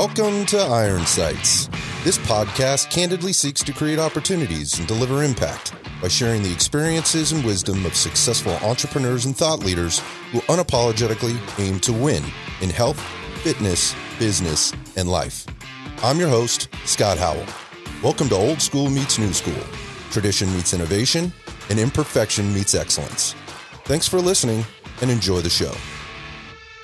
Welcome to Iron Sights. This podcast candidly seeks to create opportunities and deliver impact by sharing the experiences and wisdom of successful entrepreneurs and thought leaders who unapologetically aim to win in health, fitness, business, and life. I'm your host, Scott Howell. Welcome to Old School Meets New School. Tradition meets innovation, and imperfection meets excellence. Thanks for listening and enjoy the show.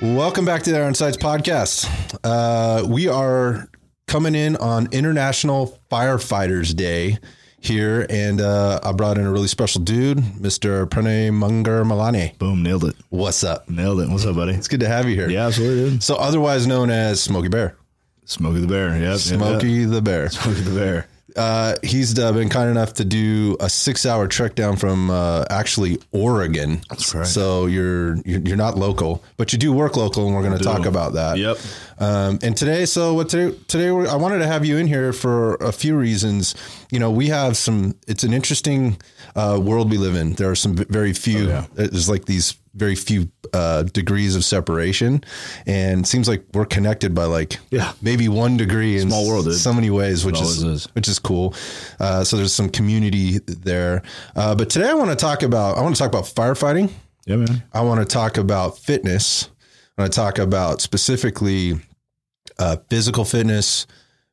Welcome back to the Iron Sights podcast. Uh, we are coming in on International Firefighters Day here, and uh, I brought in a really special dude, Mr. Pranay Mungar Malani. Boom, nailed it. What's up? Nailed it. What's up, buddy? It's good to have you here. Yeah, absolutely, dude. So, otherwise known as Smokey Bear. Smokey the Bear. Yep. Smokey yep, the Bear. Smokey the Bear. Uh, he's uh, been kind enough to do a six-hour trek down from uh, actually Oregon. That's right. So you're, you're you're not local, but you do work local, and we're going to talk about that. Yep. Um, and today, so what today? Today, we're, I wanted to have you in here for a few reasons. You know, we have some. It's an interesting uh, world we live in. There are some very few. Oh, yeah. There's like these very few uh, degrees of separation, and it seems like we're connected by like Yeah. maybe one degree in Small world, dude. so many ways, which is, is. which is cool. Uh, so there's some community there. Uh, but today I want to talk about I want to talk about firefighting. Yeah, man. I want to talk about fitness. I want to talk about specifically uh, physical fitness,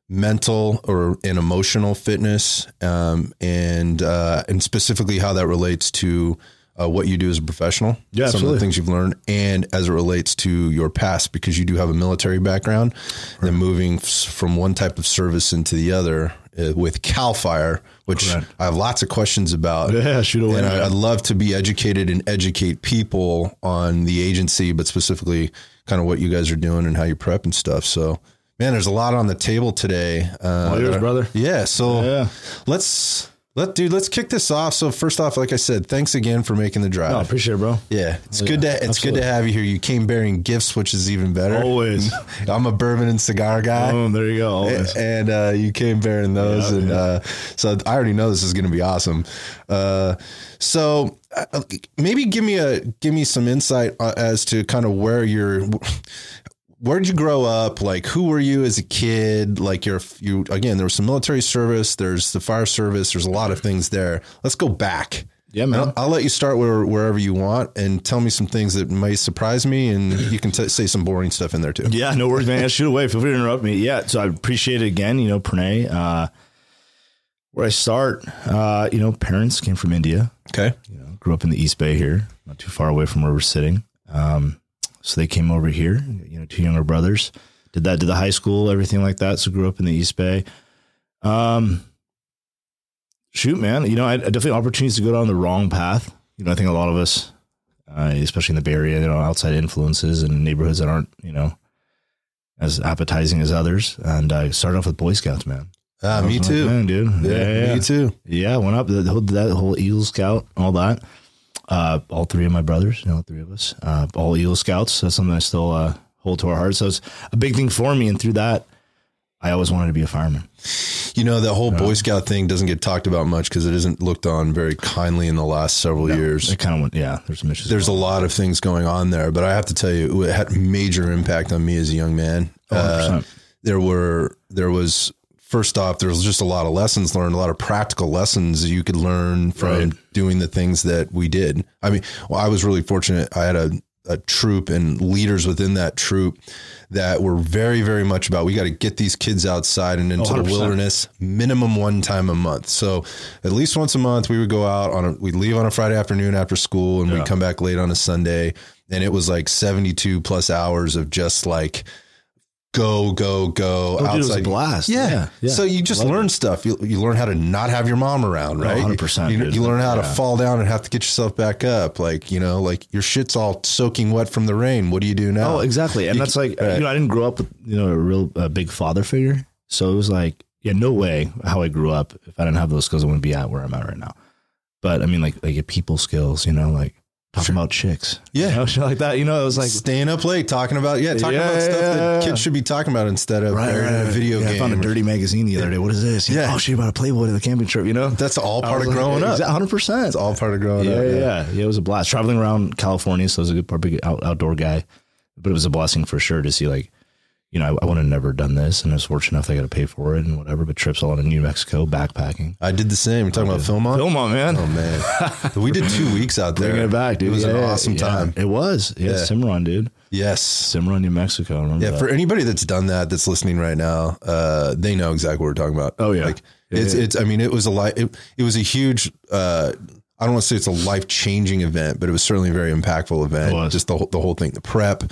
mental or and emotional fitness, um, and uh, and specifically how that relates to uh, what you do as a professional. Yeah, some of the things you've learned, and as it relates to your past, because you do have a military background, and then moving f- from one type of service into the other uh, with Cal Fire, which Correct. I have lots of questions about. Yeah, shoot away. And. I, I'd love to be educated and educate people on the agency, but specifically kind of what you guys are doing and how you prep and stuff. So, man, there's a lot on the table today. Uh, All yours, brother. Yeah. So Yeah. let's let dude, let's kick this off. So first off, like I said, thanks again for making the drive. no, appreciate it, bro. yeah, it's good to it's good to have you here. You came bearing gifts, which is even better. Always. I'm a bourbon and cigar guy. Boom, there you go. Always. And uh, you came bearing those, Yeah, and yeah. Uh, so I already know this is going to be awesome. Uh, so uh, maybe give me a give me some insight uh, as to kind of where you're. Where did you grow up? Like, who were you as a kid? Like, you're you again. There was some military service. There's the fire service. There's a lot of things there. Let's go back. Yeah, man. I'll, I'll let you start where, wherever you want and tell me some things that may surprise me, and you can t- say some boring stuff in there too. Yeah, no worries, man. Shoot away. Feel free to interrupt me. Yeah, so I appreciate it again. You know, Pranay. Uh, where I start, uh, you know, parents came from India. Okay. You know, grew up in the East Bay here, not too far away from where we're sitting. Um, so they came over here. You know, two younger brothers. Did that. Did the high school, everything like that. So grew up in the East Bay. Um, shoot, man. You know, I, I definitely opportunities to go down the wrong path. You know, I think a lot of us, uh, especially in the Bay Area, you know, outside influences and neighborhoods that aren't, you know, as appetizing as others. And I started off with Boy Scouts, man. Ah, me too. dude. Yeah, Yeah, yeah, me too. yeah. Went up the whole, that whole Eagle Scout, all that. Uh, all three of my brothers, you know, three of us, uh, all Eagle Scouts. That's something I still uh, hold to our hearts. So it's a big thing for me. And through that, I always wanted to be a fireman. You know, that whole Boy Scout thing doesn't get talked about much because it isn't looked on very kindly in the last several years. It kind of went, yeah. There's. There's a lot of things going on there, but I have to tell you, it had major impact on me as a young man. Uh, 100%. there were, there was, first off, there was just a lot of lessons learned, a lot of practical lessons you could learn from Right. doing the things that we did. I mean, well, I was really fortunate. I had a, a troop and leaders within that troop that were very, very much about we got to get these kids outside and into the 100%. wilderness minimum one time a month. So at least once a month we would go out on a we'd leave on a Friday afternoon after school and we'd come back late on a Sunday and it was like 72 plus hours of just like go go go Oh, dude, it was a outside blast. yeah. Yeah, yeah. So you just learn stuff. You, you learn how to not have your mom around, right? 100%, You, you learn how to fall down and have to get yourself back up. Like, you know, like your shit's all soaking wet from the rain. What do you do now? Oh, exactly. And You that's like, right. you know, I didn't grow up with, you know, a real uh, big father figure. So it was like, yeah, no way how I grew up. If I didn't have those skills, I wouldn't be at where I'm at right now. But I mean, like, like people skills, you know, like talking about chicks. Yeah. You know, shit like that. You know, it was like, Staying up late, talking about, yeah, talking Yeah, about stuff yeah, that kids should be talking about instead of right, in right, a video yeah, game. I found a dirty magazine the other day. What is this? Yeah. Oh, shit about a Playboy to the camping trip, you know? That's all part of like, growing up. exact- 100%. It's all part of growing up. yeah, yeah, yeah. It was a blast traveling around California. So I was a good part, big out, outdoor guy, but it was a blessing for sure to see like, you know, I, I would have never done this, and I was fortunate enough I got to pay for it and whatever. But trips all in New Mexico backpacking. I did the same. We're talking about Philmont. Philmont, man. Oh man, we did two weeks out there. Bringing it back, dude. It was an awesome yeah. time. It was. Yeah, Yeah. Cimarron, dude. Yes. Cimarron, New Mexico. Yeah, that. for anybody that's done that, that's listening right now, uh, they know exactly what we're talking about. Oh, yeah. like it's it's. I mean, it was a li- it, it was a huge. Uh, I don't want to say it's a life changing event, but it was certainly a very impactful event. It was. Just the whole, the whole thing, the prep,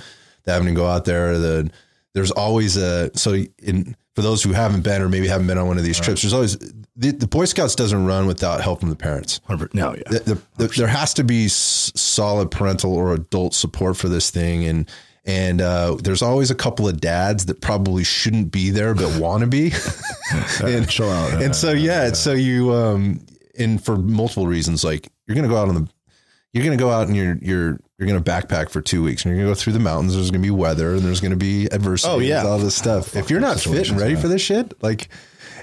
the having to go out there. The there's always a so in for those who haven't been or maybe haven't been on one of these trips. There's always the, the Boy Scouts doesn't run without help from the parents. no, yeah. The, the, the, there has to be s- solid parental or adult support for this thing, and and uh, there's always a couple of dads that probably shouldn't be there but want to be. and, Chill out. and so yeah, so you um, and for multiple reasons, like you're gonna go out on the, you're gonna go out and you're you're you're gonna backpack for two weeks, and you're gonna go through the mountains. There's gonna be weather, and there's gonna be adversity. Oh, yeah. and all this stuff. If you're not fit and ready man. for this shit, like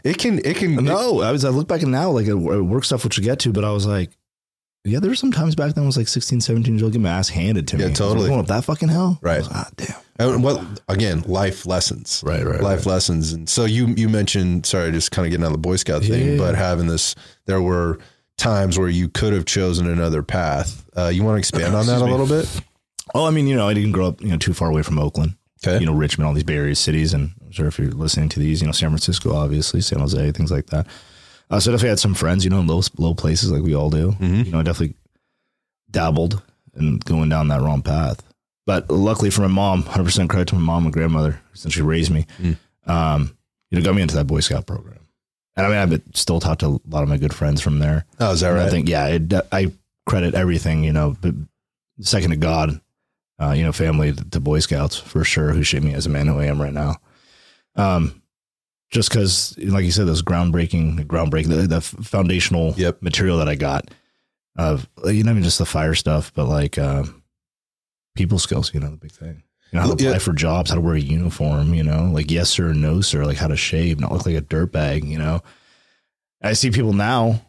it can it can No, I was. I look back and now, like wo- work stuff, which we get to, but I was like, yeah, there were some times back then I was like 16, 17 years old, getting my ass handed to me. Yeah, totally. Going up that fucking hell. Right. was, ah, damn. And well, again, life lessons, Right, right, life lessons. And so you you mentioned, sorry, just kind of getting on the Boy Scout thing, Yeah. but having this, there were times where you could have chosen another path. Uh, you want to expand on that a little bit? Oh, I mean, you know, I didn't grow up, you know, too far away from Oakland. Okay. You know, Richmond, all these Bay Area cities, and I'm sure if you're listening to these, you know, San Francisco, obviously, San Jose, things like that. Uh, so I definitely had some friends, you know, in low low places like we all do. Mm-hmm. You know, I definitely dabbled in going down that wrong path. But luckily for my mom, 100% credit to my mom and grandmother, since she raised me, Mm. um, you know, got me into that Boy Scout program. And I mean, I've still talked to a lot of my good friends from there. Oh, is that And right? I think, yeah, it, I credit everything, you know, second to God, uh, you know, family the Boy Scouts for sure, who shaped me as a man who I am right now. Um, just because, like you said, those groundbreaking, groundbreaking, the, the foundational Yep. material that I got of, you know, even just the fire stuff, but like um, people skills, you know, the big thing. You know, how to Yeah. apply for jobs, how to wear a uniform, you know, like yes sir, no sir, like how to shave, not look like a dirtbag, you know. I see people now,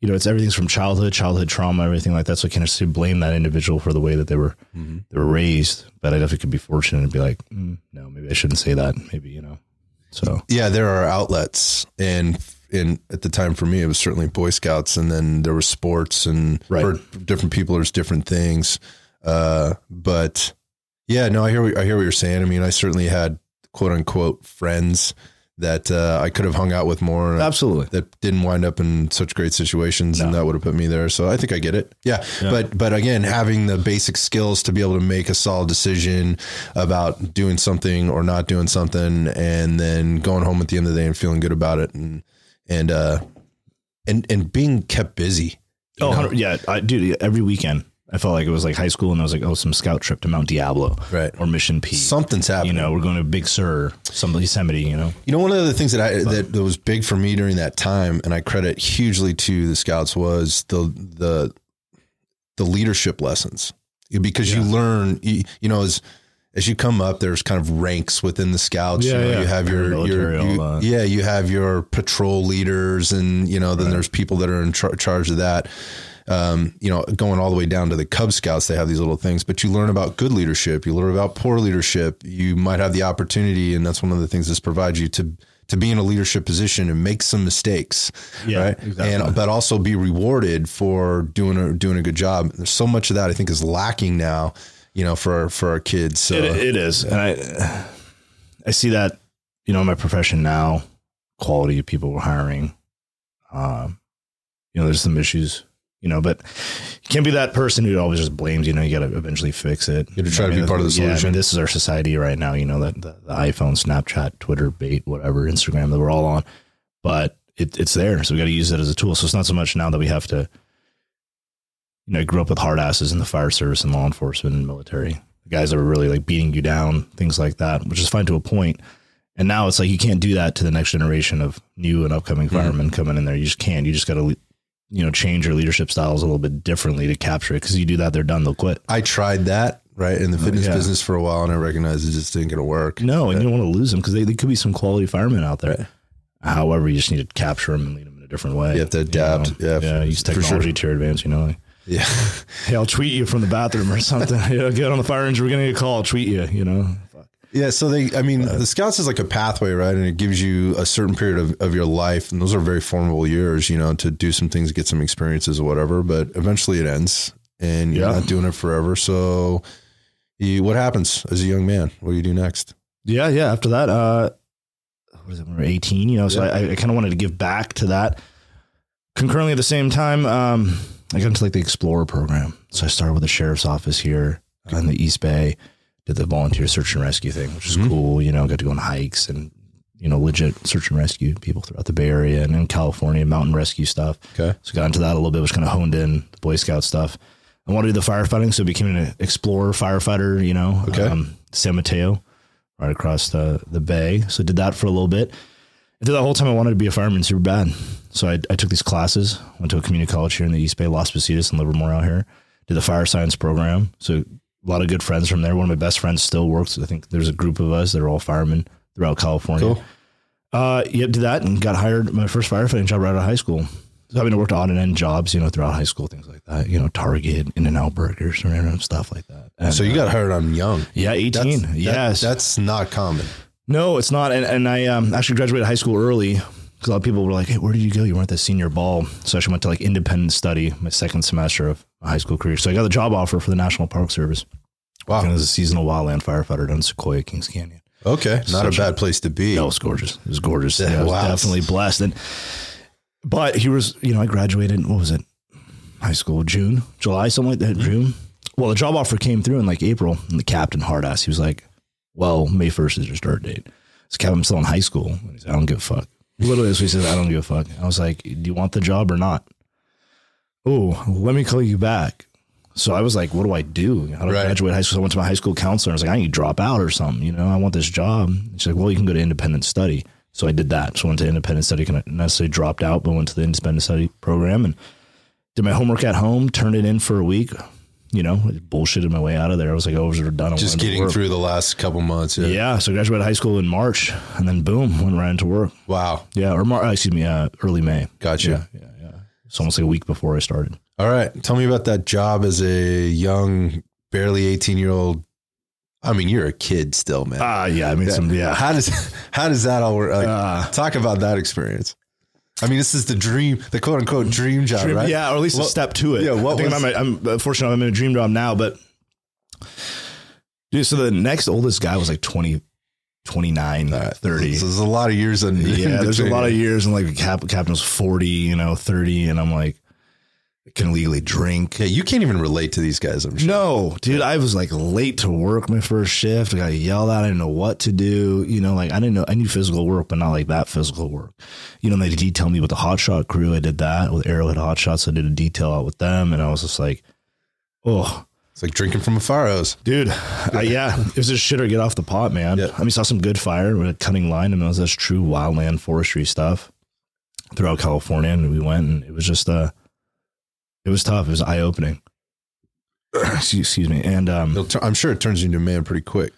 you know, it's everything's from childhood, childhood trauma, everything like that. So I can't necessarily blame that individual for the way that they were Mhm. they were raised. But I definitely could be fortunate and be like, mm, no, maybe I shouldn't say that. Maybe you know. So Yeah, there are outlets, and in at the time for me, it was certainly Boy Scouts, and then there was sports, and Right. for different people, there's different things. Uh, but yeah, no, I hear what, I hear what you're saying. I mean, I certainly had quote unquote friends that uh, I could have hung out with more. absolutely, that didn't wind up in such great situations and that would have put me there. So I think I get it. Yeah. But but again, having the basic skills to be able to make a solid decision about doing something or not doing something and then going home at the end of the day and feeling good about it and and uh and and being kept busy. oh, yeah, I, dude. Every weekend, I felt like it was like high school, and I was like, oh, some scout trip to Mount Diablo, Right. or Mission Peak. Something's happening. you know, we're going to Big Sur, some Yosemite. You know, You know, one of the things that I that, that was big for me during that time, and I credit hugely to the scouts, was the the the leadership lessons because you learn, you, you know, as as you come up, there's kind of ranks within the scouts. Yeah, you, know, yeah. you have your, your you- yeah, you have your patrol leaders, and you know, then there's people that are in char- charge of that. Um, you know, going all the way down to the Cub Scouts, they have these little things, but you learn about good leadership. You learn about poor leadership. You might have the opportunity, and that's one of the things this provides you to to be in a leadership position and make some mistakes, Yeah, right? exactly. And but also be rewarded for doing a doing a good job. There's so much of that I think is lacking now, you know, for our, for our kids. So It, it is, and I I see that you know in my profession now, quality of people we're hiring. Um, you know, there's some issues, you know, but you can't be that person who always just blames. You know, you got to eventually fix it. You try to I mean, be part of the yeah, I mean, solution. this is our society right now. You know that the, the iPhone, Snapchat, Twitter, bait, whatever, Instagram that we're all on, but it, it's there, so we got to use it as a tool. So it's not so much now that we have to. You know, I grew up with hard asses in the fire service and law enforcement and military. The guys that were really like beating you down, things like that, which is fine to a point. And now it's like you can't do that to the next generation of new and upcoming mm-hmm. firemen coming in there. You just can't. You just got to, you know, change your leadership styles a little bit differently to capture it. Because you do that, they're done. They'll quit. I tried that right in the oh, fitness yeah. business for a while, and I recognized it just didn't going to work. No, and you don't want to lose them because they, they could be some quality firemen out there. However, you just need to capture them and lead them in a different way. You have to adapt. know? Yeah, yeah. for- use for sure. technology to your advantage. You know, like, Yeah, hey, I'll tweet you from the bathroom or something. yeah, get on the fire engine. We're gonna get a call. I'll tweet you. You know. Yeah, so they, I mean, the scouts is like a pathway, right? And it gives you a certain period of, of your life. And those are very formidable years, you know, to do some things, get some experiences or whatever. But eventually it ends and you're Yeah. not doing it forever. So you, what happens as a young man? What do you do next? Yeah, yeah. After that, uh, what is it? When we are eighteen, you know. So Yeah. I, I kind of wanted to give back to that. Concurrently, at the same time, um, I got into like the Explorer program. So I started with the sheriff's office here in the East Bay. Did the volunteer search and rescue thing, which is Mhm. cool. You know, got to go on hikes and you know legit search and rescue people throughout the Bay Area and in California, mountain rescue stuff. Okay. So got into that a little bit, was kind of honed in the Boy Scout stuff. I wanted to do the firefighting, so became an explorer firefighter, you know, Okay. um, San Mateo, right across the, the bay. So did that for a little bit. And through that whole time, I wanted to be a fireman super bad. So I, I took these classes, went to a community college here in the East Bay, Las Positas and Livermore out here, did the fire science program. So a lot of good friends from there. One of my best friends still works. I think there's a group of us that are all firemen throughout California. Cool. Uh, yep, did that and got hired my first firefighting job right out of high school. So having to work odd and end jobs, you know, throughout high school, things like that. You know, Target, In and Out Burgers, know, stuff like that. And, So you got uh, hired on young. yeah, eighteen. That's, that- yes, that's not common. no, it's not. And, and I um, actually graduated high school early because a lot of people were like, "Hey, where did you go? You weren't the senior ball." So I actually went to like independent study my second semester of my high school career. So I got the job offer for the National Park Service. Wow. And as a seasonal wildland firefighter down in Sequoia, Kings Canyon. Okay. Not Such a a- bad place to be. No, it was gorgeous. It was gorgeous. Yeah, Yeah, I was definitely blessed. And but he was, you know, I graduated. What was it? High school, June, July, something like that. Mm-hmm. June. Well, the job offer came through in like April, and the captain hard ass. He was like, "Well, May first is your start date." So, Captain, I'm still in high school. Said, "I don't give a fuck." Literally, what he said. I don't give a fuck. I was like, "Do you want the job or not?" Oh, let me call you back. So I was like, what do I do? How do Right. I graduate high school? So I went to my high school counselor. I was like, I need to drop out or something. You know, I want this job. She's like, well, you can go to independent study. So I did that. So I went to independent study. Of necessarily dropped out, but went to the independent study program and did my homework at home. Turned it in for a week. You know, bullshitted my way out of there. I was like, oh, was done. I Just getting through the last couple months. Yeah. Yeah. So I graduated high school in March, and then boom, went right into work. Wow. Yeah, or Mar- uh, excuse me, uh, early May. Gotcha. Yeah, yeah. It's almost like a week before I started. All right. Tell me about that job as a young, barely 18 year old. I mean, you're a kid still, man. Ah, yeah. I mean, some yeah. How does how does that all work? Like, Uh, talk about that experience. I mean, this is the dream, the quote unquote dream job, Dream- right? Yeah, or at least Well, a step to it. yeah, what I think was- I'm, I'm uh, fortunate I'm in a dream job now, but dude, so the next oldest guy was like 20, 29, 30. There's a lot of years in. yeah, there's a lot of years, and like the cap, captain was 40, you know, 30, and I'm like, I can legally drink. Yeah, you can't even relate to these guys. I'm sure. No, dude, I was like late to work my first shift. I got yelled at. I didn't know what to do. You know, like I didn't know. I knew physical work, but not like that physical work. You know, they detailed me with the hot shot crew. I did that with Arrowhead Hot Shots. I did a detail out with them, and I was just like, oh, It's like drinking from a fire hose. dude, I, yeah, it was just shit or get off the pot, man. Yeah. I mean, saw some good fire with a cutting line, and it was just true wildland forestry stuff throughout California, and we went, and it was just uh, it was tough. It was eye opening. excuse, me, and um, tur- I'm sure it turns you into a man pretty quick.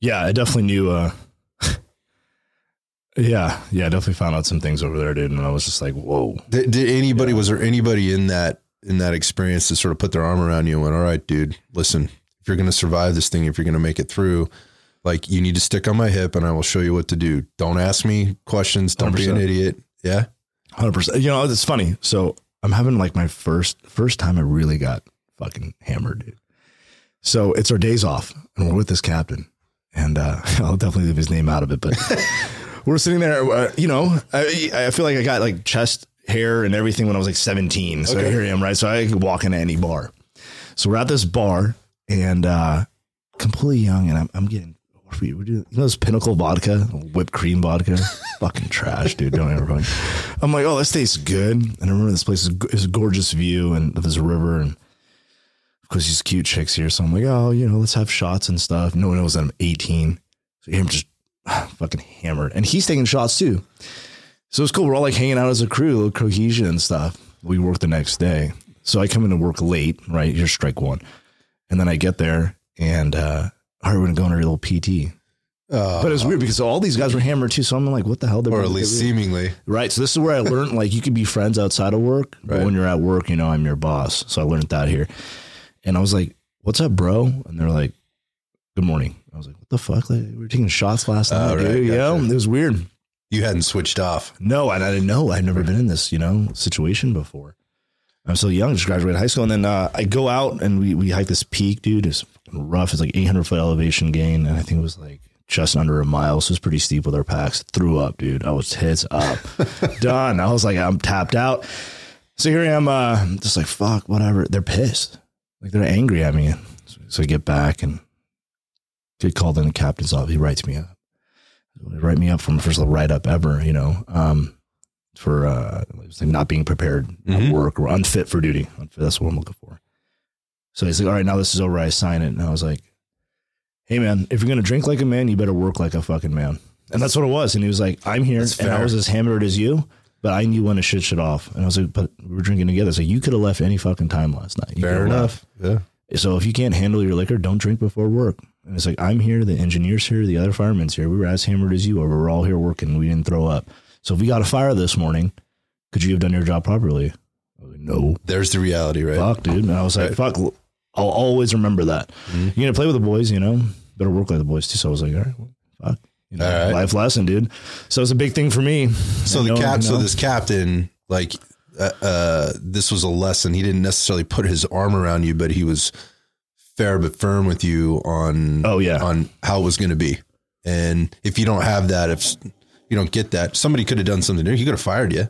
Yeah, I definitely knew. Uh, yeah, yeah, I definitely found out some things over there, dude, and I was just like, "Whoa!" Did, did anybody? Was there anybody in that in that experience to sort of put their arm around you and went, "All right, dude, listen, if you're going to survive this thing, if you're going to make it through, like you need to stick on my hip, and I will show you what to do. Don't ask me questions. Don't be an idiot. Yeah, Hundred percent. You know, it's funny. So I'm having like my first first time I really got fucking hammered, dude. So it's our days off, and we're with this captain, and uh, I'll definitely leave his name out of it, but we're sitting there. Uh, you know, I, I feel like I got like chest hair and everything when I was like 17. So Okay. here I am, right? So I could walk into any bar. So we're at this bar, and uh, completely young, and I'm, I'm getting. we- We're doing, you know, this pinnacle vodka, whipped cream vodka, fucking trash, dude. Don't ever. fucking- I'm like, oh, this tastes good. And I remember this place is, is a gorgeous view, and there's a river, and of course these cute chicks here. So I'm like, oh, you know, let's have shots and stuff. No one knows that I'm 18, so I'm just fucking hammered, and he's taking shots too. So it's cool. We're all like hanging out as a crew, a little cohesion and stuff. We work the next day. So I come in to work late, right? Here's strike one. And then I get there and uh right, we're gonna go on a little PT. uh, But it's weird because all these guys were hammered too. So I'm like, what the hell? They're or at least seemingly. Right. So this is where I learned like you can be friends outside of work, but when you're at work, you know, I'm your boss. So I learned that here. And I was like, What's up, bro? And they're like, good morning. I was like, what the fuck? Like, we were taking shots last Oh, night, right, dude. Gotcha. it was weird. You hadn't switched off. No, and I didn't know. I'd never been in this, you know, situation before. I'm so young, just graduated high school, and then uh, I go out and we we hike this peak, dude. It's rough. It's like 800 foot elevation gain, and I think it was like just under a mile. So it was pretty steep with our packs. Threw up, dude. I was tits up, done. I was like, I'm tapped out. So here I am, uh, just like fuck, whatever. They're pissed, like they're angry at me. So, so I get back and get called in the captain's office. He writes me up. Write me up from the first little write up ever, you know, um, for uh, like not being prepared Mhm. at work or unfit for duty. That's what I'm looking for. So he's like, all right, now this is over. I sign it. And I was like, hey, man, if you're going to drink like a man, you better work like a fucking man. And that's what it was. And he was like, I'm here That's and I was as hammered as you, but I knew when to shit shit off. And I was like, but we were drinking together. So you could have left any fucking time last night. You Fair enough. Yeah. So if you can't handle your liquor, don't drink before work. And it's like, I'm here, the engineer's here, the other firemen's here. We were as hammered as you are. We're all here working. We didn't throw up. So if we got a fire this morning, could you have done your job properly? I was like, no. There's the reality, right? Fuck, dude. And I was like, fuck, I'll always remember that. Mm-hmm. You're going to play with the boys, you know? Better work like the boys too. So I was like, all right, well, fuck. You know, All right. life lesson, dude. So it's a big thing for me. So And the cap, so this captain, like, uh, uh, this was a lesson. He didn't necessarily put his arm around you, but he was fair but firm with you on, Oh, yeah. on how it was going to be. And if you don't have that, if you don't get that, somebody could have done something. New. He could have fired you.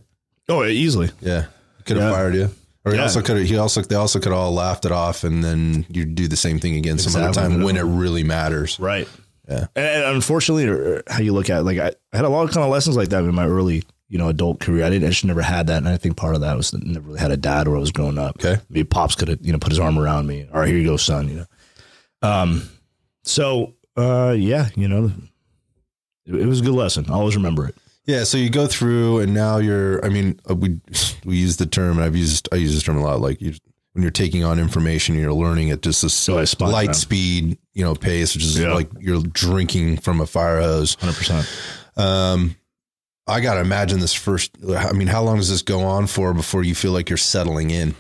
Oh, easily. Yeah, could have Yeah. fired you. Or he Yeah. also could have. He also they also could all laughed it off, and then you do the same thing again some other time when it really matters. Right. Yeah. And, and unfortunately, how you look at it, like I, I had a lot of kind of lessons like that in my early, you know, adult career. I didn't, I just never had that. And I think part of that was that I never really had a dad where I was growing up. Okay. Maybe pops could have, you know, put his arm around me. All right, here you go, son, you know? Um, so, uh, yeah, you know, it, it was a good lesson. I always remember it. Yeah, so you go through, and now you're. I mean, uh, we we use the term, and I've used I use this term a lot. Like you, when you're taking on information, you're learning at just this spot light that. speed, you know, pace, which is Yeah. like you're drinking from a fire hose. 100%. Um, I gotta imagine this first. I mean, how long does this go on for before you feel like you're settling in?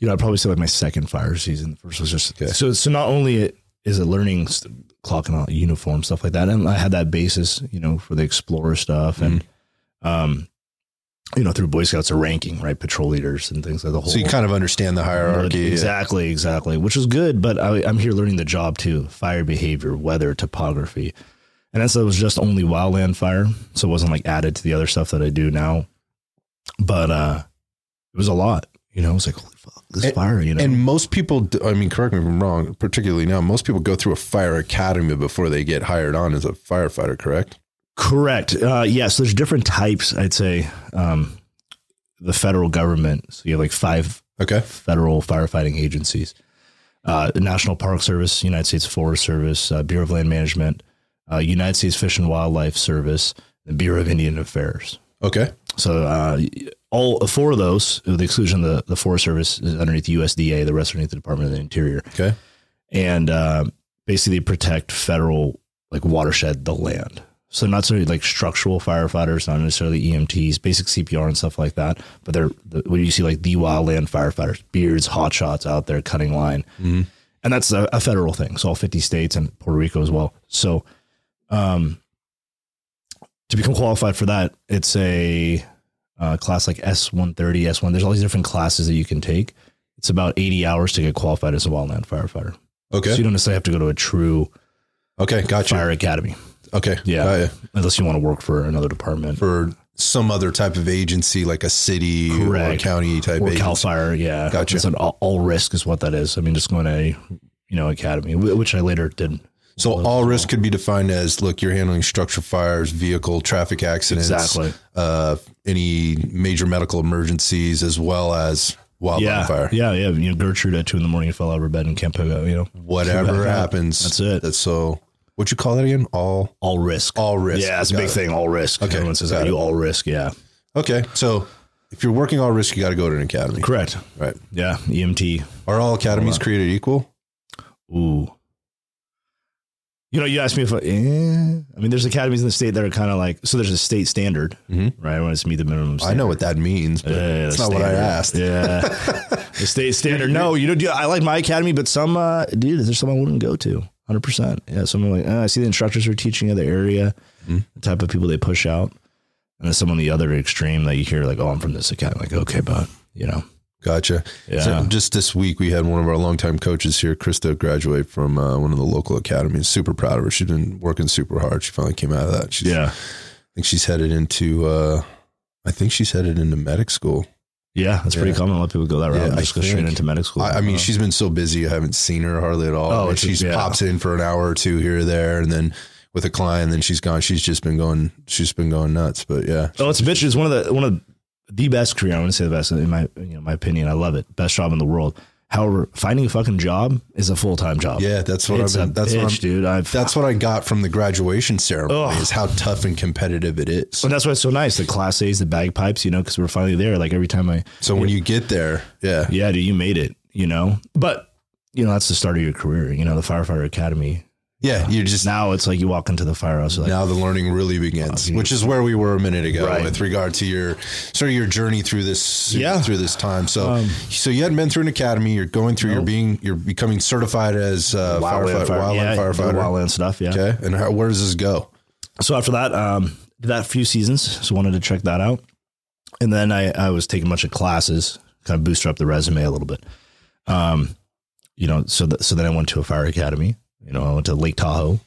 you know, I'd probably say like my second fire season. The first was just Okay. so. So not only it is it learning st- clocking out uniform stuff like that, and I had that basis, you know, for the explorer stuff, and um, you know, through Boy Scouts a ranking, right, patrol leaders and things like the whole. So you kind of understand the hierarchy. Exactly, exactly, which is good. But I, I'm here learning the job too: fire behavior, weather, topography, and that's it was just only wildland fire, so it wasn't like added to the other stuff that I do now. But uh it was a lot, you know. It was like holy fuck, this And- fire, you know. And most people, I mean, correct me if I'm wrong, particularly now, most people go through a fire academy before they get hired on as a firefighter, correct? Correct. Uh, yes, there's different types. I'd say um, the federal government. So you have like five Okay. federal firefighting agencies: uh, the National Park Service, United States Forest Service, uh, Bureau of Land Management, uh, United States Fish and Wildlife Service, the Bureau of Indian Affairs. Okay. So uh, all four of those, with the exclusion of the, the Forest Service, is underneath USDA. The rest are underneath the Department of the Interior Okay. and uh, basically protect federal like watershed, the land. So not necessarily like structural firefighters, not necessarily EMTs, basic CPR and stuff like that. But they're the, when you see like the wildland firefighters, beards, hot shots out there cutting line, and that's a, a federal thing. So all fifty states and Puerto Rico as well. So, um, to become qualified for that, it's a uh, class like S one thirty, S one. There's all these different classes that you can take. It's about eighty hours to get qualified as a wildland firefighter. Okay. So you don't necessarily have to go to a true okay. Gotcha. fire academy. Okay. Yeah. Ya. Unless you want to work for another department. For some other type of agency, like a city or Correct. county type or agency. Cal Fire, yeah. Gotcha. It's an all, all risk is what that is. I mean, just going to a, you know, academy, which I later did. So all risk could be defined as look, you're handling structure fires, vehicle, traffic accidents, Exactly. uh, any major medical emergencies, as well as wildland Yeah. fire. Yeah. Yeah. You know, Gertrude at two in the morning fell out of her bed and can't pick up, you know, Whatever happens, That's it. That's so. What you call that again? All all risk. all risk. Yeah. It's a big it. thing. All risk. Okay, Everyone says that. You all risk. Yeah. Okay, so if you're working all risk, you got to go to an academy, Correct. right? Yeah. EMT. Are all academies created equal? Ooh. You know, you asked me if I, eh. I mean, there's academies in the state that are kind of like, so there's a state standard, Mhm. right? When it's meet the minimum I know what that means, but Yeah, that's the not what I asked. Yeah, the state standard. No, you know, dude, I like my academy, but some, uh, dude, there's some I wouldn't go to. hundred percent. Yeah, someone like uh, I see the instructors are teaching in the area, Mm-hmm. the type of people they push out, and then some on the other extreme that you hear like, oh, I'm from this academy. Like, okay, but you know, Gotcha. Yeah. So just this week, we had one of our longtime coaches here, Krista, graduate from uh, one of the local academies. Super proud of her. She's been working super hard. She finally came out of that. She's, yeah, I think she's headed into. Uh, I think she's headed into medic school. yeah, that's pretty common. A lot of people go that route. Yeah, and I just go straight into medical school. I, I mean, Uh, she's been so busy. I haven't seen her hardly at all. Oh, And it's- yeah. pops in for an hour or two here or there, and then with a client, then she's gone. She's just been going. She's been going nuts. But yeah, Oh, it's a bitch. It's one of the one of the best career. I want to say the best in my you know my opinion. I love it. Best job in the world. However, finding a fucking job is a full time job. yeah, that's what it's I've been. That's bitch, what I'm, dude. I've That's what I got from the graduation ceremony Ugh. is how tough and competitive it is. and that's why it's so nice. The class A's, the bagpipes, you know, because we're finally there. Like every time I, So when you get there, yeah, yeah, dude, you made it. You know, but you know that's the start of your career. You know, the firefighter academy. Yeah, you just Now it's like you walk into the firehouse. Like, now the learning really begins, which is where we were a minute ago Right. with regard to your sort of your journey through this Yeah. through this time. So Um, so you hadn't been through an academy. You're going through. You're being. You're becoming certified as uh, firefighter, fire- wildland yeah, firefighter. wildland stuff. Yeah. Okay, and how, where does this go? so after that, um, did that few seasons. So wanted to check that out. And then I, I was taking a bunch of classes, kind of booster up the resume a little bit. Um, you know, so that, so then I went to a fire academy. You know, I went to Lake Tahoe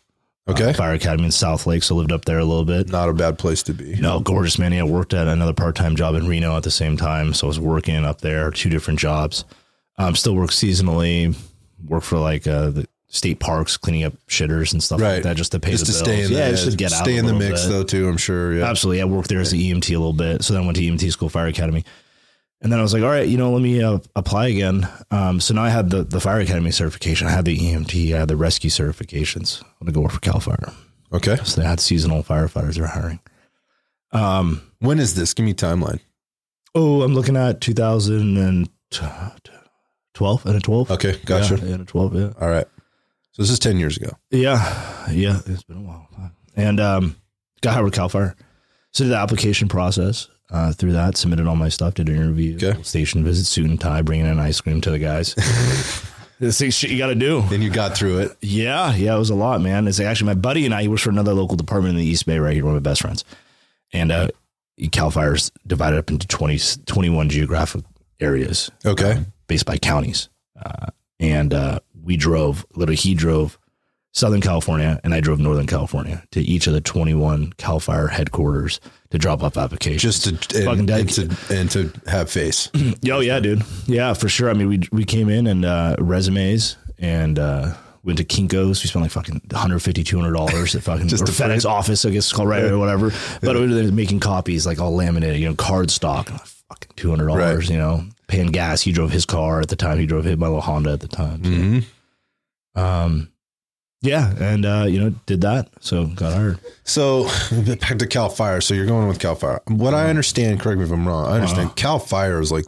Okay, uh, Fire Academy in South Lake. So lived up there a little bit. not a bad place to be. No, gorgeous man. Yeah, I worked at another part time job in Reno at the same time. So I was working up there, two different jobs. Um, still work seasonally, work for like uh, the state parks, cleaning up shitters and stuff Right. like that, just to pay Just the to bills. stay in yeah, the, just to get out. stay a in the mix bit. though too. I'm sure. Yeah. Absolutely. I worked there as an EMT a little bit. So then I went to EMT school, fire academy. And then I was like, all right, you know, let me uh, apply again. Um, so now I had the, the fire academy certification. I had the EMT, I had the rescue certifications. I'm going to go work for CAL FIRE. Okay. So they had seasonal firefighters they're hiring. Um, When is this? Give me a timeline. oh, I'm looking at 2012 and a 12. Okay, gotcha. Yeah, and a 12. Yeah. All right. So this is ten years ago. Yeah, yeah, it's been a while. And um, got hired with Cal Fire. So did the application process uh, through that, submitted all my stuff, did an interview, Okay. station visit, suit and tie, bringing in ice cream to the guys. this thing shit you got to do. Then you got through it. Yeah, yeah, it was a lot, man. It's actually my buddy and I, he works for another local department in the East Bay right here, one of my best friends. And uh, Cal Fire's divided up into 20, 21 geographic areas Okay. based by counties. Uh, and uh, we drove, literally, he drove Southern California and I drove Northern California to each of the 21 Cal Fire headquarters to drop off applications. Just to fucking and, and to and to have face. oh, yeah, dude. Yeah, for sure. I mean, we, we came in and uh, resumes and uh, went to Kinko's. We spent like fucking 150 $200 at fucking Just or FedEx office, I guess it's called, right, or whatever. But it was making copies, like all laminated, you know, card stock, fucking $200, Right. you know, paying gas. He drove his car at the time. He drove his, my little Honda at the time. So, hmm Um, yeah, and uh, you know, did that, so got hired. So back to Cal Fire. So you're going with Cal Fire. What Uh-huh. I understand, correct me if I'm wrong. I understand Cal Fire is like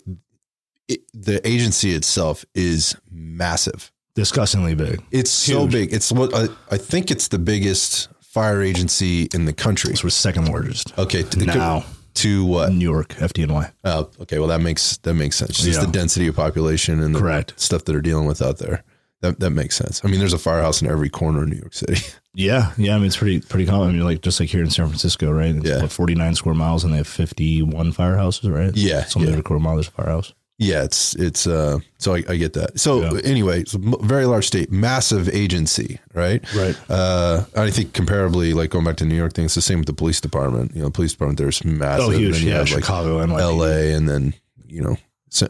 it, the agency itself is massive. Disgustingly big. It's so big. It's what I, I think it's the biggest fire agency in the country. This was second largest Okay, to, now. to what? New York FDNY. Oh, okay. Well, that makes that makes sense. Just Yeah. the density of population and the Correct. stuff that are dealing with out there. That that makes sense. I mean, there's a firehouse in every corner of New York City. Yeah, yeah. I mean, it's pretty pretty common. I mean, like just like here in San Francisco, right? It's Yeah. what, 49 square miles, and they have 51 firehouses, right? Yeah, something yeah. a quarter mile there's a firehouse. Yeah, it's it's uh so I, I get that. So Yeah. anyway, it's a very large state, massive agency, right? Right. Uh I think comparably like going back to New York thing, it's the same with the police department. You know, police department there's massive Oh, huge. Yeah, like, Chicago and like LA and then, you know,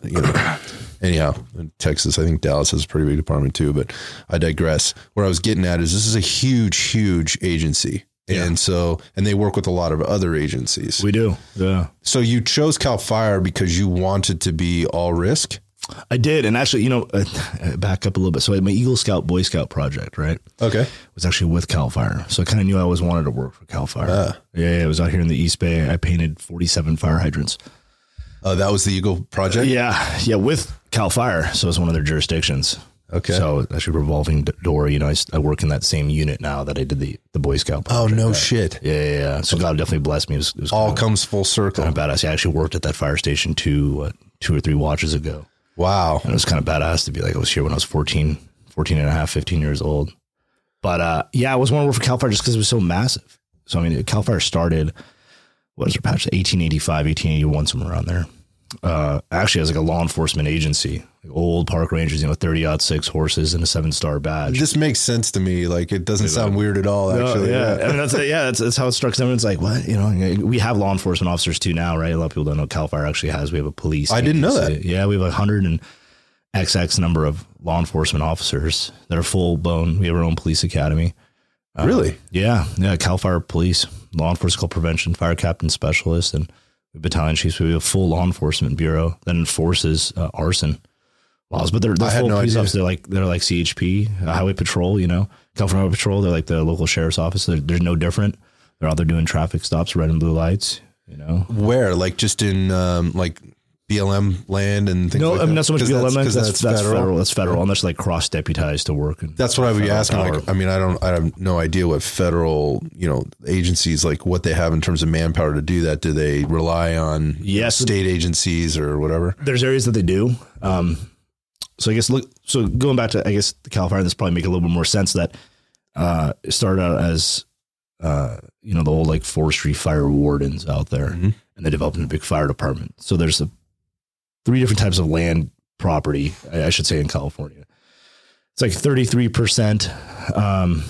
you know anyhow, in Texas, I think Dallas has a pretty big department too, but I digress. What I was getting at is this is a huge huge agency. Yeah. And so and they work with a lot of other agencies. We do. Yeah. So you chose Cal Fire because you wanted to be all risk? I did, and actually, you know, uh, back up a little bit. So my Eagle Scout Boy Scout project, right? Okay. was actually with Cal Fire. So I kind of knew I always wanted to work for Cal Fire. Ah. Yeah, yeah, it was out here in the East Bay. I painted 47 fire hydrants. Uh, that was the Eagle project. Yeah, yeah, with Cal Fire. So it's one of their jurisdictions. Okay. So actually revolving d- door. You know, I, s- I work in that same unit now that I did the, the Boy Scout. oh project. no shit! Yeah, yeah, yeah. So God definitely blessed me. It was, it was All kind, comes full circle. kind of badass. I actually worked at that fire station two, what, two or three watches ago. Wow. And it was kind of badass to be like, I was here when I was 14, 14 and a half, 15 years old. But uh, yeah, I was want to work for Cal Fire just because it was so massive. So I mean, Cal Fire started what is their patch? 1885, 1881, somewhere around there. Uh, actually, as like a law enforcement agency, like old park rangers, you know, 30 aught six horses and a seven star badge. This makes sense to me. Like it doesn't sound weird at all. Actually, yeah, I mean, that's yeah, that's, that's how it struck. Everyone's like, what? You know, we have law enforcement officers too now, right? A lot of people don't know Cal Fire actually has. We have a police. I didn't know that. Yeah, we have a hundred and XX number of law enforcement officers that are full blown. We have our own police academy. Uh, Really? Yeah, yeah. Cal Fire Police, law enforcement prevention, fire captain specialist, and battalion chiefs. We have a full law enforcement bureau that enforces uh, arson laws. But they're, they're full no police idea. officers. They're like they're like CHP, uh, Highway Patrol. You know, California Highway Patrol. They're like the local sheriff's office. They're, they're no different. They're out there doing traffic stops, red and blue lights. You know, Where? Like just in um, like BLM land and things no, like I mean that? not so much BLM. Land. That's, That's, that's, federal. That's federal, unless like cross deputized to work. And That's what I would be asking. power. Like, I mean, I don't, I have no idea what federal, you know, agencies like what they have in terms of manpower to do that. Do they rely on Yes. state agencies or whatever? there's areas that they do. Um, so I guess look. So going back to I guess the California, this probably make a little bit more sense that uh, it started out as uh, you know the old like forestry fire wardens out there, Mhm. and they developed a big fire department. So there's a, three different types of land property, I, I should say, in California. It's like 33 percent. Um,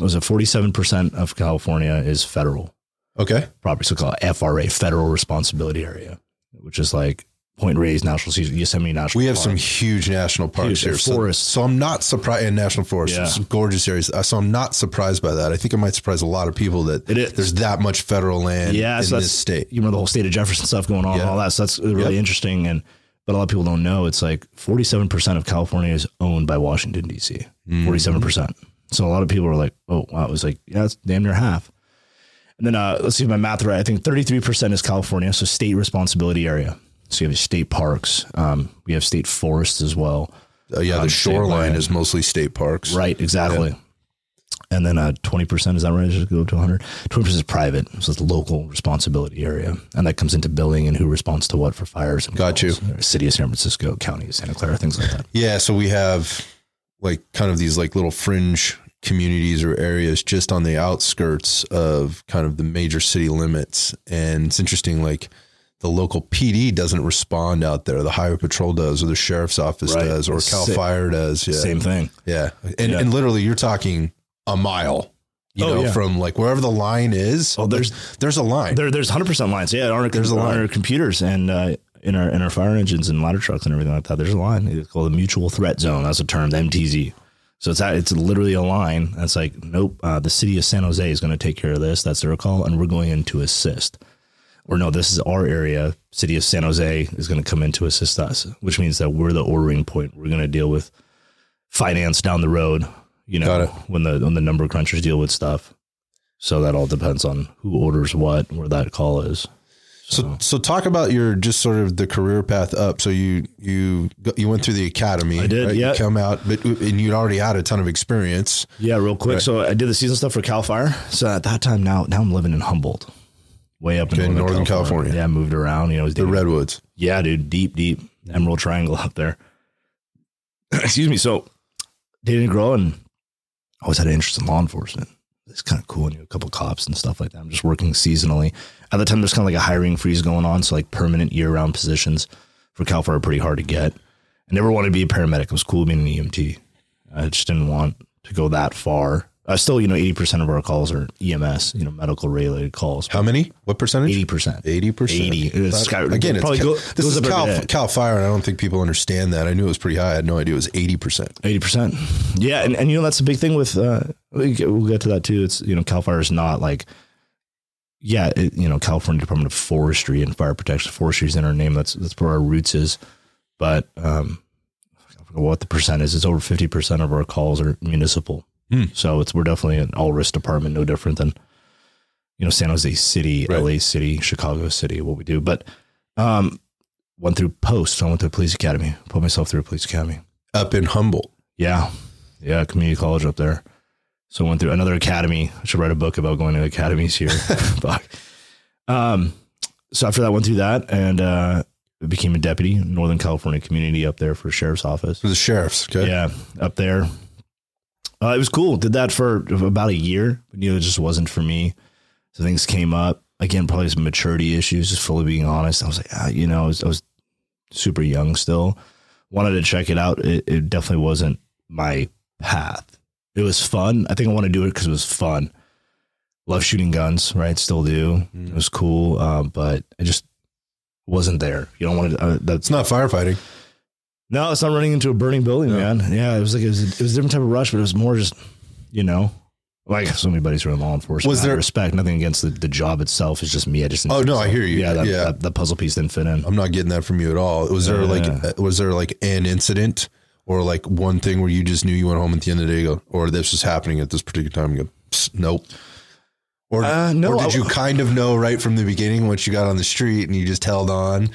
was it 47 percent of California is federal Okay. property, so called FRA, Federal Responsibility Area, which is like Point Reyes National Yosemite National. We have Park. some huge national parks Huge, here. and So, forests. so I'm not surprised in national forests, Yeah. some gorgeous areas. Uh, So I'm not surprised by that. I think it might surprise a lot of people that It is. there's that much federal land yeah, in so this state. You remember the whole state of Jefferson stuff going on Yeah. and all that. So that's really interesting. And but a lot of people don't know it's like 47 percent of California is owned by Washington D.C. Mm. 47 percent. So a lot of people are like, oh wow, it was like yeah, it's damn near half. And then uh, let's see if my math right. I think 33 percent is California, so state responsibility area. So you have state parks. Um, we have state forests as well. Uh, yeah, Um, the shoreline is mostly state parks. Right, exactly. And then uh, 20%, is that right? Just go to 100? 20% is private. So it's local responsibility area. And that comes into billing and who responds to what for fires. And Got you. City of San Francisco, County of Santa Clara, things like that. Yeah, so we have like kind of these like little fringe communities or areas just on the outskirts of kind of the major city limits. And it's interesting, like the local PD doesn't respond out there. The highway patrol does, or the sheriff's office Right. does, or Cal Fire does. Yeah. Same thing. Yeah. And, Yeah. and literally you're talking a mile, you Oh, know, yeah. from like wherever the line is. Oh, there's- there's a line. There, there's 100% lines. Yeah, on our, There's a on line. our computers and uh, in our in our fire engines and ladder trucks and everything like that. There's a line. It's called the mutual threat zone. That's a term, the MTZ. So it's that, it's literally a line. That's like, nope, uh, the city of San Jose is going to take care of this. That's their call, and we're going in to assist. Or no, this is our area. City of San Jose is going to come in to assist us, which means that we're the ordering point. We're going to deal with finance down the road. You know, when the when the number crunchers deal with stuff. So that all depends on who orders what, where that call is. So, so talk about your just sort of the career path up. So you you you went through the academy. I did, right? yeah. You come out, but and you'd already had a ton of experience. Yeah, real quick. So I did the season stuff for Cal Fire. So at that time, now now I'm living in Humboldt, way up in Northern, California. California. Yeah, I moved around. You know, was The redwoods. yeah, dude, deep, deep Emerald Triangle out there. Excuse me. So didn't grow and I always had an interest in law enforcement. It's kind of cool. And you know, a couple cops and stuff like that. I'm just working seasonally. At the time, there's kind of like a hiring freeze going on. So like permanent year round positions for Cal Fire are pretty hard to get. I never wanted to be a paramedic. It was cool being an EMT. I just didn't want to go that far. Uh, still, you know, 80% of our calls are EMS, you know, medical related calls. How many? What percentage? 80%. Eighty percent. 80. It's sky- Again, it's probably Cal, go- this is Cal. Cal Fire, and I don't think people understand that. I knew it was pretty high. I had no idea it was eighty percent. Eighty percent. Yeah, and, and you know that's the big thing with uh, we get- we'll get to that too. It's you know Cal Fire is not like yeah, it, you know California Department of Forestry and Fire Protection. Forestry is in our name. That's that's where our roots is. But um, I don't forget what the percent is. It's over fifty percent of our calls are municipal. Hmm. So it's we're definitely an all risk department, no different than you know San Jose City, Right. LA City, Chicago City, what we do. But um, went through POST. I went to police academy. Put myself through police academy. Up in Humboldt. Yeah. Yeah. Community college up there. So I went through another academy. I should write a book about going to academies here. Fuck. um, so after that, I went through that and uh, became a deputy Northern California community up there for sheriff's office. For the sheriffs. Okay. Yeah. Up there. Uh, it was cool. Did that for about a year, but you know, it just wasn't for me. So things came up again, probably some maturity issues. Just fully being honest, I was like, ah, you know, I was, I was super young still. Wanted to check it out. It, it definitely wasn't my path. It was fun. I think I want to do it because it was fun. Love shooting guns, right? Still do. Mm. It was cool, uh, but I just wasn't there. You don't want to. Uh, that's It's not firefighting. No, it's not running into a burning building, No. man. Yeah, it was like it was, it was a different type of rush, but it was more just, you know, like so many buddies who are in law enforcement. Was there- respect nothing against the, the job itself? It's just me. I just Oh, no, I hear you. Yeah, that, Yeah. That, that puzzle piece didn't fit in. I'm not getting that from you at all. Was there Yeah. like uh, was there like an incident or like one thing where you just knew you went home at the end of the day, go, or this was happening at this particular time? You go, nope. Or, Uh, no, or did you kind of know right from the beginning once you got on the street and you just held on?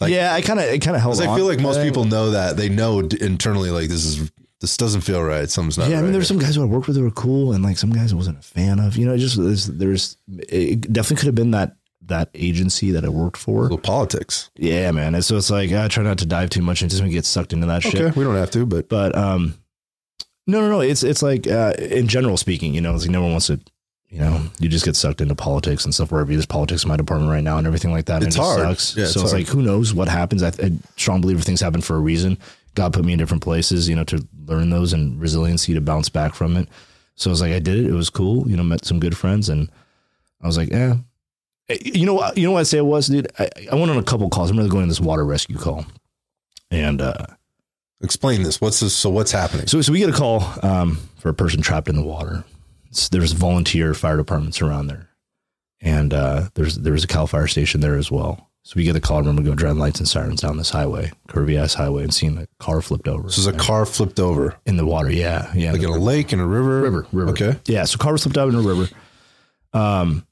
Like- yeah, I kind of it kind of held. I feel like most people know that they know internally like this is this doesn't feel right. Something's not. Yeah, I mean, right there's some guys who I worked with who were cool, and like some guys I wasn't a fan of. You know, it just there's, there's it definitely could have been that that agency that I worked for. Little politics. Yeah, man. And so it's like I try not to dive too much into it, get sucked into that shit. Okay, we don't have to, but but um no no no it's it's like uh in general speaking you know it's like no one wants to you know you just get sucked into politics and stuff wherever there's politics in my department right now and everything like that and It's it hard. sucks Yeah, it's so it's hard. like who knows what happens I, I strong believer things happen for a reason god put me in different places you know to learn those and resiliency to bounce back from it so I was like I did it it was cool you know met some good friends and I was like eh you know what you know what I'd say it was dude I, I went on a couple calls I'm really going on this water rescue call and uh explain this. What's this? So what's happening? so, so we get a call um, for a person trapped in the water. There's volunteer fire departments around there, and uh, there's there's a Cal Fire station there as well. So we get the call. I remember going driving lights and sirens down this highway, curvy ass highway, and seeing a car flipped over. This is a car flipped over, in the water. Yeah, yeah, like in a lake, in a river. river, river. Okay. Yeah, so car was flipped out in a river. Um,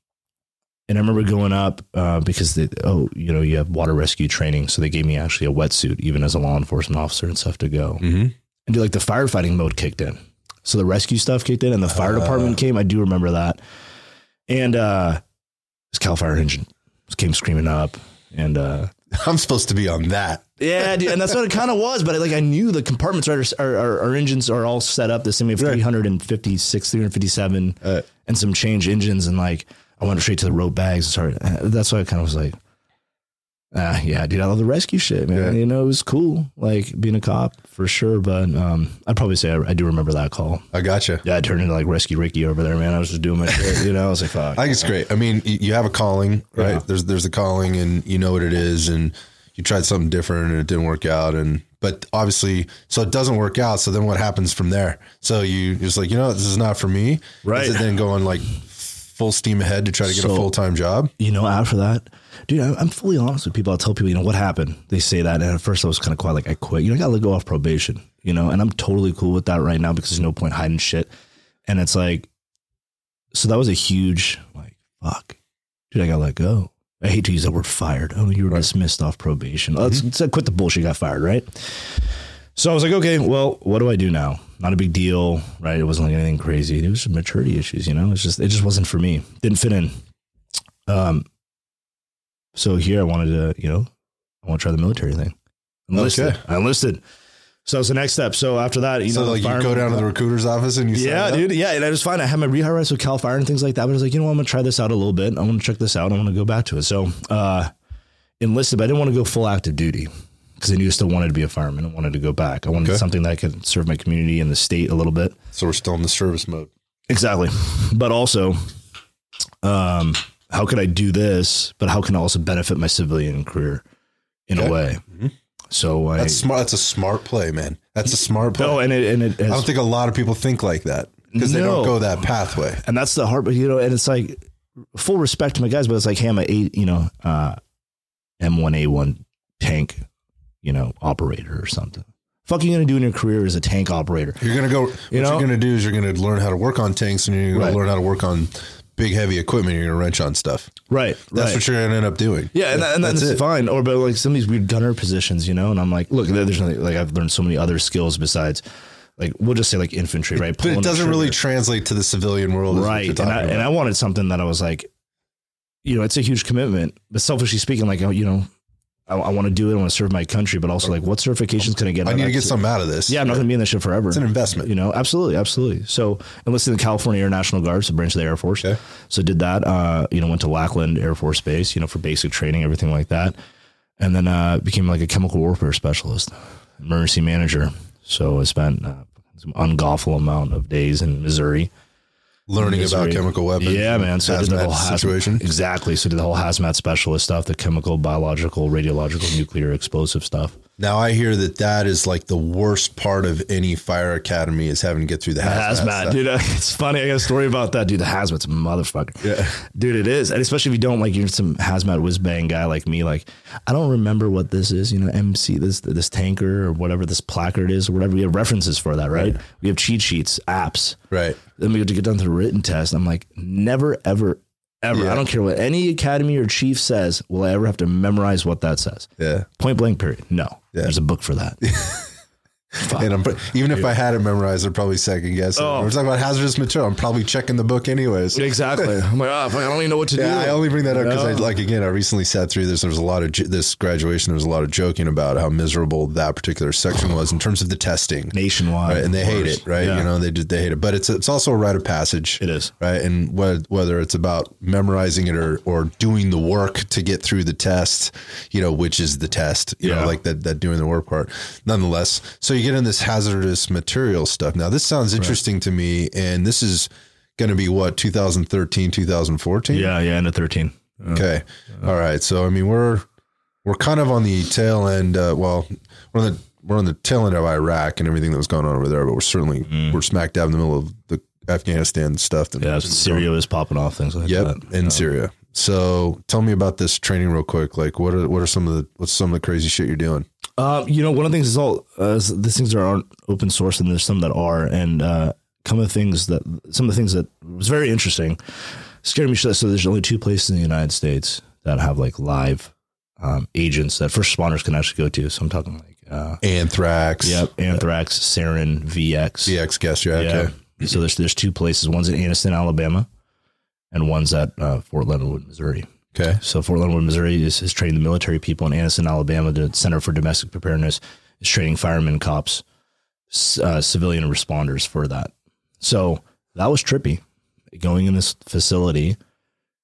and I remember going up uh, because they, oh, you know, you have water rescue training, so they gave me actually a wetsuit, even as a law enforcement officer and stuff to go. Mm-hmm. and do like the firefighting mode kicked in. So the rescue stuff kicked in and the fire department came. I do remember that. And uh this Cal Fire engine came screaming up. And uh I'm supposed to be on that. yeah, dude, and that's what it kind of was. But like I knew the compartments are, are, are our engines are all set up the same. We have 356, 357 Uh, and some change engines. And like I went straight to the rope bags. And sorry. That's why I kind of was like, ah, yeah, dude, I love the rescue shit, man. Yeah. You know, it was cool, like being a cop for sure. But um, I'd probably say I, I do remember that call. I gotcha. Yeah, I turned into like Rescue Ricky over there, man. I was just doing my shit, you know. I was like, fuck. I think it's great. I mean, you have a calling, right? Yeah. There's there's a calling, and you know what it is, and you tried something different, and it didn't work out, and but obviously, so it doesn't work out. So then what happens from there? So you just like, you know, this is not for me, Right. Is it then going like full steam ahead to try to get a full time job? you know, after that, dude, I, I'm fully honest with people. I'll tell people, you know, what happened. They say that, and at first I was kind of quiet, like I quit. You know, I got to let go off probation, you know, and I'm totally cool with that right now because there's no point hiding shit. And it's like, so that was a huge like, fuck, dude, I got to let go. I hate to use that word fired. Oh, you were dismissed off probation. Let's, let's quit the bullshit. Got fired, right? So I was like, okay, well, what do I do now? Not a big deal, right? It wasn't like anything crazy. It was just maturity issues, you know. It's just it just wasn't for me. Didn't fit in. Um. So here I wanted to, you know, I want to try the military thing. Enlisted. Okay. I enlisted. So it's the next step. So after that, you so know, like you go down to the recruiter's office and you yeah, dude. Yeah, and I was fine. I had my rehire rights with Cal Fire and things like that. But I was like, you know what? I'm gonna try this out a little bit. I want to check this out. I want to go back to it. So uh, enlisted, but I didn't want to go full active duty because I knew I still wanted to be a fireman. I wanted to go back. I wanted Okay. something that I could serve my community and the state a little bit. So we're still in the service mode. Exactly. But also, um, how could I do this? But how can I also benefit my civilian career in Okay. a way? Mhm. So I. That's smart. That's a smart play, man. That's a smart play. no, and it and it I don't think a lot of people think like that because they don't go that pathway. and that's the hard. But you know, and it's like full respect to my guys, but it's like, hey, I'm a eight, you know, uh, M1A1 tank, you know, operator or something. Fuck you gonna do in your career as a tank operator? You're gonna go. What You you know? are gonna do is you're gonna learn how to work on tanks, and you're gonna Right. learn how to work on big heavy equipment. You're gonna wrench on stuff. Right. That's right. what you're gonna end up doing. Yeah, and, that, and that's that's fine. Or but like some of these weird gunner positions, you know, and I'm like, look, there's nothing like I've learned so many other skills besides like we'll just say like infantry, right? But it doesn't really translate to the civilian world, right. And I, and I wanted something that I was like, you know, it's a huge commitment. But selfishly speaking, like oh, you know, I, I want to do it. I want to serve my country, but also like, what certifications can I get? I need to get something out of this. Yeah, I'm not going to be in this shit forever. It's an investment. You know, absolutely, absolutely. So enlisted in the California Air National Guard, so branch of the Air Force. Okay. So did that. Uh, you know, went to Lackland Air Force Base. You know, for basic training, everything like that, and then uh, became like a chemical warfare specialist, emergency manager. So I spent uh, some ungawful amount of days in Missouri. Learning about chemical weapons. Yeah, man. So did the whole haz- situation. Exactly. So did the whole hazmat specialist stuff, the chemical, biological, radiological, nuclear, explosive stuff. Now I hear that that is like the worst part of any fire academy is having to get through the hazmat. hazmat, dude. uh, It's funny. I got a story about that, dude. The hazmat's a motherfucker. Yeah. dude, it is, and especially if you don't like, you're some hazmat whiz bang guy like me. Like, I don't remember what this is. You know, MC this this tanker or whatever this placard is or whatever. We have references for that, right? We have cheat sheets, apps. Right. Then we get to get done to the written test. I'm like, never, ever, ever. Yeah. I don't care what any academy or chief says. Will I ever have to memorize what that says? Yeah. Point blank. Period. No. Yeah. There's a book for that. And I'm even if I had it memorized, I'd probably second guess it. Oh. We're talking about hazardous material. I'm probably checking the book anyways. Exactly. I'm like, oh, I don't even know what to Yeah, I only bring that up because I No. like again. I recently sat through this. There was a lot of this graduation. There was a lot of joking about how miserable that particular section was in terms of the testing, Nationwide. right? And they hate it, right? Yeah. You know, they did they hate it, but it's it's also a rite of passage. It is. right? And wh- whether it's about memorizing it or or doing the work to get through the test, you know, which is the test, you Yeah. know, like that that doing the work part. Nonetheless, so you get in this hazardous material stuff. Now, this sounds interesting to me, and this is going to be what 2013, 2014. Yeah, yeah, end of 13. Okay. All right. So I mean, we're we're kind of on the tail end. Uh, well, we're on the we're on the tail end of Iraq and everything that was going on over there, but we're certainly we're smack dab in the middle of the Afghanistan stuff. Mm. Yeah, Syria is popping off, things like Yep, that. in Syria. So tell me about this training real quick. Like, what are what are some of the what's some of the crazy shit you're doing? Uh, you know, one of the things is all uh, is these things are aren't open source, and there's some that are, and uh, some of the things that some of the things that was very interesting, scared me. So there's only two places in the United States that have like live um, agents that first responders can actually go to. So I'm talking like, uh, Anthrax. yep, Anthrax, Sarin, VX. VX gas. Yeah. Okay. So there's there's two places. One's in Anniston, Alabama, and one's at uh, Fort Leonard Wood, Missouri. Okay. So Fort Leonard Wood, Missouri is, is training the military people in Anniston, Alabama. The Center for Domestic Preparedness is training firemen, cops, uh, civilian responders for that. So that was trippy. Going in this facility,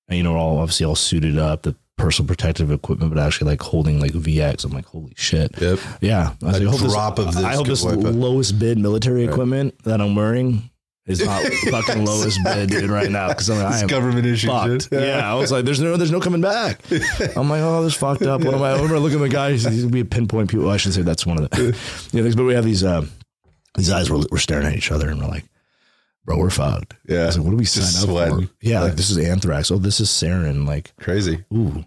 and you know, all obviously all suited up, the personal protective equipment, but actually like holding like VX. I'm like, holy shit. Yep. Yeah. I, like, I hope this- of this I hope this lowest bid military equipment that I'm wearing is not fucking lowest bid, dude, right now. Because I'm like, I am government issue. fucked. Yeah. I was like, there's no, there's no coming back. I'm like, oh, this fucked up. What am I? I remember looking at the guy. He's, he's gonna be a pinpoint people. I should say that's one of the yeah, things. But we have these uh, these eyes. We're, we're staring at each other and we're like, bro, we're fucked. Yeah. Like, what do we Just sign up sweating. for? Yeah, like this is anthrax. Oh, this is sarin. Like, Crazy. ooh,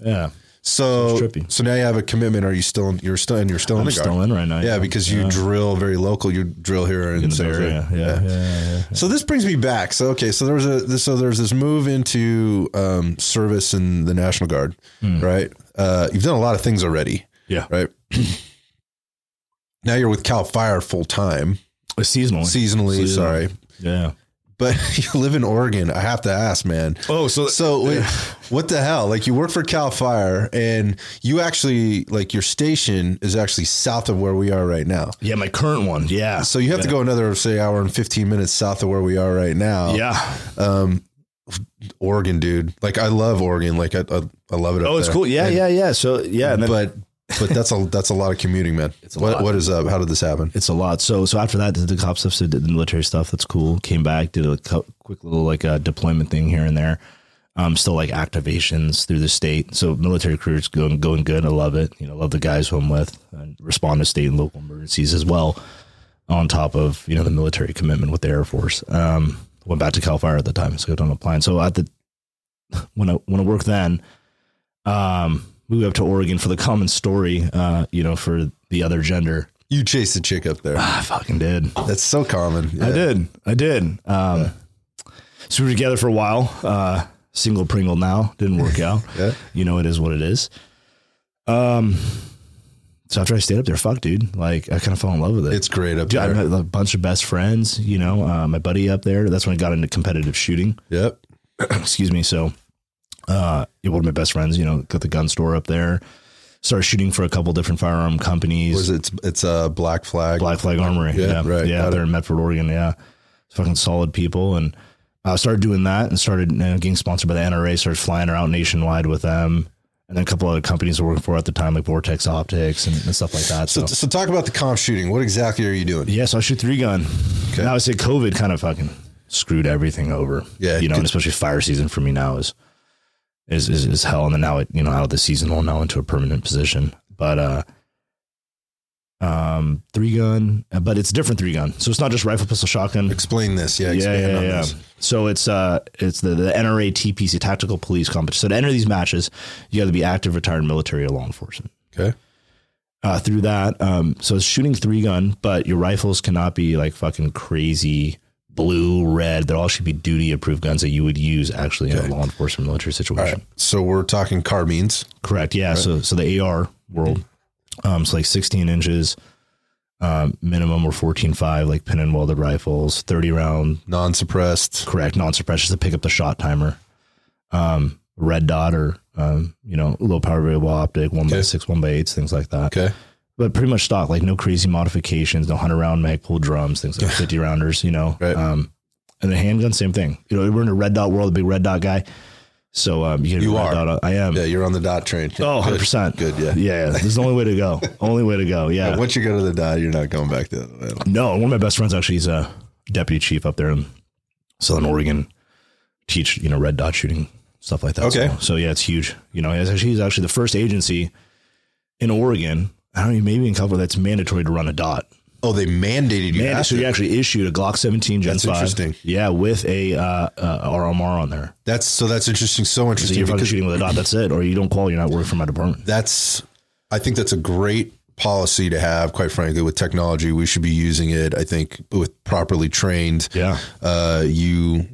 yeah. So so now you have a commitment. Are you still in, you're still and you're still in I'm the guard? still in right now. Yeah, because you Yeah. drill very local. You drill here in, in the San Bay Jose. Area. Yeah, yeah, yeah, yeah. So this brings me back. So okay, so there was a this, so there's this move into um, service in the National Guard, right? Uh, you've done a lot of things already, Yeah. right? now you're with Cal Fire full time, It's seasonal. seasonally. Sorry, Yeah. But you live in Oregon. I have to ask, man. Oh, so So wait, what the hell? Like you work for Cal Fire, and you actually like your station is actually south of where we are right now. yeah, my current one. Yeah. So you have to go another say hour and fifteen minutes south of where we are right now. Yeah. Um, Oregon, dude. Like I love Oregon. Like I, I, I love it. up Oh, it's there. cool. Yeah, And- yeah, yeah. So yeah, and then But but that's a that's a lot of commuting, man. a what lot. what is up? How did this happen? it's a lot. So so after that, did the cop stuff, so did the military stuff. That's cool. Came back, did a cu- quick little like uh, deployment thing here and there. Um, still like activations through the state. So military careers going going good. I love it. You know, love the guys who I'm with. And respond to state and local emergencies as well. On top of you know the military commitment with the Air Force. Um, went back to Cal Fire at the time, so I done applying. So at the when I when I worked then, um, moved up to Oregon for the common story. Uh, you know, for the other gender. You chased a chick up there. I fucking did. That's so common. I did. I did. Um, So we were together for a while. Uh, single Pringle now didn't work out. Yeah. You know, it is what it is. Um, so after I stayed up there, fuck, dude. Like I kind of fell in love with it. It's great up Dude, I there. met a bunch of best friends. You know, uh, my buddy up there. That's when I got into competitive shooting. Yep. Excuse me. So, uh, one of my best friends. You know, got the gun store up there. started shooting for a couple different firearm companies. Was it? It's a Black Flag. Black Flag Armory. Yeah, Yeah, right, Yeah, they're in Medford, Oregon. Yeah, it's fucking solid people, and I started doing that and started you know, getting sponsored by the NRA. Started flying around nationwide with them, and then a couple other companies I working for at the time, like Vortex Optics and, and stuff like that. So, So, so talk about the comp shooting. What exactly are you doing? yeah, so I shoot three gun. Okay. Now I say COVID kind of fucking screwed everything over. Yeah, you know, and especially fire season for me now is is is, is hell, and then now it you know out of the seasonal now into a permanent position, but uh. Um, three gun, uh, but it's different three gun. So it's not just rifle, pistol, shotgun. Explain this. Yeah, Yeah, yeah, yeah. this. So it's uh, it's the, the NRA TPC Tactical Police Competition. So to enter these matches, you got to be active, retired military, or law enforcement. Okay. Uh, through that, um, so it's shooting three gun, but your rifles cannot be like fucking crazy blue, red. They all should be duty approved guns that you would use actually in a law enforcement military situation. right. So we're talking carbines. Correct. Yeah. So so the AR world, um, it's like 16 inches, um, minimum or 14.5, like pin and welded rifles, 30 round non-suppressed. correct non-suppressed just to pick up the shot timer um red dot or um you know low power variable optic one by Okay. six one by eights things like that Okay. But pretty much stock like no crazy modifications no 100 round Magpul drums things like 50 rounders you know Right. um and the handgun same thing you know we're in a red dot world a big red dot guy so um you, you are. Dot, i am Yeah, you're on the dot train. oh 100% Good. Yeah. yeah yeah this is the only way to go only way to go yeah Once you go to the dot, you're not going back to the way. no, one of my best friends actually is a deputy chief up there in Southern Oregon. Teach you know red dot shooting stuff like that. Okay. So, so yeah, it's huge. You know, actually, he's actually the first agency in Oregon. I don't know, maybe in California that's mandatory to run a dot. Oh, they mandated you. Man, have so you actually issued a Glock 17 Gen That's 5. interesting. Yeah, with a uh, uh, RMR on there. That's so. That's interesting. So So interesting you're fucking shooting with a dot. That's it, or you don't call. You're not working for my department. that's. I think that's a great policy to have. Quite frankly, with technology, we should be using it. I think with properly trained. Yeah, uh, you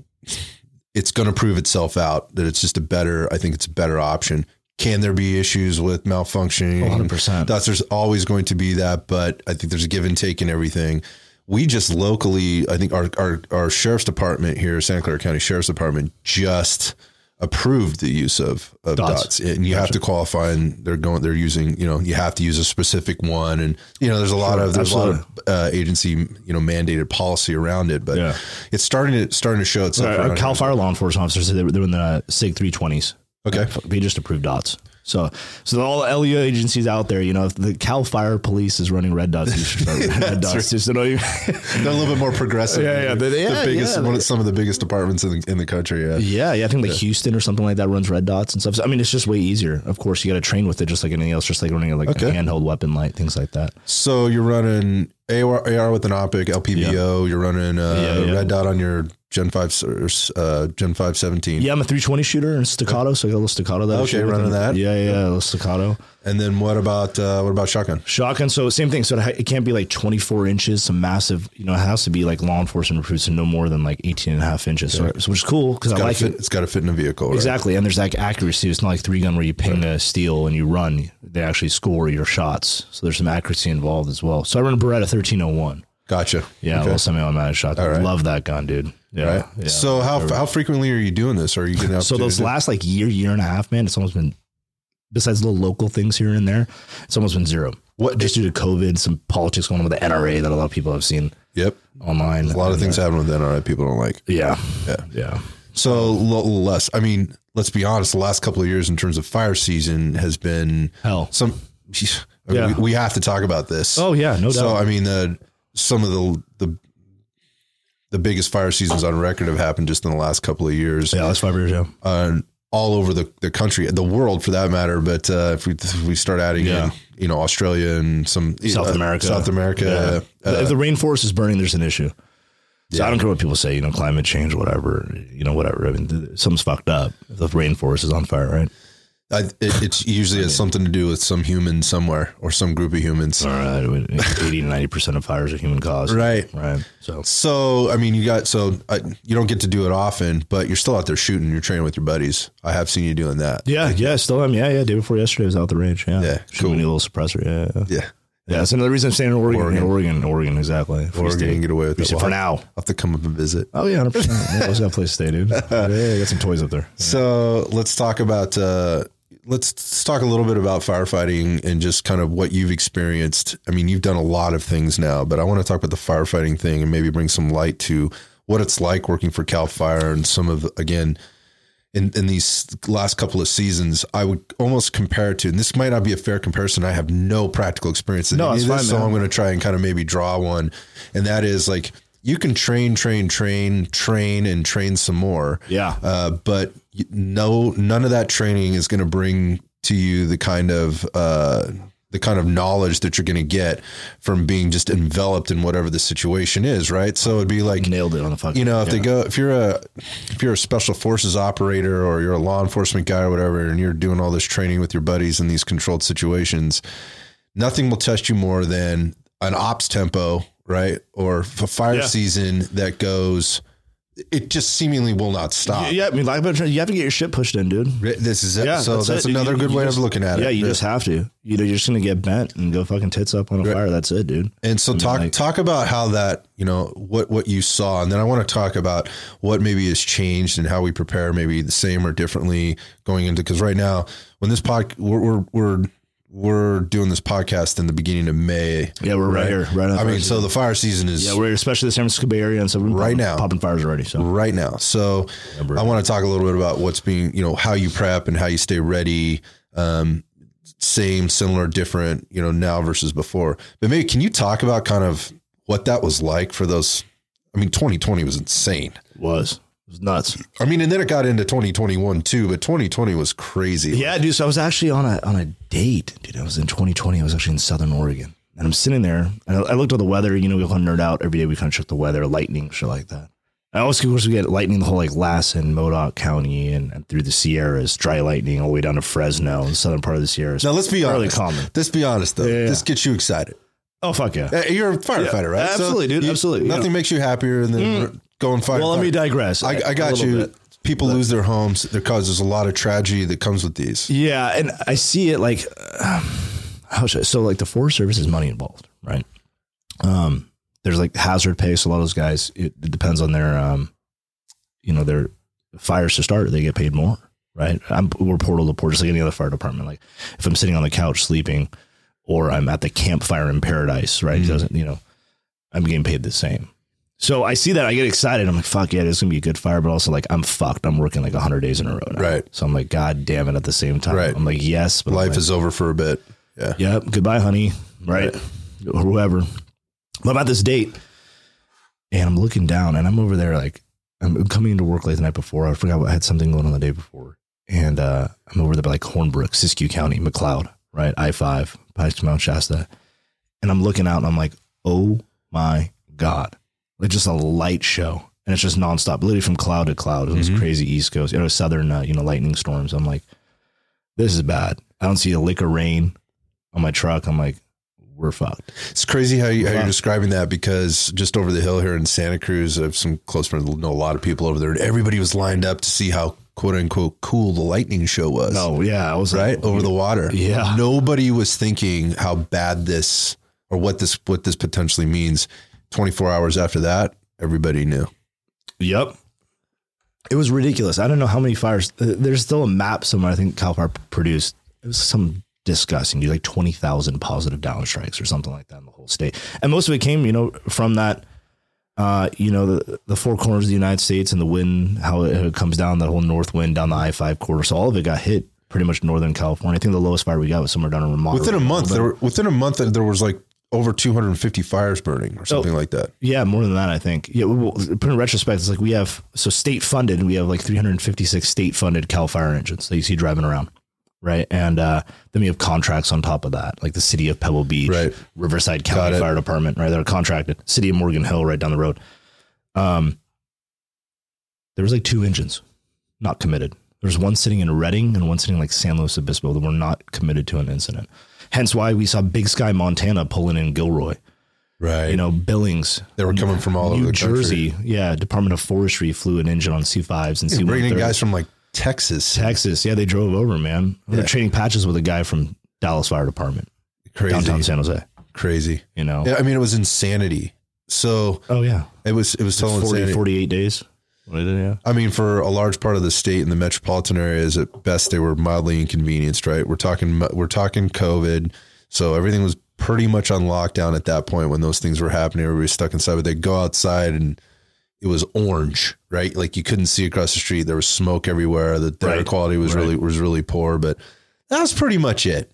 it's going to prove itself out that it's just a better i think it's a better option can there be issues with malfunctioning 100%. that's there's always going to be that but i think there's a give and take in everything we just locally i think our our, our sheriff's department here santa clara county sheriff's department just approved the use of, of Dots. dots. and you have to qualify and they're going they're using you know you have to use a specific one and you know there's a lot of there's a lot of uh, agency you know mandated policy around it but Yeah. it's starting to starting to show itself around Cal. Fire law enforcement officers they were, they were in the SIG 320s. Okay. They just approved dots. So, so all the LEO agencies out there, you know, if the Cal Fire Police is running red dots, you should start running red dots. Just to know they're a little bit more progressive Yeah, yeah, the, yeah, biggest yeah. one of some of the biggest departments in the, in the country yeah yeah, yeah. I think like Houston or something like that runs red dots and stuff. So, I mean, it's just way easier. Of course, you got to train with it just like anything else, just like running like Okay. a handheld weapon light, things like that. so you're running AR, AR with an optic LPVO you're running uh, yeah. red dot on your Gen 5 s- uh, Gen 5 17 Yeah, I'm a 320 shooter and staccato, so I got a little staccato that Okay, running that. Yeah, yeah, a little staccato. and then what about uh, what about shotgun Shotgun, so same thing. So it ha- it can't be like 24 inches, some massive, you know, it has to be like law enforcement approved, so no more than like 18 and a half inches. So, so which is cool because I like fit, it. it's got to fit in a vehicle right? Exactly. And there's like accuracy. It's not like three gun where you ping a steel and you run. They actually score your shots. So there's some accuracy involved as well. So I run a Beretta 1301. Gotcha Yeah, a okay. little semi-automatic shotgun. right. Love that gun, dude. Yeah. right yeah. so how how frequently are you doing this are you getting out So those last like year, year and a half, man, it's almost been besides little local things here and there, it's almost been zero. What- just due to COVID, some politics going on with the NRA that a lot of people have seen yep online. a lot of things uh, happen with all right people don't like Yeah. Yeah. Yeah. So a little less. I mean, let's be honest. The last couple of years, in terms of fire season, has been Hell. some. I mean, Yeah. we, we have to talk about this. Oh yeah, no doubt. so. I mean, the some of the the the biggest fire seasons on record have happened just in the last couple of years, yeah, that's five years. Yeah. uh, all over the, the country, the world for that matter. But uh, if we if we start adding Yeah. in, you know, Australia and some South uh, America. South America, Yeah. uh, if the rainforest is burning, there's an issue. So I don't care what people say, you know, climate change, whatever, you know, whatever. I mean, th- something's fucked up. The rainforest is on fire, right? I, it, it's usually has something to do with some human somewhere or some group of humans. All right. 80 to 90% of fires are human caused. Right. Right. So, So, I mean, you got so uh, you don't get to do it often, but you're still out there shooting. You're training with your buddies. I have seen you doing that. yeah, yeah, still am. Yeah, yeah. Day before yesterday, I was out the range. Yeah. Yeah, Shooting cool. a little suppressor. Yeah. Yeah. Yeah, yeah. That's another reason I'm staying in Oregon. Oregon. Oregon, Oregon, exactly. Free Oregon, state. get away with Free it. Well, for now. I'll have to come up and visit. Oh, yeah, 100%. yeah, a place to stay, dude. Yeah, yeah, I got some toys up there. So let's talk about uh, let's, talk a little bit about firefighting and just kind of what you've experienced. I mean, you've done a lot of things now, but I want to talk about the firefighting thing and maybe bring some light to what it's like working for Cal Fire and some of the, again in, in these last couple of seasons, I would almost compare it to, and this might not be a fair comparison. I have no practical experience in No, any of this, so. I'm going to try and kind of maybe draw one, and that is like you can train, train, train, train, and train some more. Yeah. Uh, but no, none of that training is going to bring to you the kind of uh, the kind of knowledge that you're going to get from being just enveloped in whatever the situation is, right? So it'd be like Nailed it on the fucking. you know, if yeah. they go, if you're a, if you're a special forces operator or you're a law enforcement guy or whatever, and you're doing all this training with your buddies in these controlled situations, nothing will test you more than an ops tempo, right? Or a fire Yeah. season that goes, it just seemingly will not stop. Yeah, I mean, like, you have to get your shit pushed in, dude. This is it. Yeah, so that's, it. Another you- good you way just- of looking at it. Yeah, you just have to. You know, you're just gonna get bent and go fucking tits up on a fire. That's it, dude. And so talk like- talk about how that you know what what you saw, and then I want to talk about what maybe has changed and how we prepare, maybe the same or differently going into because right now when this pod we're we're we're, we're doing this podcast in the beginning of May. Yeah, we're right, here, right. on I mean, so the fire season is yeah, we're especially the San Francisco Bay Area, and so we're Right popping, now. popping fires already. So right now. So I want to talk a little bit about what's being, you know, how you prep and how you stay ready. Um, same, similar, different, you know, now versus before. But maybe can you talk about kind of what that was like for those? I mean, 2020 was insane. it was was nuts. I mean, and then it got into 2021 too, but 2020 was crazy. Yeah, dude. So I was actually on a on a date, dude. I was in 2020. I was actually in Southern Oregon, and I'm sitting there. And I, I looked at the weather. You know, we kind of nerd out every day. We kind of check the weather, lightning, shit like that. I always, of course, we get lightning the whole like Lassen, Modoc County, and, and through the Sierras, dry lightning all the way down to Fresno, the southern part of the Sierras. Now let's be Fairly honest. common. Let's be honest though. Yeah. This gets you excited. Oh fuck yeah! Uh, You're a firefighter, right? absolutely, dude, you- absolutely, yeah. Nothing makes you happier than go and. Well, let me digress. I got you. bit. People lose their homes because there's a lot of tragedy that comes with these. Yeah, and I see it like um, how should I, so like the Forest Service is money involved, right? Um, there's like hazard pay. So a lot of those guys, it, it depends on their um, you know, their fires to start. They get paid more, right? I'm we're portal to port, just like any other fire department. Like if I'm sitting on the couch sleeping, or I'm at the Camp Fire in Paradise, right? It doesn't you know, I'm getting paid the same. So I see that I get excited. I'm like, fuck yeah, this is gonna be a good fire, but also like I'm fucked. I'm working like 100 days in a row now. Right. So I'm like, god damn it. At the same time, Right. I'm like, yes, but Life like, is over for a bit. Yeah. Yep. Goodbye, honey. Right. Or whoever. But I'm this date and I'm looking down and I'm over there like I'm coming into work late the night before. I forgot what I had something going on the day before. And uh, I'm over there by like Hornbrook, Siskiyou County, McCloud, right? I 5, Pikes to Mount Shasta. And I'm looking out and I'm like, oh my God. Like just a light show. And it's just nonstop, literally from cloud to cloud. It was Mhm. crazy East Coast, you know, southern, uh, you know, lightning storms. I'm like, this is bad. I don't see a lick of rain on my truck. I'm like, we're fucked. It's crazy how, you, how you're describing that because just over the hill here in Santa Cruz, I have some close friends know a lot of people over there, and everybody was lined up to see how quote unquote cool the lightning show was. Oh yeah, I was right like, over the water. Yeah. nobody was thinking how bad this or what this what this potentially means. 24 hours after that, everybody knew. Yep. It was ridiculous. I don't know how many fires. uh, There's still a map somewhere. I think Cal Fire produced. It was some disgusting. You like twenty thousand positive down strikes or something like that in the whole state, and most of it came, you know, from that. Uh, you know the the four corners of the United States and the wind, how it, it comes down that whole north wind down the I five corridor. So all of it got hit pretty much northern California. I think the lowest fire we got was somewhere down in Ramada. Within a month, there were, within a month there was like over 250 fires burning or something like that. Yeah, more than that, I think. Yeah, well, put in retrospect, it's like we have so state funded. We have like 356 state funded Cal Fire engines that you see driving around, right? And uh, then we have contracts on top of that, like the city of Pebble Beach, Right. Riverside County. Fire Department, right? They're contracted. City of Morgan Hill, right down the road. Um, there was like two engines not committed. There's one sitting in Redding and one sitting like San Luis Obispo that were not committed to an incident. Hence why we saw Big Sky, Montana pulling in Gilroy Right. you know, Billings. They were coming from all New over the Jersey. Yeah, Department of Forestry flew an engine on C5s and country. bringing in C130s. guys from like Texas. Texas. Yeah, they drove over, man. They're Yeah. trading patches with a guy from Dallas Fire Department, Crazy. downtown San Jose. Crazy. You know? Yeah, I mean, it was insanity. So Oh, yeah. it was, it was total 40, insanity. 48 days. Yeah. I mean, for a large part of the state and the metropolitan areas, at best they were mildly inconvenienced. Right? We're talking we're talking COVID, so everything was pretty much on lockdown at that point when those things were happening. Everybody was stuck inside, but they'd go outside and it was orange, right? Like you couldn't see across the street. There was smoke everywhere. The air Right. quality was Right. really was really poor, but that was pretty much it.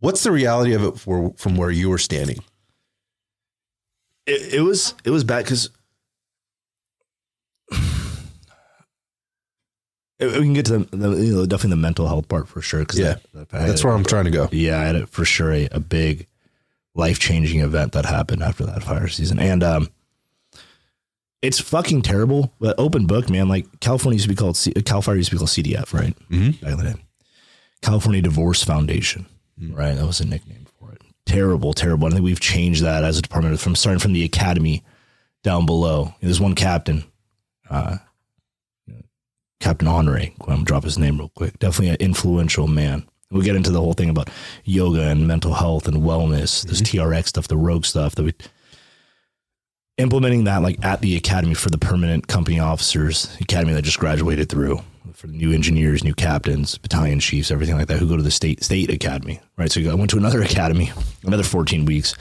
What's the reality of it for, from where you were standing? It, it was it was bad because we can get to the, the you know, definitely the mental health part for sure. Cause Yeah. that- that- That's a- where I'm trying to go. Yeah, I had it for sure a, a big life changing event that happened after that fire season. And um it's fucking terrible, but open book, man. Like California used to be called C- Cal Fire used to be called CDF, right? Mhm. Back in the day. California Divorce Foundation, right? That was a nickname for it. Terrible, terrible. I think we've changed that as a department from starting from the academy down below. There's one captain, uh, Captain Honore. I'm drop his name real quick. Definitely an influential man. We'll get into the whole thing about yoga and mental health and wellness, this TRX stuff, the rogue stuff that we implementing that like at the academy for the permanent company officers, academy that just graduated through for the new engineers, new captains, battalion chiefs, everything like that, who go to the state state academy, right? So I went to another academy, another 14 weeks,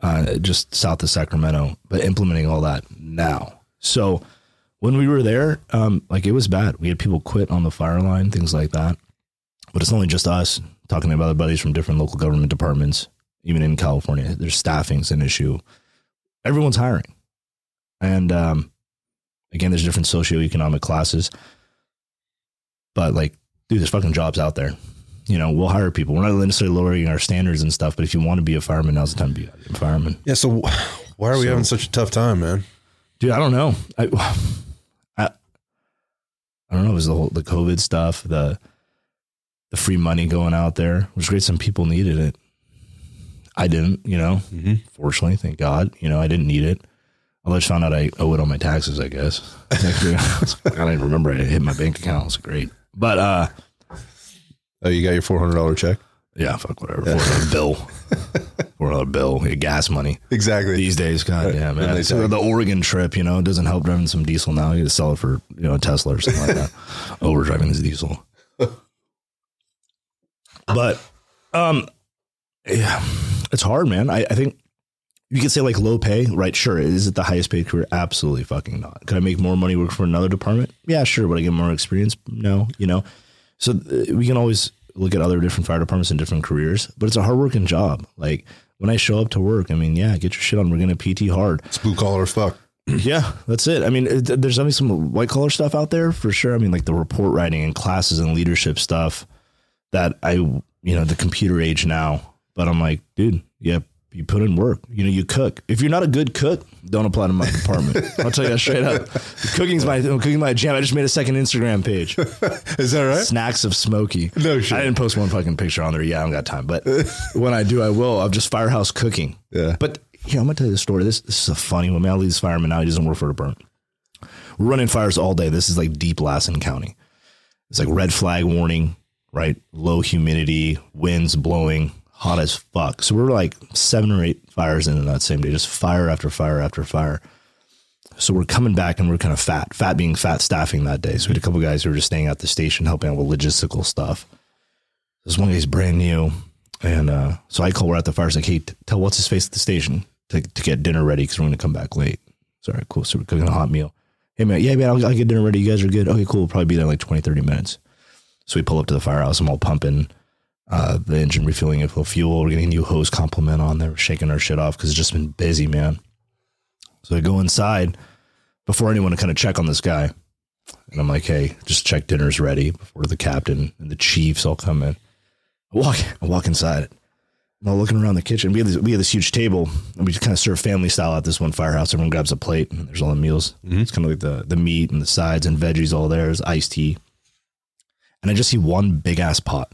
uh, just south of Sacramento, but implementing all that now. So when we were there, um, like it was bad. We had people quit on the fire line, things like that. But it's only just us talking to other buddies from different local government departments, even in California. There's staffing's an issue. Everyone's hiring. And um, again, there's different socioeconomic classes. But like, dude, there's fucking jobs out there. You know, we'll hire people. We're not necessarily lowering our standards and stuff, but if you want to be a fireman, now's the time to be a fireman. Yeah. So why are we So- having such a tough time, man? Dude, I don't know. I don't know. It was the whole the COVID stuff, the the free money going out there, which was great. Some people needed it. I didn't, you know. Mhm. Fortunately, thank God, you know, I didn't need it. I just found out I owe it on my taxes. I guess Actually, I don't even remember. I hit my bank account. It was great, but uh, Oh, you got your four hundred dollar check. Yeah, fuck whatever. Four dollar bill, four dollar bill, yeah, gas money. Exactly. these days. God damn, man. So the Oregon trip, you know, it doesn't help driving some diesel now. You just sell it for, you know, a Tesla or something like that. we're driving this diesel. but, um, yeah, it's hard, man. I, I think you could say like low pay, right? Sure. Is it the highest paid career? Absolutely fucking not. Could I make more money work for another department? Yeah, sure. Would I get more experience? No, you know. So uh, we can always look at other different fire departments and different careers, but it's a hardworking job. Like when I show up to work, I mean, yeah, get your shit on. We're gonna PT hard. It's blue collar as fuck. Yeah, that's it. I mean, it, there's definitely some white collar stuff out there for sure. I mean, like the report writing and classes and leadership stuff that I, you know, the computer age now. But I'm like, dude, yeah, you put in work. You know, you cook. If you're not a good cook, don't apply to my department. I'll tell you that straight up. Cooking's my cooking's my jam. I just made a second Instagram page. Is that right? Snacks of Smoky. No shit. I didn't post one fucking picture on there. Yeah, I don't got time. But when I do, I will. I'm just firehouse cooking. Yeah. But here, I'm gonna tell you the story. This this is a funny one. Man, I'll leave this fireman now. He doesn't work for the burn. We're running fires all day. This is like deep Lassen County. It's like red flag warning, right? Low humidity, winds blowing, hot as fuck. So we're like seven or eight fires in that same day, just fire after fire after fire. So we're coming back and we're kind of fat, fat being fat staffing that day. So we had a couple guys who were just staying at the station helping out with logistical stuff. This one guy's brand new. And uh, so I call, we're at the fire. It's like, hey, t- tell what's his face at the station to, to get dinner ready because we're going to come back late. So, all right, cool. So we're cooking a hot meal. Hey, man, yeah, man, I'll, I'll get dinner ready. You guys are good. Okay, cool. We'll probably be there in like 20, 30 minutes. So we pull up to the firehouse. I'm all pumping uh, the engine, refueling it of fuel. We're getting a new hose complement on there, shaking our shit off because it's just been busy, man. So I go inside before anyone to kind of check on this guy. And I'm like, hey, just check dinner's ready before the captain and the chiefs all come in. I walk, I walk inside. I'm all looking around the kitchen. We have, this, we have this huge table, and we just kind of serve family style at this one firehouse. Everyone grabs a plate, and there's all the meals. It's kind of like the the meat and the sides and veggies all there. There's iced tea, and I just see one big ass pot,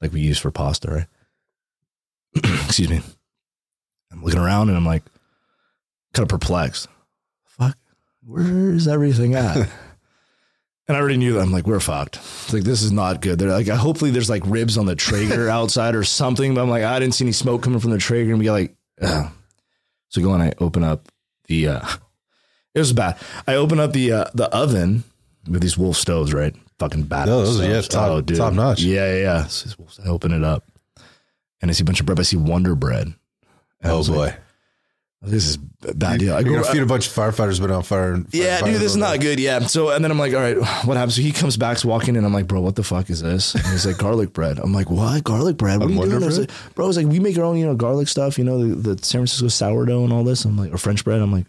like we use for pasta, right? Excuse me. I'm looking around, and I'm like, kind of perplexed. Fuck, where is everything at? And I already knew that. I'm like, we're fucked. It's like, this is not good. They're like, hopefully there's like ribs on the Traeger outside or something. But I'm like, I didn't see any smoke coming from the Traeger. And we got like, Ugh. so go and I open up the, uh, It was bad. I open up the uh, the oven with these wolf stoves, right? Fucking bad. No, yeah, top- top notch. Yeah, yeah, yeah. So I open it up, and I see a bunch of bread. I see Wonder Bread. And Oh boy. like, this is a bad deal. I You're go, gonna feed a bunch of firefighters been on fire. And yeah, dude, this is fire- not good. Yeah. So, and then I'm like, all right, what happens? So he comes back, walking in. I'm like, bro, what the fuck is this? And he's like, garlic bread. I'm like, what? Garlic bread? What are you doing? I was like, bro, I was like, we make our own, you know, garlic stuff, you know, the, the San Francisco sourdough and all this. I'm like, or French bread. I'm like,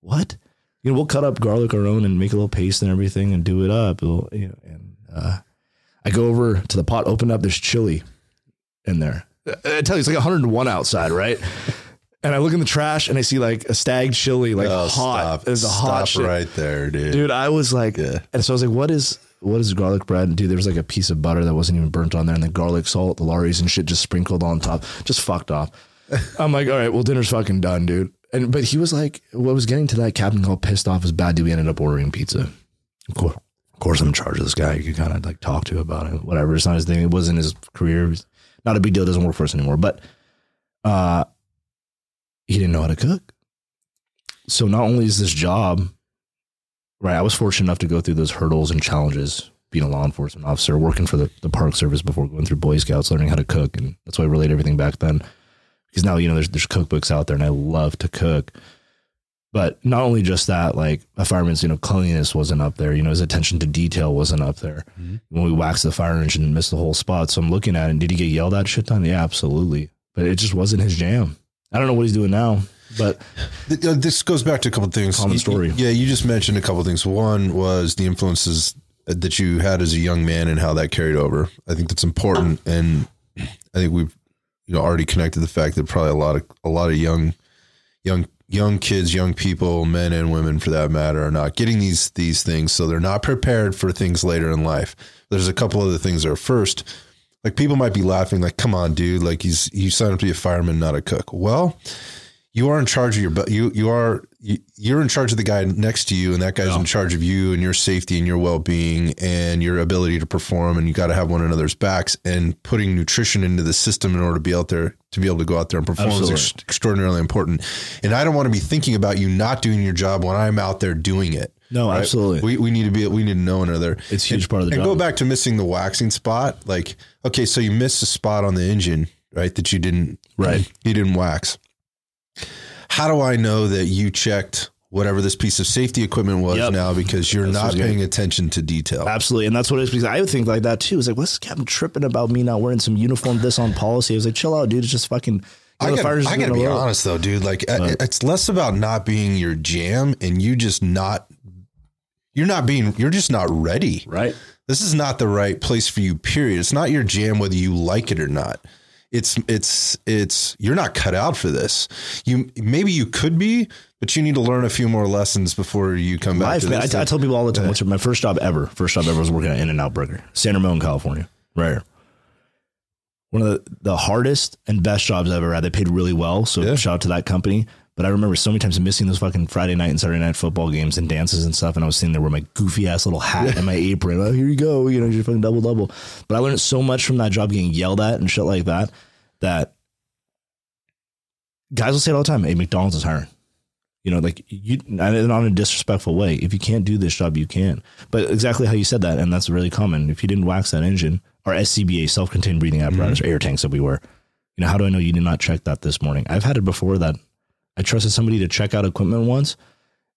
what? You know, we'll cut up garlic our own and make a little paste and everything and do it up. It'll, you know, and uh, I go over to the pot, open up, there's chili in there. I tell you, it's like 101 outside, right? And I look in the trash and I see like a Stagg chili, like Oh, hot. stop. It's a hot Stop shit. right there, dude. Dude, I was like, Yeah. and so I was like, what is what is garlic bread? And dude, there was like a piece of butter that wasn't even burnt on there, and the garlic salt, the Lawry's and shit just sprinkled on top, just fucked off. I'm like, all right, well, dinner's fucking done, dude. And but he was like, what was getting to that captain called pissed off was bad. Dude, we ended up ordering pizza. Of course, of course, I'm in charge of this guy. You kind of like talk to about it, whatever. It's not his thing. It wasn't his career. Not a big deal. It Doesn't work for us anymore. But uh, he didn't know how to cook. So not only is this job right, I was fortunate enough to go through those hurdles and challenges being a law enforcement officer, working for the, the Park Service before going through Boy Scouts, learning how to cook. And that's why I relate everything back then. Because now, you know, there's, there's cookbooks out there and I love to cook. But not only just that, like a fireman's, you know, cleanliness wasn't up there. You know, his attention to detail wasn't up there. When we waxed the fire engine and missed the whole spot. So I'm looking at it. And did he get yelled at shit ton? Yeah, absolutely. But it just wasn't his jam. I don't know what he's doing now, but uh, This goes back to a couple things. Common story. Yeah, you just mentioned a couple things. One was the influences that you had as a young man and how that carried over. I think that's important, and I think we've you know already connected the fact that probably a lot of a lot of young young young kids, young people, men and women for that matter, are not getting these these things, so they're not prepared for things later in life. There's a couple other things that are first. Like people might be laughing, like, "Come on, dude! Like he's you signed up to be a fireman, not a cook." Well, you are in charge of your bu- you you are you're in charge of the guy next to you and that guy's in charge of you and your safety and your well-being and your ability to perform and you got to have one another's backs and putting nutrition into the system in order to be out there to be able to go out there and perform Absolutely. is ex- extraordinarily important and i don't want to be thinking about you not doing your job when i'm out there doing it No, absolutely. we, we need to be we need to know another It's a huge and, part of the job. and job. go back to missing the waxing spot like okay so you missed a spot on the engine right that you didn't Right. you didn't wax how do i know that you checked whatever this piece of safety equipment was Yep. now because you're That's not what's good. paying attention to detail Absolutely. And that's what it is because I would think like that too. It's like, what's this captain tripping about me not wearing some uniform, this on policy? I was like, chill out, dude. It's just fucking. You I know, gotta, I gotta be honest though, dude. Like, it's less about not being your jam and you just not, you're not being, you're just not ready. Right. This is not the right place for you. Period. It's not your jam whether you like it or not. It's it's it's you're not cut out for this. You maybe you could be, but you need to learn a few more lessons before you come back Life, to man. I. I tell people all the time, what's my first job ever? First job ever was working at In-N-Out Burger, San Ramon, California. Right here. One of the, the hardest and best jobs I've ever had. They paid really well. So Yeah. shout out to that company. But I remember so many times missing those fucking Friday night and Saturday night football games and dances and stuff. And I was sitting there with my goofy ass little hat and my apron. Oh, here you go. You know, you're fucking double double. But I learned so much from that job getting yelled at and shit like that that guys will say it all the time. Hey, McDonald's is hiring. You know, like you, and not in a disrespectful way. If you can't do this job, you can. But exactly how you said that, and that's really common. If you didn't wax that engine, or SCBA, self-contained breathing apparatus, or air tanks that we wear, you know, how do I know you did not check that this morning? I've had it before that I trusted somebody to check out equipment once,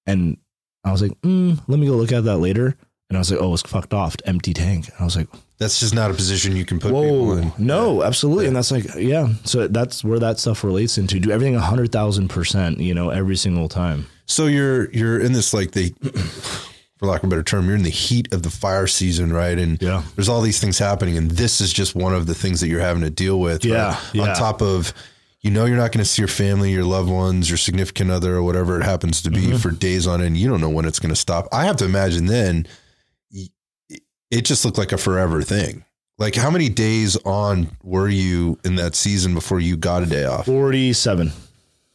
and I was like, mm, let me go look at that later. And I was like, oh, it's fucked off, empty tank. And I was like, That's just not a position you can put people in. no, absolutely, and that's like, yeah. So that's where that stuff relates into. Do everything a hundred thousand percent, you know, every single time. So you're you're in this like the for lack of a better term, you're in the heat of the fire season, right? And Yeah. there's all these things happening, and this is just one of the things that you're having to deal with. right? Yeah, yeah. On top of, you know, you're not going to see your family, your loved ones, your significant other, or whatever it happens to be Mm-hmm. for days on end. You don't know when it's going to stop. I have to imagine then, it just looked like a forever thing. Like how many days on were you in that season before you got a day off? Forty-seven.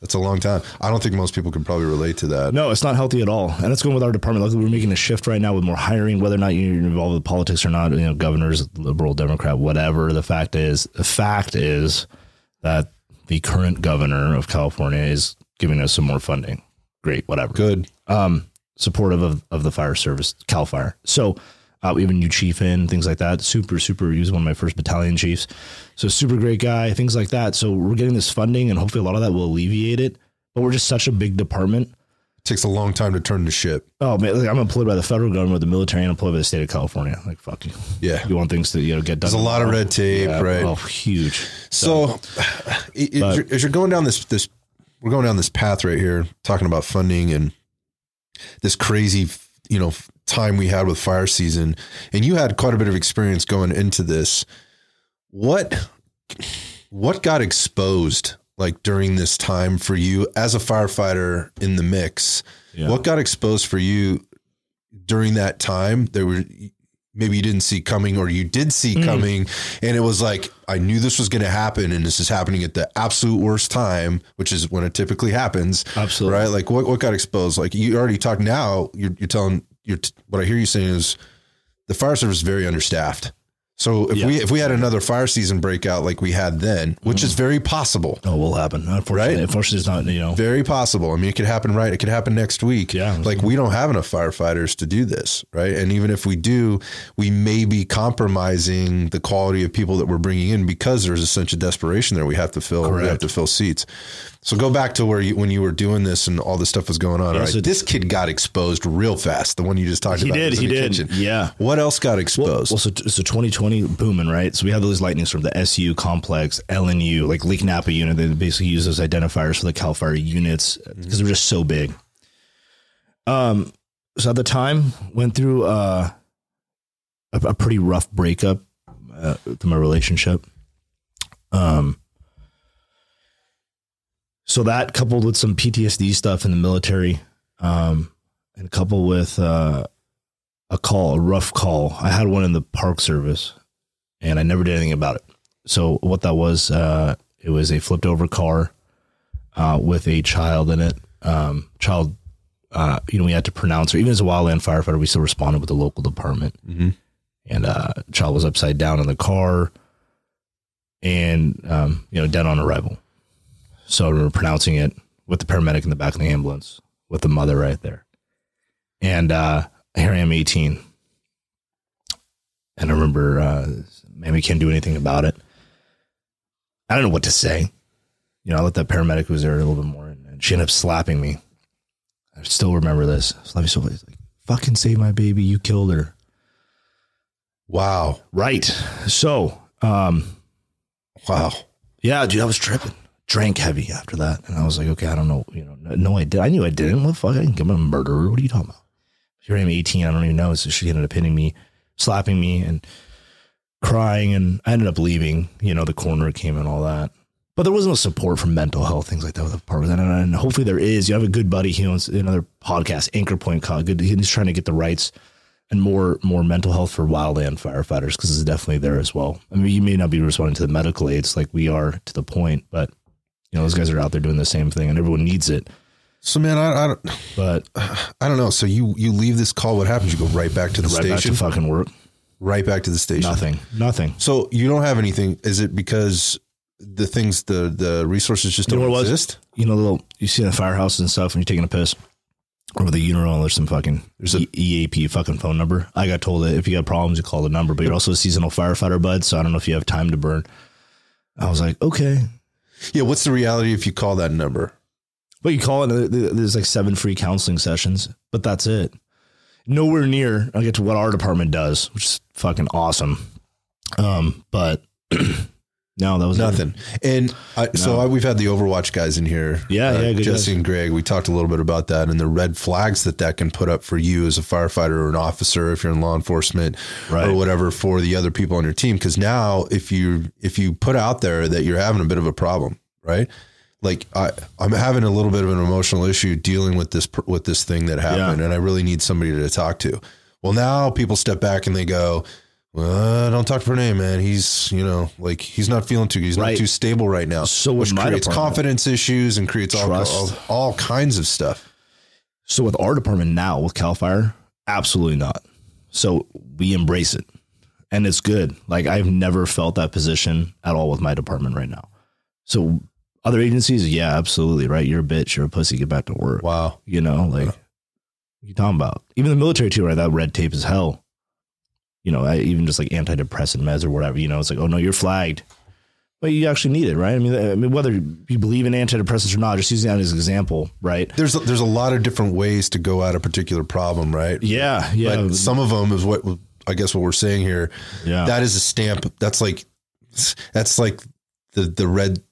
That's a long time. I don't think most people can probably relate to that. No, it's not healthy at all, and it's going with our department. Luckily, we're making a shift right now with more hiring, whether or not you're involved with politics or not. You know, governors, liberal, Democrat, whatever. The fact is, the fact is that the current governor of California is giving us some more funding. Great, whatever. Good. um, supportive of, of the fire service, Cal Fire. So uh, we have a new chief in, things like that. Super, super. He was one of my first battalion chiefs. So super great guy, things like that. So we're getting this funding, and hopefully a lot of that will alleviate it. But we're just such a big department. Takes a long time to turn the ship. Oh man, like, I'm employed by the federal government, the military, and employed by the state of California. Like fuck you. Yeah. You want things to you know get done. There's a lot of red tape, Yeah, right? Oh, huge. So, as, you're, as you're going down this this, we're going down this path right here, talking about funding and this crazy, you know, time we had with fire season, and you had quite a bit of experience going into this. What what got exposed like during this time for you as a firefighter in the mix? Yeah. What got exposed for you during that time? There were maybe you didn't see coming or you did see Mm. coming and it was like I knew this was going to happen and this is happening at the absolute worst time, which is when it typically happens. Absolutely. Right? Like what what got exposed? Like you already talked now, you're you're telling you're t- what I hear you saying is the fire service is very understaffed. So if Yeah. we if we had another fire season breakout like we had then, which is mm. very possible, Oh, will happen. Unfortunately, Right? unfortunately, it's not. You know, very possible. I mean, it could happen right. It could happen next week. Yeah. Like we don't have enough firefighters to do this, right? And even if we do, we may be compromising the quality of people that we're bringing in because there's a sense of desperation there. We have to fill. We have to fill seats. So go back to where you when you were doing this and all this stuff was going on. Yeah, right? so- this kid got exposed real fast. The one you just talked He about. did, was in he did. Yeah. What else got exposed? well, so, so 2020 booming, right? So we have those lightnings from the SU complex, LNU, like Lake Napa unit. They basically use those identifiers for the Cal Fire units because they're just so big. Um, so at the time, went through uh, a, a pretty rough breakup uh, to my relationship. Um, so that coupled with some PTSD stuff in the military, um, and coupled with uh, a call, a rough call. I had one in the park service, and I never did anything about it. So what that was, uh, it was a flipped over car uh, with a child in it. Um, child, uh, you know, we had to pronounce her. Even as a wildland firefighter, we still responded with the local department. Mhm. And uh, child was upside down in the car, and um, you know, dead on arrival. So we were pronouncing it with the paramedic in the back of the ambulance, with the mother right there. And uh, here I am, 18. And I remember, uh, man, we can't do anything about it. I don't know what to say. You know, I let that paramedic who was there a little bit more, and, she ended up slapping me. I still remember this. Slapped me so like, fucking save my baby. You killed her. wow. Right. So, um, Wow. Yeah, dude, I was tripping. Drank heavy after that, and I was like, okay, I don't know, you know, no, I did. I knew I didn't. What the fuck? I didn't him a murderer. What are you talking about? Here I am, eighteen. I don't even know. So she ended up hitting me, slapping me, and crying, and I ended up leaving. You know, the coroner came and all that. But there was no support for mental health, things like that with the part of that. And, hopefully there is. You have a good buddy, he owns another podcast, Anchor Point Con. Good, he's trying to get the rights and more more mental health for wildland firefighters because it's definitely there as well. I mean, you may not be responding to the medical aids like we are to the point, but you know those guys are out there doing the same thing, and everyone needs it. So man, I, I don't But I don't know. So you you leave this call. What happens? You go right back to the right back station. to fucking work. right back to the station. Nothing. Nothing. So you don't have anything. Is it because the things the the resources just You don't what it was? exist? You know, little you see in the firehouses and stuff when you're taking a piss. Or with the urinal, there's some fucking there's a EAP fucking phone number. I got told that if you got problems, you call the number. But you're also a seasonal firefighter, bud. So I don't know if you have time to burn. I was like, okay, Yeah. What's the reality if you call that number? But you call it, uh, there's like seven free counseling sessions, but that's it. Nowhere near, I'll get to what our department does, which is fucking awesome. Um, but no, that was. Nothing. And I, so I, we've had the Overwatch guys in here. uh, Yeah, yeah, good Jesse guys. and Greg. We talked a little bit about that and the red flags that that can put up for you as a firefighter or an officer if you're in law enforcement Right. or whatever for the other people on your team. Because now, if you if you put out there that you're having a bit of a problem, right? Like I, I'm having a little bit of an emotional issue dealing with this with this thing that happened, Yeah. and I really need somebody to talk to. Well, now people step back and they go, well, don't talk to Pranay, man. He's, you know, like he's not feeling too, he's Right. not too stable right now. So which creates confidence issues and creates all, all, all kinds of stuff. So with our department now with Cal Fire, absolutely not. So we embrace it and it's good. Like I've never felt that position at all with my department right now. So other agencies, yeah, absolutely. Right. You're a bitch. You're a pussy. Get back to work. Wow. You know, like What you talking about? Even the military too, right? That red tape is hell. You know, even just like antidepressant meds or whatever. You know, it's like, oh no, you're flagged. But you actually need it, right? I mean, I mean, whether you believe in antidepressants or not, just using that as an example, right? There's a, there's a lot of different ways to go at a particular problem, right? Yeah, yeah. But some of them is what I guess what we're saying here. Yeah. That is a stamp. That's like that's like the the red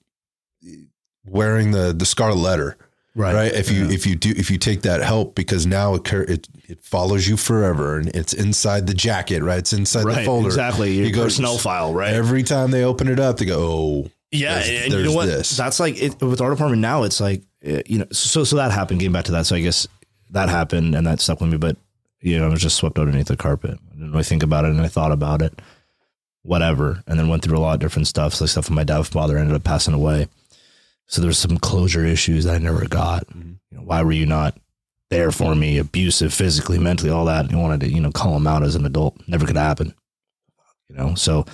wearing the the scarlet letter. right. Right. If you Yeah. if you do if you take that help because now it it it follows you forever and it's inside the jacket, right? It's inside the folder. exactly. Your You go- personnel file, right? Every time they open it up, they go, "Oh, Yeah, There's- and, and you know what? this. That's like it, with our department now. It's like uh, you know, so so that happened. Getting back to that, so I guess that happened and that stuck with me. But you know, it was just swept underneath the carpet. I didn't really think about it, and I thought about it, whatever, and then went through a lot of different stuff. So like stuff with my dad's father ended up passing away. So there's some closure issues that I never got. Mhm. You know, why were you not there for me? Abusive, physically, mentally, all that. You wanted to, you know, call him out as an adult. Never could happen. You know, so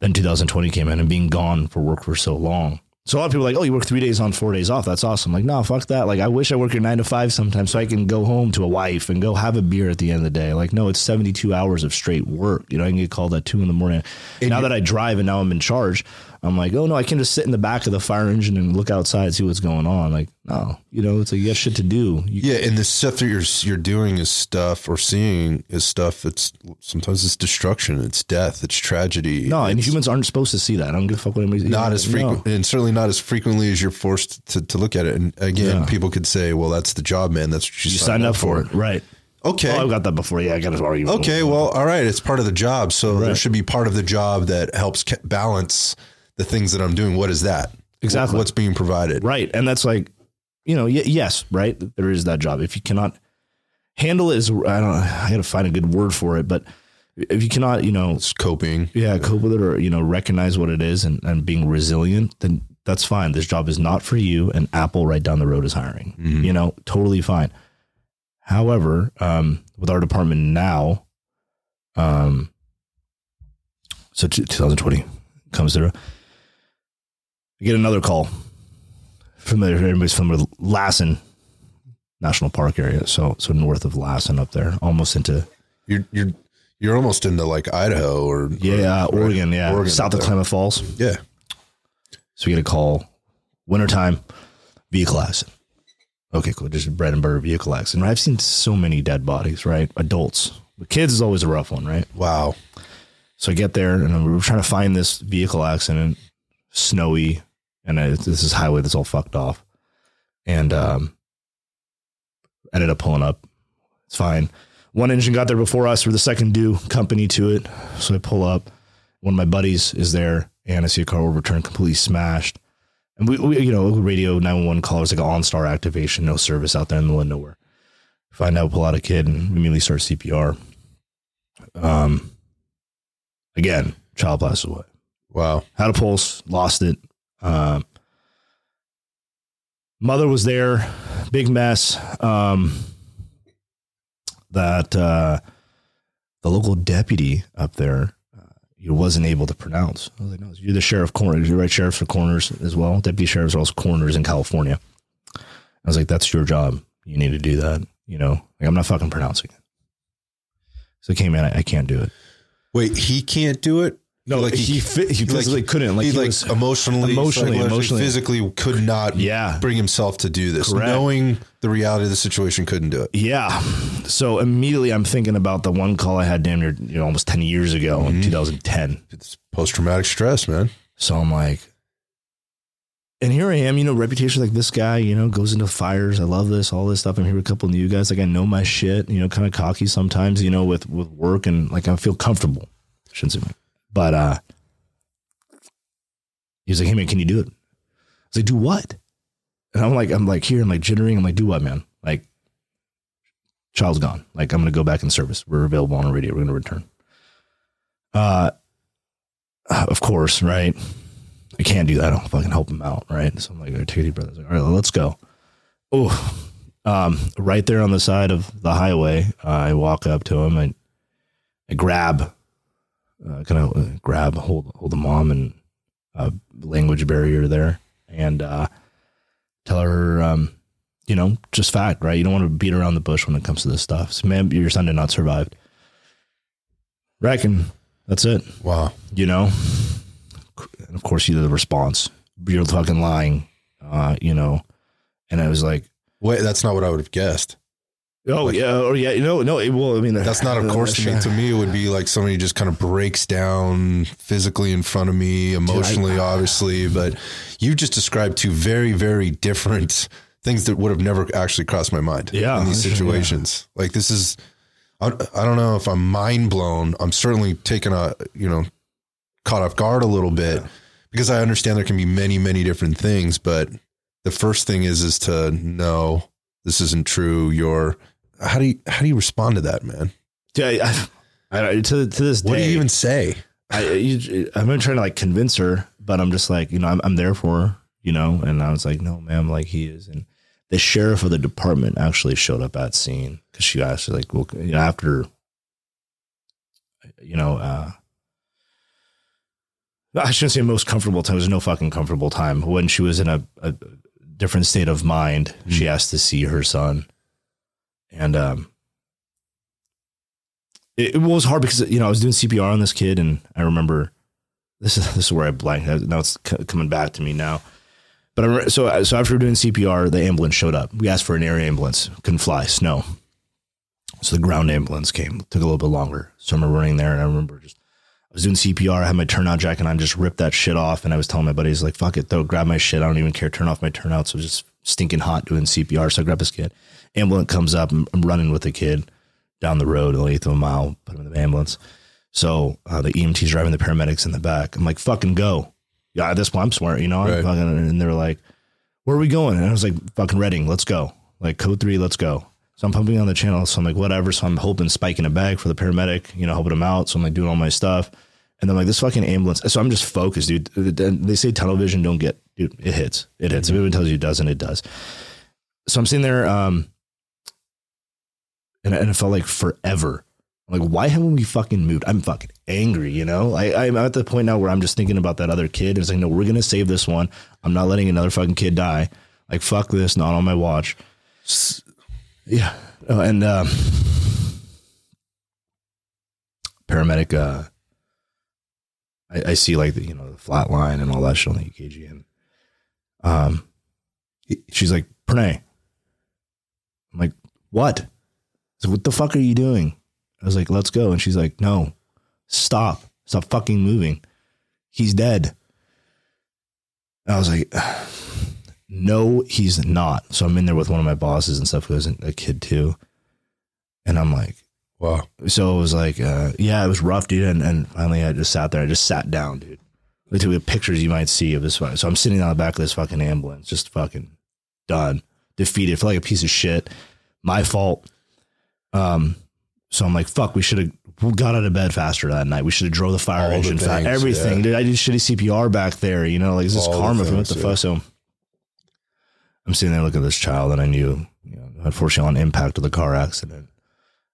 then 2020 came in and being gone for work for so long. So a lot of people are like, oh, you work three days on, four days off. That's awesome. Like, no, fuck that. Like, I wish I work your nine to five sometimes so I can go home to a wife and go have a beer at the end of the day. Like, no, it's 72 hours of straight work. You know, I can get called at two in the morning. And now that I drive and now I'm in charge, I'm like, oh no, I can just sit in the back of the fire engine and look outside and see what's going on. Like, no, you know, it's like you got shit to do. You, yeah." And the stuff that you're you're doing is stuff or seeing is stuff. It's sometimes it's destruction, it's death, it's tragedy. no, and humans aren't supposed to see that. I don't give a fuck what anybody. not as no. frequent, and certainly not as frequently as you're forced to, to look at it. And again, Yeah. people could say, "Well, that's the job, man. That's what you, You signed up for it, right? Okay, Oh, I've got that before. Yeah, I got it already. Okay, well, all right. It's part of the job. So there Right. should be part of the job that helps balance the things that I'm doing. What is that? Exactly. What's being provided? Right. And that's like, you know, y- yes, right. There is that job. If you cannot handle it, is I don't. I got to find a good word for it, but if you cannot, you know, It's coping. yeah, cope with it or you know, recognize what it is and, and being resilient, then that's fine. This job is not for you, and Apple right down the road is hiring. Mhm. You know, totally fine. However, um, with our department now, um, so t- 2020 comes through. I get another call. Familiar, everybody's familiar with Lassen National Park area. So, so north of Lassen up there, almost into You're you're you're almost into like Idaho or yeah, or- Oregon, yeah, Oregon south of. Klamath Falls. Yeah. So we get a call, wintertime, vehicle accident. Okay, cool. Just bread and butter vehicle accident. Right? I've seen so many dead bodies, right? Adults. but kids is always a rough one, right? Wow. So I get there and we're trying to find this vehicle accident, snowy, and I, this is highway that's all fucked off. And um, ended up pulling up. It's fine. One engine got there before us. We're the second due company to it. So I pull up. One of my buddies is there, and I see a car overturned, completely smashed. And we, we you know, radio 911 call is like an OnStar activation, no service out there in the middle of nowhere. Find out, pull out a kid, and immediately start CPR. Um, again, child passes away. Wow. Had a pulse, lost it. Um, mother was there, big mess. Um, that uh, the local deputy up there uh, you wasn't able to pronounce. I was like, no, you're the sheriff coroner. You're right, sheriffs are coroners as well. Deputy sheriffs are also coroners in California. I was like, that's your job. You need to do that. You know, like I'm not fucking pronouncing it. So, okay, man, I, I can't do it. Wait, he can't do it. No, Like he he- fi- he like physically couldn't. Like he, like was, emotionally, emotionally, psychologically, emotionally. physically could not yeah, bring himself to do this, Correct. knowing the reality of the situation, couldn't do it. yeah. So immediately I'm thinking about the one call I had damn near you know almost ten years ago in mm-hmm. 2010. It's post traumatic stress, man. So I'm like, and here I am, you know, reputation like this guy, you know, goes into fires. I love this, all this stuff. I'm here with a couple new guys. Like I know my shit, you know, kind of cocky sometimes, you know, with with work and like I feel comfortable. Shouldn't say, but uh, he was like, "Hey man, can you do it?" I was like, "Do what?" And I'm like, I'm like here, I'm like jittering. I'm like, "Do what, man?" Like, child's gone. Like I'm gonna go back in service. We're available on a radio. We're gonna return. Uh, of course, right? I can't do that. I'll fucking help him out, right? So I'm like, take a deep breath. I like, all right, let's go. Oh, um, right there on the side of the highway, I walk up to him and I grab, uh, kind of uh, grab, hold, hold the mom and uh, language barrier there, and uh, tell her, um, you know, just fact, right? You don't want to beat around the bush when it comes to this stuff. So, man, your son did not survive. Reckon that's it. Wow. You know, and of course, you did the response. You're fucking lying. Uh, you know, and I was like, Wait, that's not what I would have guessed. Oh Like- yeah, or yeah, you know, no, it, well, I mean, That's not, of course, to me. To me, it would be like somebody just kind of breaks down physically in front of me, emotionally, obviously. But you just described two very, very different things that would have never actually crossed my mind. Yeah, in these yeah. situations, like this is, I, I don't know if I'm mind blown. I'm certainly taken a, you know, caught off guard a little bit because I understand there can be many, many different things. But the first thing is, is to know this isn't true. You're, how do you, how do you respond to that, man? Yeah, I, I, I- to to this day. What day, do you even say? I, you, I've been trying to like convince her, but I'm just like, you know, I'm, I'm there for her, you know, and I was like, no, ma'am, like he is. And the sheriff of the department actually showed up at scene because she asked like, well, you know, after, you know, uh, I shouldn't say most comfortable time. There was no fucking comfortable time when she was in a, a different state of mind. She asked to see her son, and um, it, it was hard because you know I was doing CPR on this kid, and I remember this is this is where I blanked. Now it's c- coming back to me now. But I so so after doing CPR, the ambulance showed up. We asked for an air ambulance, couldn't fly, snow. So the ground ambulance came. Took a little bit longer. So I remember running there, and I remember just I was doing CPR. I had my turnout jacket on, just ripped that shit off, and I was telling my buddies like, "Fuck it, though, grab my shit. I don't even care. Turn off my turnout." So just stinking hot doing CPR. So I grab this kid. Ambulance comes up. I'm, I'm running with the kid down the road, an eighth of a mile. Put him in the ambulance. So uh, the EMT's driving the paramedics in the back. I'm like, "Fucking go!" Yeah, at this point, I'm smart, you know. I'm Right. fucking, and they're like, "Where are we going?" And I was like, "Fucking Redding, let's go." Like code three, let's go. So I'm pumping on the channel. So I'm like, whatever. So I'm hoping spiking a bag for the paramedic, you know, helping him out. So I'm like doing all my stuff. And then like this fucking ambulance. So I'm just focused, dude. They say tunnel vision don't get, dude, it hits. It hits. If anyone tells you it doesn't, it does. So I'm sitting there, um, and, and it felt like forever. Like, why haven't we fucking moved? I'm fucking angry, you know? I, I'm at the point now where I'm just thinking about that other kid. It's like, no, we're going to save this one. I'm not letting another fucking kid die. Like, fuck this, not on my watch. Yeah. Oh, and um, paramedic, uh, I, I see like the, you know, the flat line and all that shit on the EKG. And um, she's like, Pranay. I'm like, what? What the fuck are you doing? I was like, let's go. And she's like, no, stop. Stop fucking moving. He's dead. I was like, no, he's not. So I'm in there with one of my bosses and stuff who isn't a kid too. And I'm like, Wow. so it was like, uh, yeah, it was rough, dude. And, and finally I just sat there. I just sat down, dude. Like, the pictures you might see of this. fu- So I'm sitting on the back of this fucking ambulance, just fucking done, defeated, feel like a piece of shit. My fault. Um, so I'm like, fuck, we should have got out of bed faster that night. We should have drove the fire All the engine, fa- things, everything. yeah. Dude, I did shitty CPR back there. You know, like is this All karma from what the yeah. fuck? So I'm sitting there looking at this child, and I knew, you know, unfortunately, on impact of the car accident,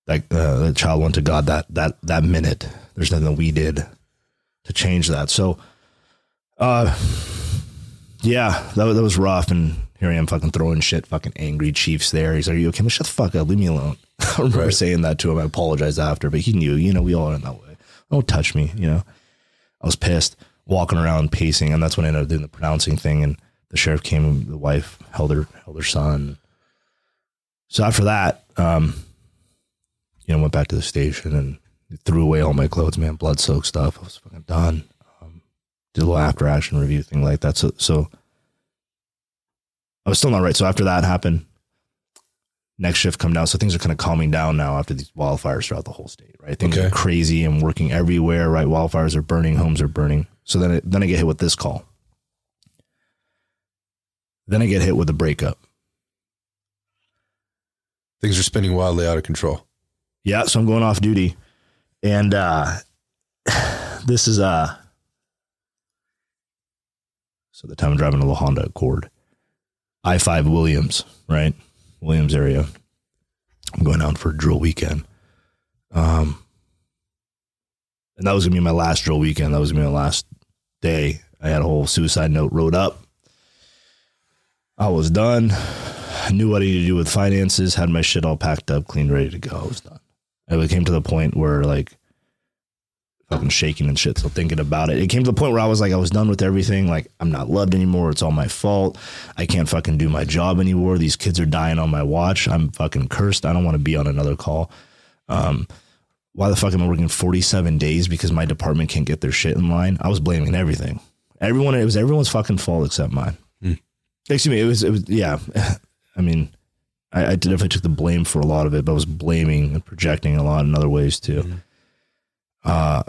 that uh, the child went to God that that that minute. There's nothing that we did to change that. So, uh, yeah, that, that was rough. And here I am fucking throwing shit, fucking angry Chiefs there. He's like, Are you okay? Shut the fuck up. Leave me alone. I remember Right. saying that to him. I apologized after, but he knew, you know, we all are in that way. Don't touch me, you know. I was pissed, walking around, pacing, and that's when I ended up doing the pronouncing thing. And the sheriff came, and the wife held her held her son. So after that, um, you know, went back to the station and threw away all my clothes, man, blood soaked stuff. I was fucking done. Um, did a little after action review thing like that. So, so I was still not right. So after that happened, next shift come down. So things are kind of calming down now after these wildfires throughout the whole state, right? Things Okay. are crazy and working everywhere, right? Wildfires are burning, homes are burning. So then, it, then I get hit with this call. Then I get hit with a breakup. Things are spinning wildly out of control. Yeah, so I'm going off duty, and uh, this is uh, so the time I'm driving a little Honda Accord, I five Williams, right, Williams area. I'm going out for a drill weekend, um, and that was gonna be my last drill weekend. That was gonna be my last day. I had a whole suicide note wrote up. I was done. knew what I needed to do with finances, had my shit all packed up, clean, ready to go. I was done. It came to the point where like fucking shaking and shit. So thinking about it, it came to the point where I was like, I was done with everything. Like I'm not loved anymore. It's all my fault. I can't fucking do my job anymore. These kids are dying on my watch. I'm fucking cursed. I don't want to be on another call. Um, why the fuck am I working 47 days because my department can't get their shit in line? I was blaming everything. Everyone, it was everyone's fucking fault except mine. Excuse me. It was, it was, yeah. I mean, I, I definitely took the blame for a lot of it, but I was blaming and projecting a lot in other ways too. Uh,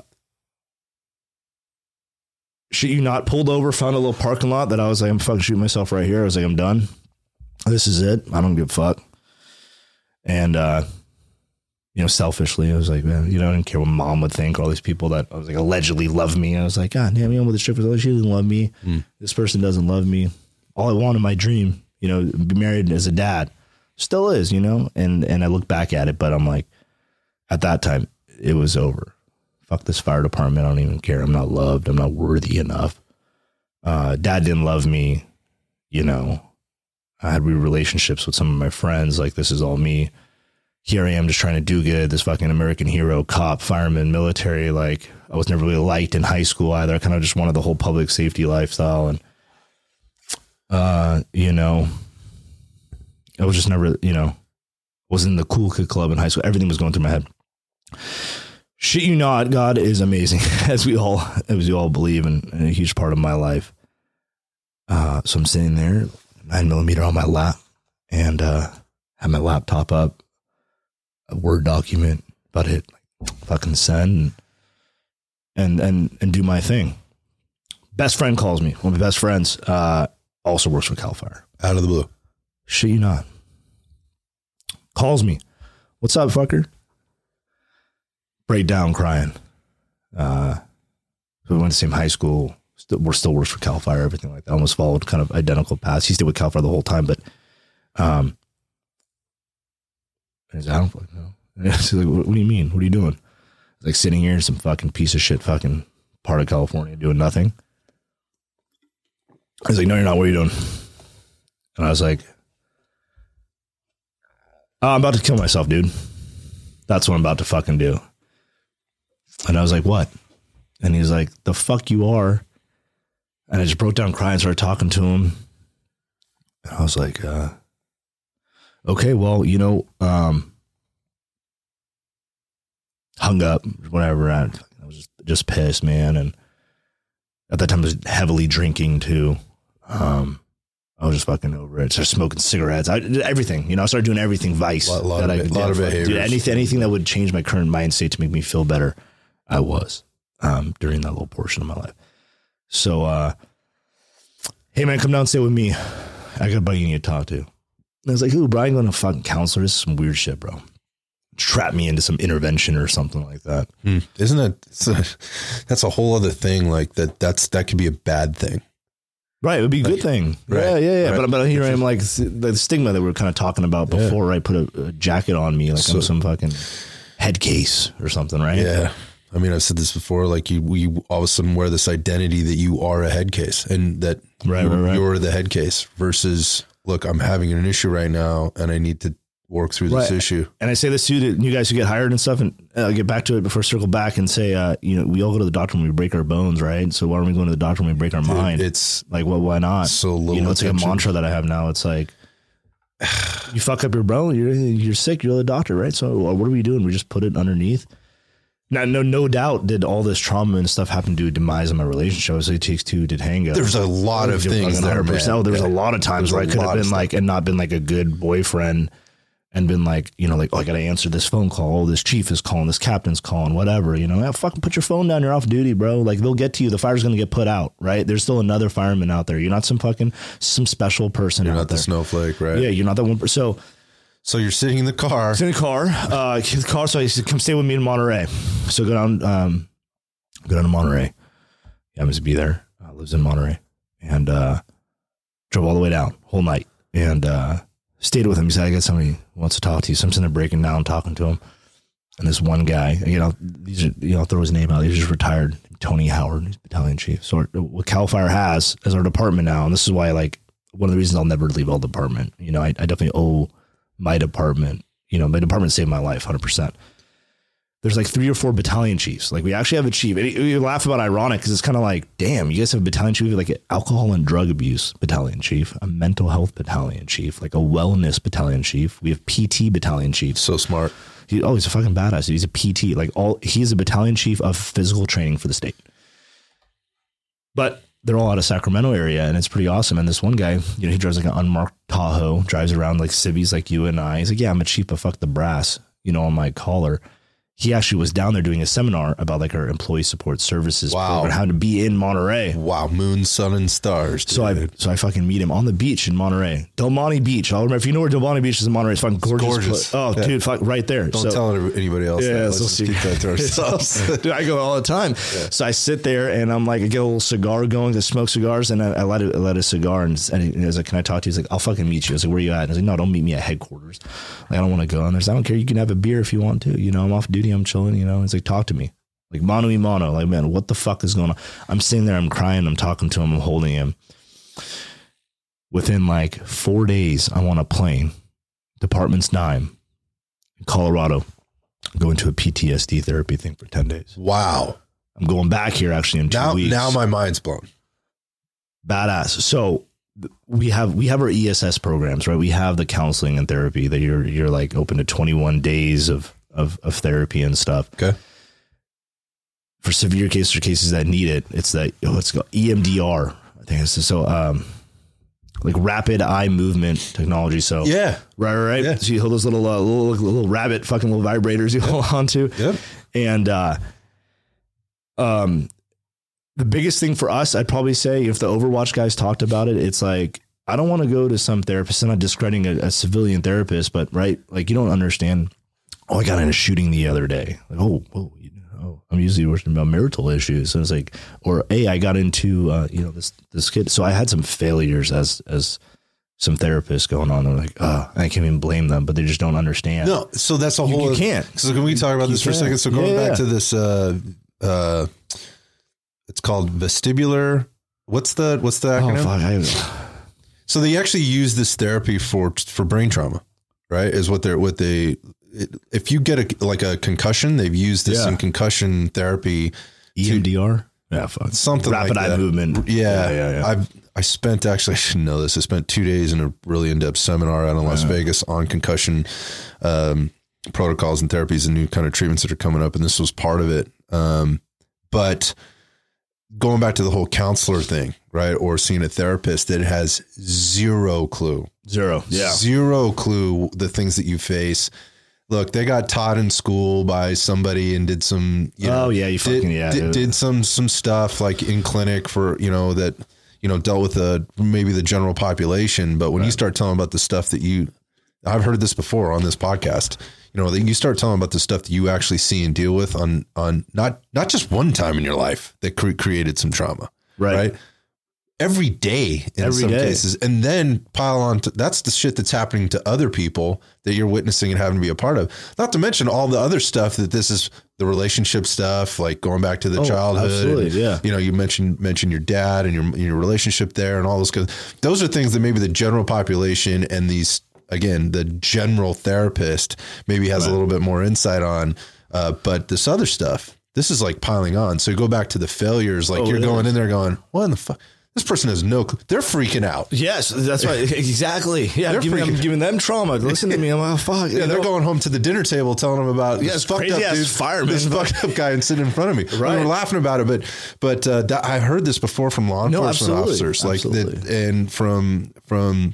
shit you not pulled over, found a little parking lot that I was like, I'm fucking shooting myself right here. I was like, I'm done. This is it. I don't give a fuck. And uh, you know, selfishly, I was like, man, you know, I didn't care what mom would think. All these people that I was like allegedly love me. I was like, God damn, you know, with the strippers, oh, she doesn't love me. This person doesn't love me. All I want in my dream, you know, be married as a dad, still is, you know. And and I look back at it, but I'm like, at that time, it was over. Fuck this fire department. I don't even care. I'm not loved. I'm not worthy enough. Uh, dad didn't love me. You know, I had weird relationships with some of my friends. Like this is all me. Here I am just trying to do good. This fucking American hero, cop, fireman, military. Like I was never really liked in high school either. I kind of just wanted the whole public safety lifestyle. And, uh, you know, I was just never, you know, was in the cool kid club in high school. Everything was going through my head. Shit you not, God is amazing, as we all as we all believe, and, and a huge part of my life. Uh, so I'm sitting there, nine millimeter on my lap, and uh, have my laptop up, a Word document, about to hit fucking send, and and and, and do my thing. Best friend calls me. One of my best friends uh, also works for Cal Fire. Out of the blue. Shit you not. Calls me. What's up, fucker? Break down crying. Uh, we went to the same high school. Still, we're still works for Cal Fire, everything like that. Almost followed kind of identical paths. He stayed with Cal Fire the whole time, but um, I don't fucking know. Like, what, what do you mean? What are you doing? Like sitting here in some fucking piece of shit fucking part of California doing nothing. I was like, no, you're not. What are you doing? And I was like, oh, I'm about to kill myself, dude. That's what I'm about to fucking do. And I was like, what? And he's like, the fuck you are. And I just broke down crying, started talking to him. And I was like, uh, okay, well, you know, um, hung up, whatever. I, I was just, just pissed, man. And at that time, I was heavily drinking too. Um, I was just fucking over it. Started smoking cigarettes. I did everything. You know, I started doing everything vice. Lot- lot that of I lot of Dude, behaviors. anything, anything that would change my current mind state to make me feel better, I was um, during that little portion of my life. So, uh, hey man, come down and stay with me. I got a buddy you need to talk to. And I was like, ooh, Brian going to fucking counselor. This is some weird shit, bro. Trap me into some intervention or something like that. Isn't that a, that's a whole other thing? Like that. That's that could be a bad thing. Right, it would be a good thing. Right, Yeah, yeah, yeah. right. But but here I am, like the stigma that we were kind of talking about Yeah. before. Right, put a, a jacket on me like So- I'm some fucking head case or something. Right. Yeah. I mean, I've said this before. Like you, you all of a sudden wear this identity that you are a head case, and that Right, you're, right, right. you're the head case. Versus, look, I'm having an issue right now, and I need to work through this issue. And I say this to you, you guys who get hired and stuff, and I'll get back to it before I circle back and say, uh, you know, we all go to the doctor when we break our bones, right? So why aren't we going to the doctor when we break our mind? It's like, well, why not? so little you know, it's like a mantra that I have now. It's like, you fuck up your bone, you're you're sick. You're the doctor, right? So what are we doing? We just put it underneath. Now, no, no doubt, did all this trauma and stuff happen to demise in my relationship? So it takes two to tango. there's a lot of things there, man. There was a lot of times where I could have been like, and not been like a good boyfriend and been like, you know, like, oh, I got to answer this phone call. Oh, this chief is calling, this captain's calling, whatever. You know, yeah, fucking put your phone down. You're off duty, bro. Like, they'll get to you. The fire's going to get put out, right? There's still another fireman out there. You're not some fucking, some special person You're out not the snowflake, right? Yeah, you're not that one. So, So you're sitting in the car. it's in the car. Uh, the car. So he said, "Come stay with me in Monterey." So go down. Um, go down to Monterey. He happens to be there. Uh, lives in Monterey, and uh, drove all the way down whole night, and uh, stayed with him. He said, "I got somebody who wants to talk to you." So I'm sitting there breaking down, talking to him, and this one guy, you know, these are, you know, I'll throw his name out. He's just retired, Tony Howard, he's battalion chief. So our, what Cal Fire has as our department now, and this is why like one of the reasons I'll never leave our department. You know, I, I definitely owe my department. You know, my department saved my life, hundred percent. There's like three or four battalion chiefs. Like we actually have a chief. And you laugh about ironic because it's kind of like, damn, you guys have a battalion chief, like an alcohol and drug abuse battalion chief, a mental health battalion chief, like a wellness battalion chief. We have PT battalion chiefs. So smart. He, oh, he's a fucking badass. He's a PT. Like all, he's a battalion chief of physical training for the state. But they're all out of Sacramento area, and it's pretty awesome. And this one guy, you know, he drives like an unmarked Tahoe, drives around like civvies like you and I. He's like, yeah, I'm a chief, but fuck the brass, you know, on my collar he actually was down there doing a seminar about like our employee support services Wow. program, how to be in Monterey. Wow, moon, sun, and stars. Dude. So I so I fucking meet him on the beach in Monterey, Del Monte Beach. I'll remember if you know where Del Monte Beach is in Monterey. It's fucking gorgeous. gorgeous. Oh, Yeah. dude, fuck, right there. don't So- tell anybody else. yeah, that. Let's keep that to ourselves. Dude, I go all the time. So I sit there and I'm like, I get a little cigar going to smoke cigars, and I, I let it, I let a cigar, and, and he was like, "Can I talk to you?" He's like, "I'll fucking meet you." I was like, "Where you at?" And I was like, "No, don't meet me at headquarters. Like, I don't want to go." And there's, I don't care. You can have a beer if you want to. You know, I'm off duty. I'm chilling. You know, he's like, "Talk to me." Like mano y mano. Like, man, what the fuck is going on? I'm sitting there. I'm crying. I'm talking to him. I'm holding him. Within like four days, I'm on a plane, department's dime, in Colorado going to a PTSD therapy thing for 10 days. wow. I'm going back here actually in two Now, weeks. now my mind's blown. badass. So we have we have our ESS programs, right? We have the counseling and therapy that you're you're like open to 21 days of of, of therapy and stuff. Okay. For severe cases or cases that need it, it's that oh, it's called EMDR. I think it's so um like rapid eye movement technology. So Yeah. Right, right, right. Yeah. So you hold those little, uh, little, little rabbit, fucking little vibrators you hold on to. Yep. And, uh, um, the biggest thing for us, I'd probably say, if the Overwatch guys talked about it, it's like I don't want to go to some therapist. I'm not discrediting a, a civilian therapist, but right, like you don't understand. Oh, I got in a shooting the other day. Like, oh, whoa, you know, I'm usually working about marital issues. So it's like, or hey, I got into uh, you know this this kid. So I had some failures as as some therapists going on. They're like, oh, I can't even blame them, but they just don't understand. No, so that's a whole. you can't. So can we talk about this for a second? So going Yeah. back to this, uh, uh, it's called vestibular. What's the what's the Oh fuck! I, So they actually use this therapy for for brain trauma, right? Is what they're what they. If you get a like a concussion, they've used this Yeah. in concussion therapy. EMDR. Yeah, fuck. Something rapid like eye that. movement. Yeah, yeah, yeah. I've I spent actually I should know this. I spent two days in a really in depth seminar out in Las Vegas on concussion um, protocols and therapies and new kind of treatments that are coming up, and this was part of it. Um, but going back to the whole counselor thing, right, or seeing a therapist that has zero clue, Zero. Yeah. zero clue the things that you face. Look, they got taught in school by somebody and did some, you oh, know, Oh, yeah, you did, fucking- yeah, did, did some some stuff like in clinic for you know that you know dealt with the maybe the general population. But when you start telling about the stuff that you, I've heard this before on this podcast. You know, that you start telling about the stuff that you actually see and deal with on on not not just one time in your life that cre- created some trauma, Right. right? Every day in Every some day. cases, and then pile on. To, that's the shit that's happening to other people that you're witnessing and having to be a part of. Not to mention all the other stuff that this is the relationship stuff, like going back to the Oh, childhood. absolutely, and, yeah. You know, you mentioned mentioned your dad and your your relationship there, and all those. Kind those are things that maybe the general population and these again the general therapist maybe has a little bit more insight on. Uh, but this other stuff, this is like piling on. So go back to the failures, like Oh, you're going is. in there going, what in the fuck? This person has no. Clue. They're freaking out. Yes, that's right. Exactly. Yeah, They're I'm giving, I'm giving them trauma. Listen to me. I'm like, oh, fuck. Yeah, they're going home to the dinner table telling them about Yeah, this fucked up dude, fireman. this fucked up guy and sitting in front of me. Right. We were laughing about it, but but uh, that, I heard this before from law No, enforcement absolutely. officers, like that, Absolutely. and from from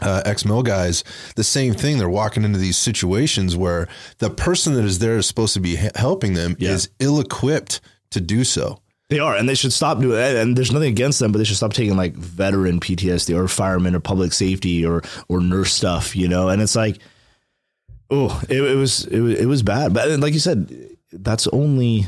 uh, ex mill guys, the same thing. They're walking into these situations where the person that is there is supposed to be he- helping them Yeah. is ill equipped to do so. They are, and they should stop doing it. And there's nothing against them, but they should stop taking like veteran PTSD or firemen or public safety or or nurse stuff, you know. And it's like, oh, it, it was it, was- it was bad. But like you said, that's only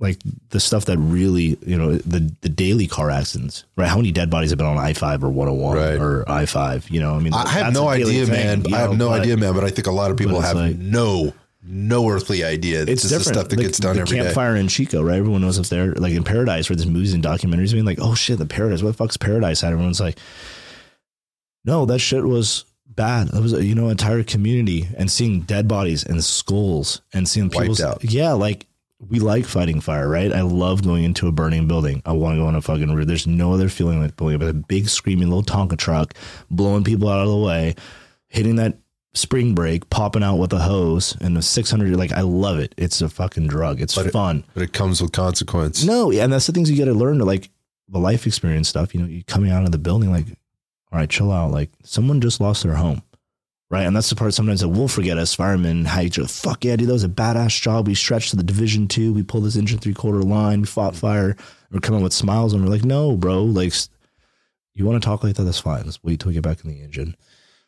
like the stuff that really, you know, the the daily car accidents, right? How many dead bodies have been on I five or one hundred one Right. or I five? You know, I mean, I have no idea, thing, man. I have no but idea, man. But I think a lot of people have like- no no earthly idea. It's this is different. stuff that the, gets done the every day. Camp Fire in Chico, right? Everyone knows up there, like in Paradise, where there's movies and documentaries being like, "Oh shit, the Paradise! What the fuck's Paradise?" at? everyone's like, No, that shit was bad. It was a, you know entire community and seeing dead bodies and skulls and seeing people. Yeah, like we like fighting fire, right? I love going into a burning building. I want to go in a fucking room. There's no other feeling like pulling up a big screaming little Tonka truck, blowing people out of the way, hitting that spring brake, popping out with a hose and the 600. Like I love it. It's a fucking drug. It's But it- fun. But it comes with consequence. No, and that's the things you got to learn to like the life experience stuff. You know, you coming out of the building, like, all right, chill out. Like, someone just lost their home, right? And that's the part sometimes that we'll forget as firemen. How you just fuck yeah, dude, that was a badass job. We stretched to the division two. We pulled this engine three quarter line. We fought fire. We're coming with smiles, and we're like, no, bro, like. You want to talk like that? That's fine. Let's wait till we get back in the engine.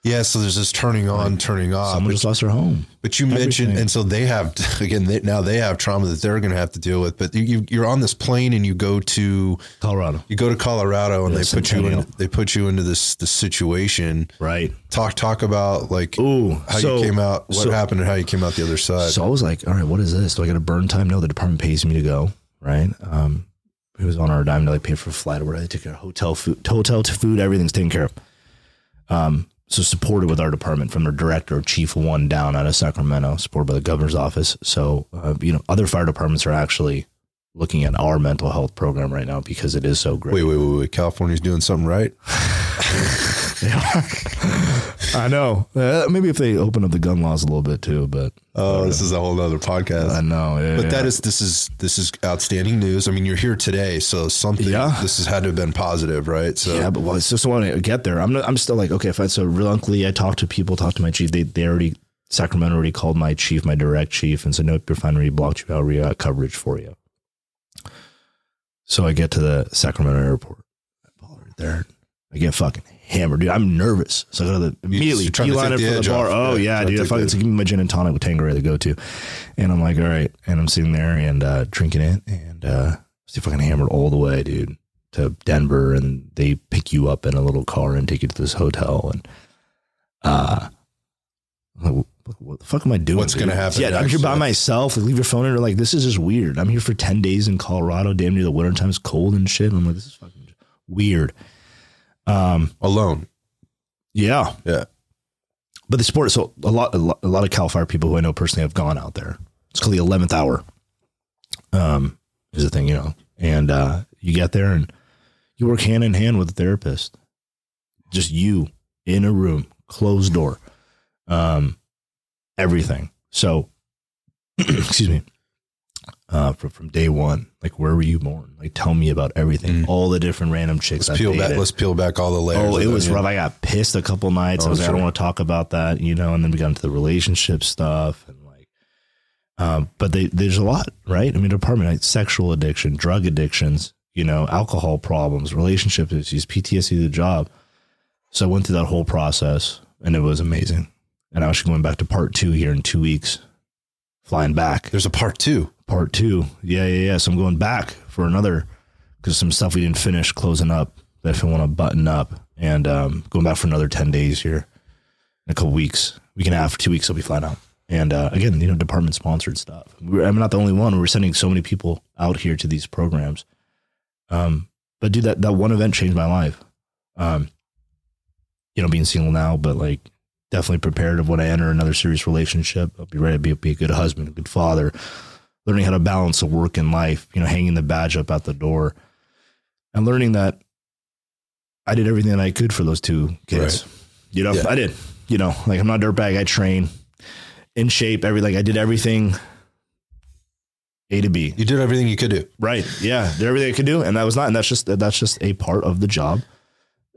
Yeah, so there's this turning on, turning off. Someone But, just lost their home. but you mentioned, and so they have again. They, now they have trauma that they're going to have to deal with. But you, you're on this plane and you go to Colorado, you go to Colorado and Yeah, they put you in they put you into this this situation. right? Talk talk about like Ooh, how so- you came out, what so- happened, and how you came out the other side. So I was like, all right, what is this? Do I get a burn time? No, the department pays me to go. Right. Um, it was on our dime to like pay for a flight or whatever. They take care of hotel food, hotel to food, everything's taken care of. Um, so supported with our department from their director, chief one down out of Sacramento, supported by the governor's office. So, uh, you know, other fire departments are actually looking at our mental health program right now because it is so great. wait, wait, wait, wait. California's doing something right. I know. Uh, maybe if they open up the gun laws a little bit too, but Oh, this is a whole other podcast. I know. Yeah, But yeah. that is this is this is outstanding news. I mean, you're here today, so something Yeah. this has had to have been positive, right? So Yeah, but well, it's just when I get there, I'm not, I'm still like, okay, if I so reluctantly I talked to people, talked to my chief. They they already Sacramento already called my chief, my direct chief, and said, nope, you're fine. We blocked you out. We got coverage for you. So I get to the Sacramento airport. I right there. I get fucking hammered, dude. I'm nervous. So I go to the immediately trying to take the for the bar. off. Oh Yeah, yeah, to dude. I take fucking give me my gin and tonic with Tanqueray to go to, and I'm like, all right. And I'm sitting there and uh, drinking it, and uh, see fucking hammered all the way, dude to Denver and they pick you up in a little car and take you to this hotel and uh like, what, the fuck am I doing? What's gonna happen Yeah, I'm here by myself. Like, leave your phone in. They're like, this is just weird. I'm here for 10 days in Colorado, damn near the winter time. It's cold and shit. And I'm like, this is fucking weird. Um, alone. yeah. Yeah. But the sport, so a lot, a lot, a lot of Cal Fire people who I know personally have gone out there. It's called the 11th hour. Um, is the thing, you know, and, uh, you get there and you work hand in hand with a therapist. Just you in a room, closed door, um, everything. So, excuse me, uh, from, from day one, like, where were you born? Like, tell me about everything, Mm. all the different random chicks. Let's peel back. Let's peel back all the layers. Oh, it was rough. I got pissed a couple nights. I Oh, was like, I don't want to talk about that, you know. And then we got into the relationship stuff and like, um, but they, there's a lot, right? I mean, department, like sexual addiction, drug addictions, you know, alcohol problems, relationship issues, PTSD, the job. So I went through that whole process, and it was amazing. And I'm actually going back to part two here in two weeks, flying back There's a part two. Part two. Yeah, yeah, yeah. So I'm going back for another because some stuff we didn't finish closing up that if I want to button up and um, going back for another 10 days here in a couple weeks. Week and a half, two weeks, I'll be flying out. And uh, again, you know, department sponsored stuff. We're, I'm not the only one. We're sending so many people out here to these programs. Um, but dude, that, that one event changed my life. Um, you know, being single now, but like definitely prepared of when I enter another serious relationship. I'll be ready to be, be a good husband, a good father, learning how to balance the work and life, you know, hanging the badge up at the door and learning that I did everything that I could for those two kids. You know, Yeah. I did, you know, like I'm not a dirtbag. I train in shape, every, like I did everything A to B. You did everything you could do. Right. Yeah. Did everything I could do. And that was not, and that's just, that's just a part of the job.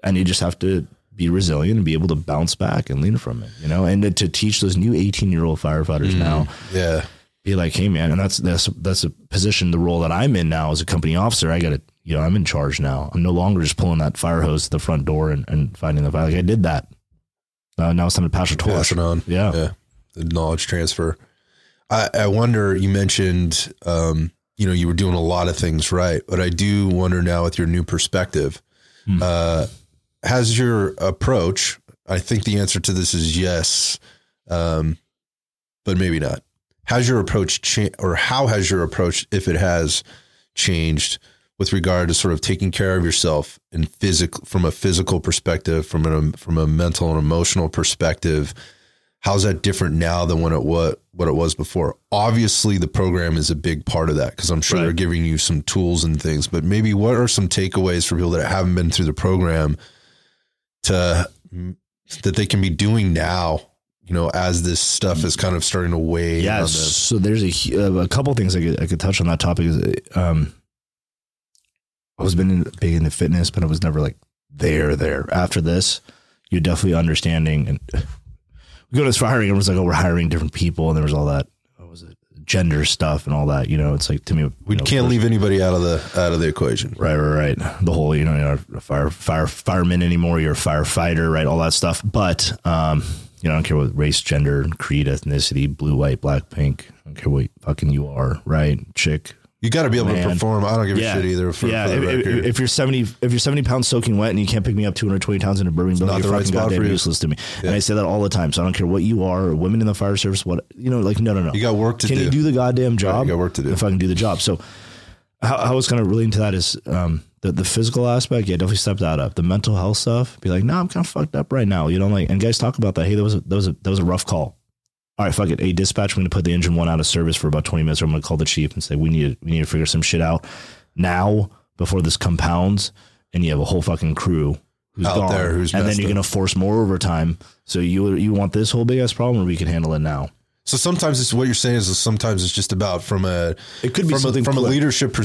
And you just have to be resilient and be able to bounce back and lean from it, you know, and to, to teach those new 18 year old firefighters mm, now, Yeah. Be like, Hey man, and that's, that's, that's a position, the role that I'm in now as a company officer. I got to, you know, I'm in charge now. I'm no longer just pulling that fire hose to the front door and, and finding the fire. Like I did that. Uh, now it's time to pass the torch. Pass it on. Yeah. Yeah. The knowledge transfer. I, I wonder, you mentioned, um, you know, you were doing a lot of things right, but I do wonder now with your new perspective, Hmm. uh, has your approach, I think the answer to this is yes, um, but maybe not. Has your approach changed or how has your approach, if it has changed with regard to sort of taking care of yourself in physical from a physical perspective, from a from a mental and emotional perspective. How's that different now than when it what what it was before? Obviously, the program is a big part of that because I'm sure Right. they're giving you some tools and things. But maybe what are some takeaways for people that haven't been through the program to that they can be doing now? You know, as this stuff is kind of starting to weigh. Yeah. So there's a uh, a couple things I could I could touch on that topic. Is um, I was been in, big into fitness, but I was never like there there. After this, you're definitely understanding, and we go to this hiring. Everyone's like, "Oh, we're hiring different people," and there was all that. What was it? Gender stuff and all that. You know, it's like to me, We know, can't leave anybody out of the out of the equation. Right, right, right. The whole, you know, you're not a fire, fire, fireman anymore. You're a firefighter, right? All that stuff. But, um, you know, I don't care what race, gender, creed, ethnicity, blue, white, black, pink. I don't care what fucking you are, right? Chick. You got to be able to perform. I don't give a shit either. For, yeah. for if, if, if you're seventy, if you're seventy pounds soaking wet and you can't pick me up 220 pounds in a bourbon building, not you're the right spot for you. useless to me. And I say that all the time. So I don't care what you are, or women in the fire service, what you know, like no, no, no. you got work to Can do. Can you do the goddamn job? you got work to do. If I can do the job. So how, how I was kind of relating to that is um, the the physical aspect. Yeah, definitely step that up. The mental health stuff. Be like, no, I'm kind of fucked up right now. You know, like, and guys talk about that. Hey, that was a, that was a, that was a rough call. All right, fuck it. Hey, dispatch, we're going to put the engine one out of service for about 20 minutes. Or I'm going to call the chief and say, we need to, we need to figure some shit out now before this compounds and you have a whole fucking crew who's Out gone. there who's and then you're up. going to force more overtime. So you you want this whole big ass problem or we can handle it now? So sometimes it's what you're saying is sometimes it's just about from a It could be from something a, from a leadership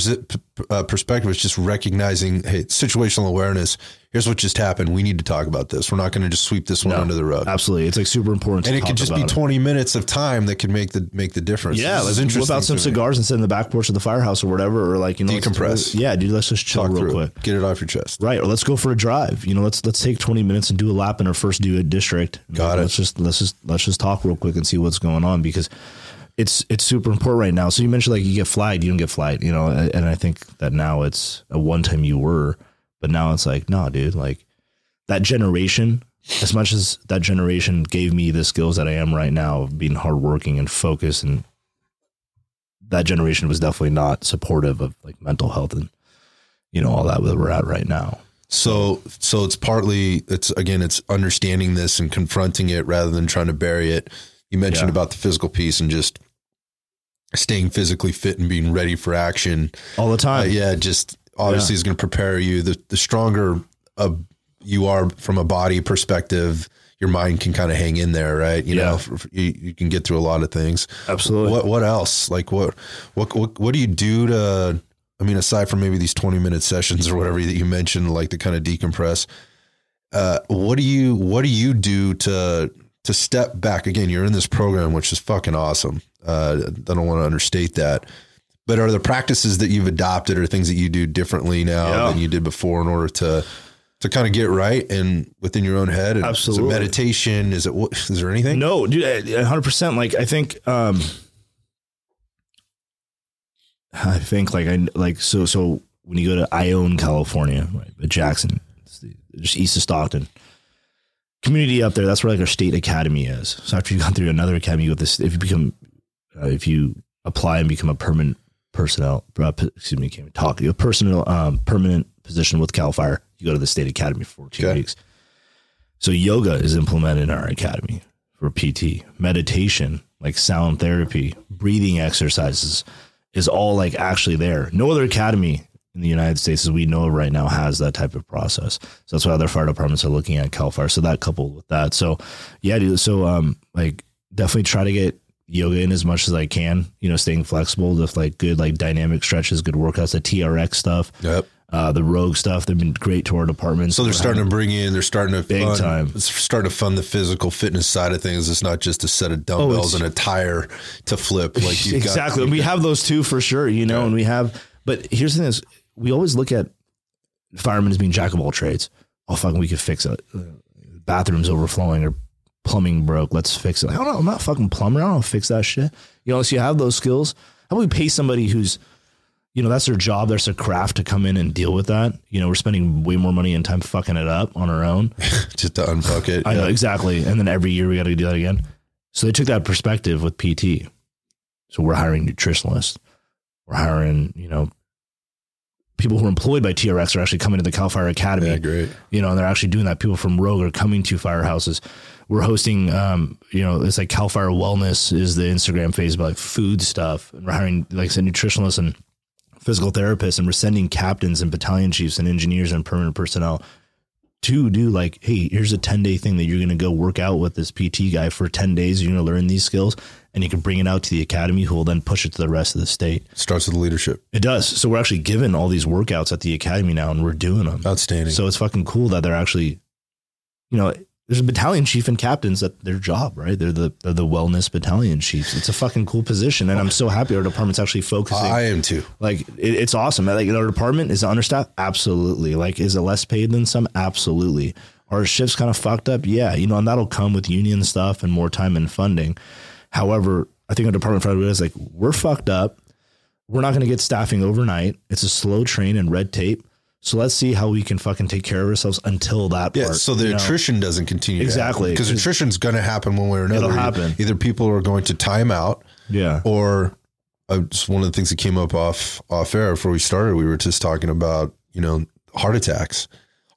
uh, perspective. It's just recognizing hey situational awareness. Here's what just happened. We need to talk about this. We're not going to just sweep this one No, under the rug. Absolutely. It's like super important. And it could just be it. 20 minutes of time that could make the make the difference. Yeah, This is let's whip interesting out some to me. cigars and sit in the back porch of the firehouse or whatever, or like you know, Decompress. yeah, dude, let's just chill Talk real through quick. Get it off your chest. Right, or let's go for a drive. You know, let's let's take twenty minutes and do a lap in our first do it district. Got it. Let's just let's just let's just talk real quick and see what's going on because it's it's super important right now. So you mentioned like you get flagged, you don't get flagged, you know, and I think that now it's a one time you were, but now it's like no, dude, like that generation. As much as that generation gave me the skills that I am right now of being hardworking and focused and that generation was definitely not supportive of like mental health and you know all that that we're at right now. So so it's partly it's again it's understanding this and confronting it rather than trying to bury it. You mentioned Yeah. about the physical piece and just staying physically fit and being ready for action. All the Uh, time. yeah, just obviously is going to prepare you. The the stronger uh, you are from a body perspective, your mind can kind of hang in there, right? You Yeah. know, f- f- you, you can get through a lot of things. Absolutely. What what else? Like what what what what do you do to? I mean, aside from maybe these twenty minute sessions or whatever that you mentioned, like to kind of decompress. Uh, what do you what do you do to to step back again? You're in this program, which is fucking awesome. Uh, I don't want to understate that. But are there practices that you've adopted or things that you do differently now Yeah. than you did before in order to to kind of get right and within your own head? And Absolutely. Is it meditation? Is it? Is there anything? No, dude, hundred percent. Like I think, um, I think like I like so so when you go to Ione, California, right, but Jackson, it's the, just east of Stockton, community up there. That's where like our state academy is. So after you've gone through another academy, you go this. If you become, uh, if you apply and become a permanent personnel, uh, excuse me, can't even talk. You a personal um, permanent position with Cal Fire. You go to the state academy for 14 Okay. weeks. So yoga is implemented in our academy for PT. Meditation, like sound therapy, breathing exercises, is all like actually there. No other academy in the United States, as we know right now, has that type of process. So that's why other fire departments are looking at Cal Fire. So that coupled with that, so yeah, dude. So um, like definitely try to get yoga in as much as I can. You know, staying flexible with like good like dynamic stretches, good workouts, the TRX stuff, Yep. uh, the Rogue stuff. They've been great to our department. So they're starting to bring in, they're starting to Big fund, time. It's starting to fund the physical fitness side of things. It's not just a set of dumbbells it's- and a tire to flip. Like you've exactly. got, and we have those too for sure, you know, and we have, but here's the thing is we always look at firemen as being jack of all trades. Oh, fucking, we could fix it. Uh, Bathrooms overflowing or plumbing broke. Let's fix it. I don't know. I'm not a fucking plumber. I don't know fix that shit. You know, so you have those skills. How about we pay somebody who's, you know, that's their job, that's their craft to come in and deal with that. You know, we're spending way more money and time fucking it up on our own. just to unfuck it. I know exactly. And then every year we got to do that again. So they took that perspective with PT. So we're hiring nutritionalists. We're hiring, you know, people who are employed by TRX are actually coming to the Cal Fire Academy. Yeah, great. You know, and they're actually doing that. People from Rogue are coming to firehouses. We're hosting, um, you know, it's like Cal Fire Wellness is the Instagram phase about like food stuff. And we're hiring, like I said, nutritionalists and physical therapists, and we're sending captains and battalion chiefs and engineers and permanent personnel to do like, hey, here's a 10 day thing that you're going to go work out with this PT guy for 10 days. You're going to learn these skills and you can bring it out to the academy who will then push it to the rest of the state. Starts with the leadership. It does. So we're actually given all these workouts at the academy now and we're doing them. Outstanding. So it's fucking cool that they're actually, you know, there's a battalion chief and captains at their job, right? They're the they're the wellness battalion chiefs. It's a fucking cool position, and I'm so happy our department's actually focusing. I am too. Like it, it's awesome. Like our department is it understaffed, absolutely. Like is it less paid than some, absolutely. Our shifts kind of fucked up, yeah. You know, and that'll come with union stuff and more time and funding. However, I think our department probably is like we're fucked up. We're not going to get staffing overnight. It's a slow train and red tape. So let's see how we can fucking take care of ourselves until that Yeah, part. so the you know? attrition doesn't continue. Exactly. Because attrition's going to happen one way or another. It'll happen. Either people are going to time out Yeah. or uh, just one of the things that came up off off air before we started, we were just talking about, you know, heart attacks.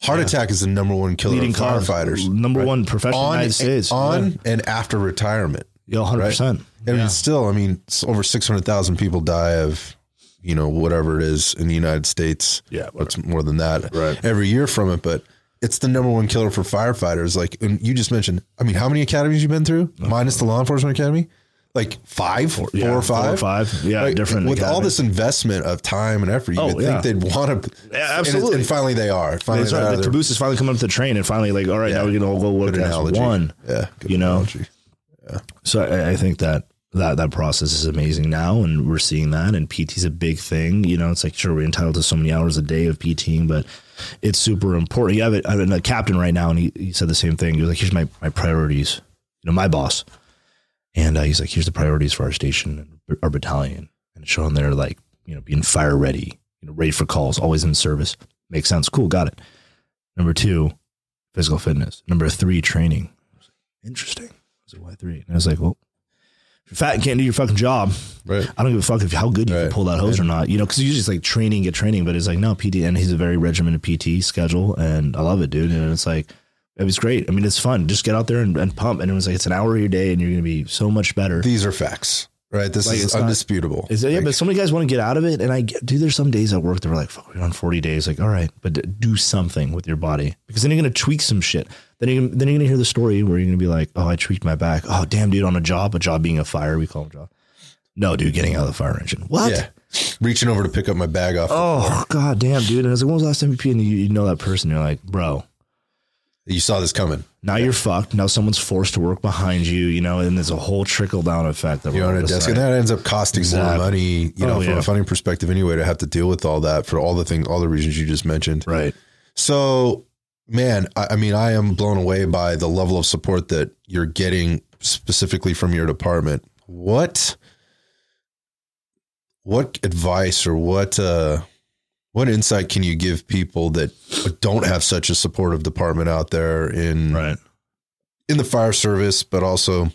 Heart attack is the number one killer Leading of firefighters. Number right? one professional on, United States. on and after retirement. Yeah, 100%. I mean, still, I mean, over 600,000 people die of, you know, whatever it is in the United States. Yeah, What's more than that Right. every year from it. But it's the number one killer for firefighters. Like, and you just mentioned, I mean, how many academies you've been through uh-huh. minus the law enforcement academy? Like five, four Yeah, or five? Four or five. Yeah, Like, different. with all this investment of time and effort, you Oh, would yeah. think they'd want to. Yeah, absolutely. And, finally, they are. Finally, right. The caboose is finally coming up the train and finally like, all right, now we're gonna go work as one. Yeah, you know? analogy. So I, I think that that that process is amazing now, and we're seeing that. And PT is a big thing. You know, it's like sure we're entitled to so many hours a day of PTing, but it's super important. You have it. I mean, a captain right now, and he, he said the same thing. He was like, "Here's my my priorities." You know, my boss, and uh, he's like, "Here's the priorities for our station and our battalion," and it's showing there like you know being fire ready, you know, ready for calls, always in service. Makes sense. Cool, got it. Number two, physical fitness. Number three, training. Interesting. Why three? And I was like, well, fat and can't do your fucking job, Right. I don't give a fuck if how good you Right. can pull that hose or not. You know, because usually it's like training, get training, but it's like no PT, and he's a very regimented PT schedule, and I love it, dude. And it's like it was great. I mean, it's fun. Just get out there and, and pump, and it was like it's an hour of your day, and you're gonna be so much better. These are facts, right? This Like, is it's not- undisputable. Is it, yeah, Like, but so many guys want to get out of it, and I get, dude. There's some days at work that were like, "Fuck, we're on 40 days." Like, all right, but do something with your body because then you're gonna tweak some shit. Then you're then you're gonna hear the story where you're gonna be like, "Oh, I tweaked my back." Oh, damn, dude, on a job, a job being a fire, we call it a job. No, dude, getting out of the fire engine. What? yeah. Reaching over to pick up my bag off. Oh, god damn, dude. And I was like, when was the last time you peed? And you, you know that person. You're like, bro, You saw this coming. now you're fucked. Now someone's forced to work behind you, you know, and there's a whole trickle down effect that You're on a desk, and that ends up costing Exactly. more money. You know, Oh, from yeah. a funding perspective, anyway, to have to deal with all that for all the things, all the reasons you just mentioned. right. So, man, I, I mean, I am blown away by the level of support that you're getting specifically from your department. What, what advice or what, uh, what insight can you give people that don't have such a supportive department out there in Right. in the fire service, but also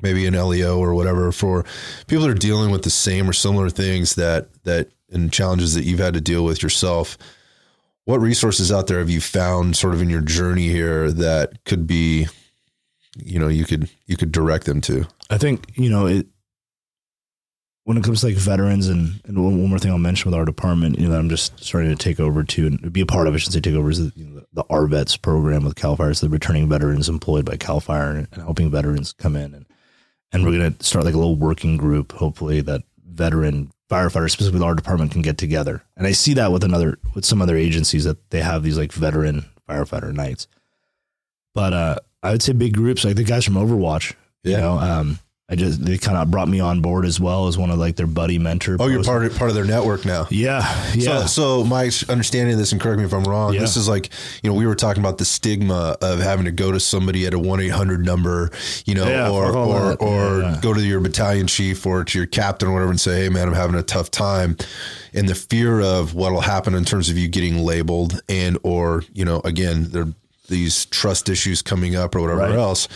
maybe an LEO or whatever for people that are dealing with the same or similar things that that and challenges that you've had to deal with yourself. What resources out there have you found sort of in your journey here that could be, you know, you could you could direct them to? I think you know it. When it comes to like veterans and, and one, one more thing I'll mention with our department, you know, that I'm just starting to take over to and be a part of. I should say take over is the, you know, the, RVETS program with Cal Fire. It's the returning veterans employed by Cal Fire and, and helping veterans come in and and we're gonna start like a little working group, hopefully that veteran firefighters, specifically our department, can get together. And I see that with another with some other agencies that they have these like veteran firefighter nights. But uh, I would say big groups like the guys from Overwatch. You know, um, I just they kind of brought me on board as well as one of like their buddy mentor. Oh, you're part of, part of their network now. Yeah, yeah. So, so my understanding of this, and correct me if I'm wrong, Yeah. this is like, you know, we were talking about the stigma of having to go to somebody at a 1 800 number, you know, Yeah, or, or, or Yeah, go to your battalion chief or to your captain or whatever and say, hey, man, I'm having a tough time. And the fear of what will happen in terms of you getting labeled and, or, you know, again, there these trust issues coming up or whatever Right. else.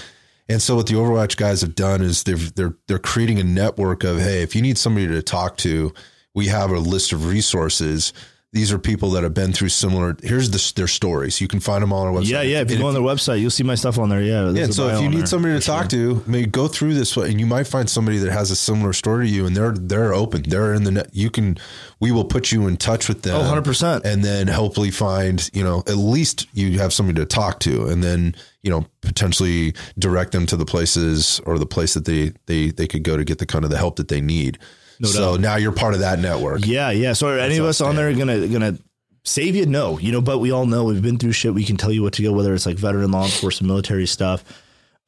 And so what the Overwatch guys have done is they've they're they're creating a network of hey, if you need somebody to talk to, we have a list of resources these are people that have been through similar. Here's the, their stories. You can find them all on our website. Yeah, yeah. If you And go on their website, you'll see my stuff on there. Yeah. yeah, there's and a so if you need there, somebody to talk sure. to, maybe go through this way, and you might find somebody that has a similar story to you, and they're they're open. They're in the net. You can, we will put you in touch with them. Oh, 100%. and then hopefully find you know at least you have somebody to talk to, and then you know potentially direct them to the places or the place that they they they could go to get the kind of the help that they need. so now you're part of that network. Yeah, yeah. So are any of us on there gonna gonna save you? No, you know, but we all know we've been through shit. We can tell you what to go, whether it's like veteran law enforcement, military stuff,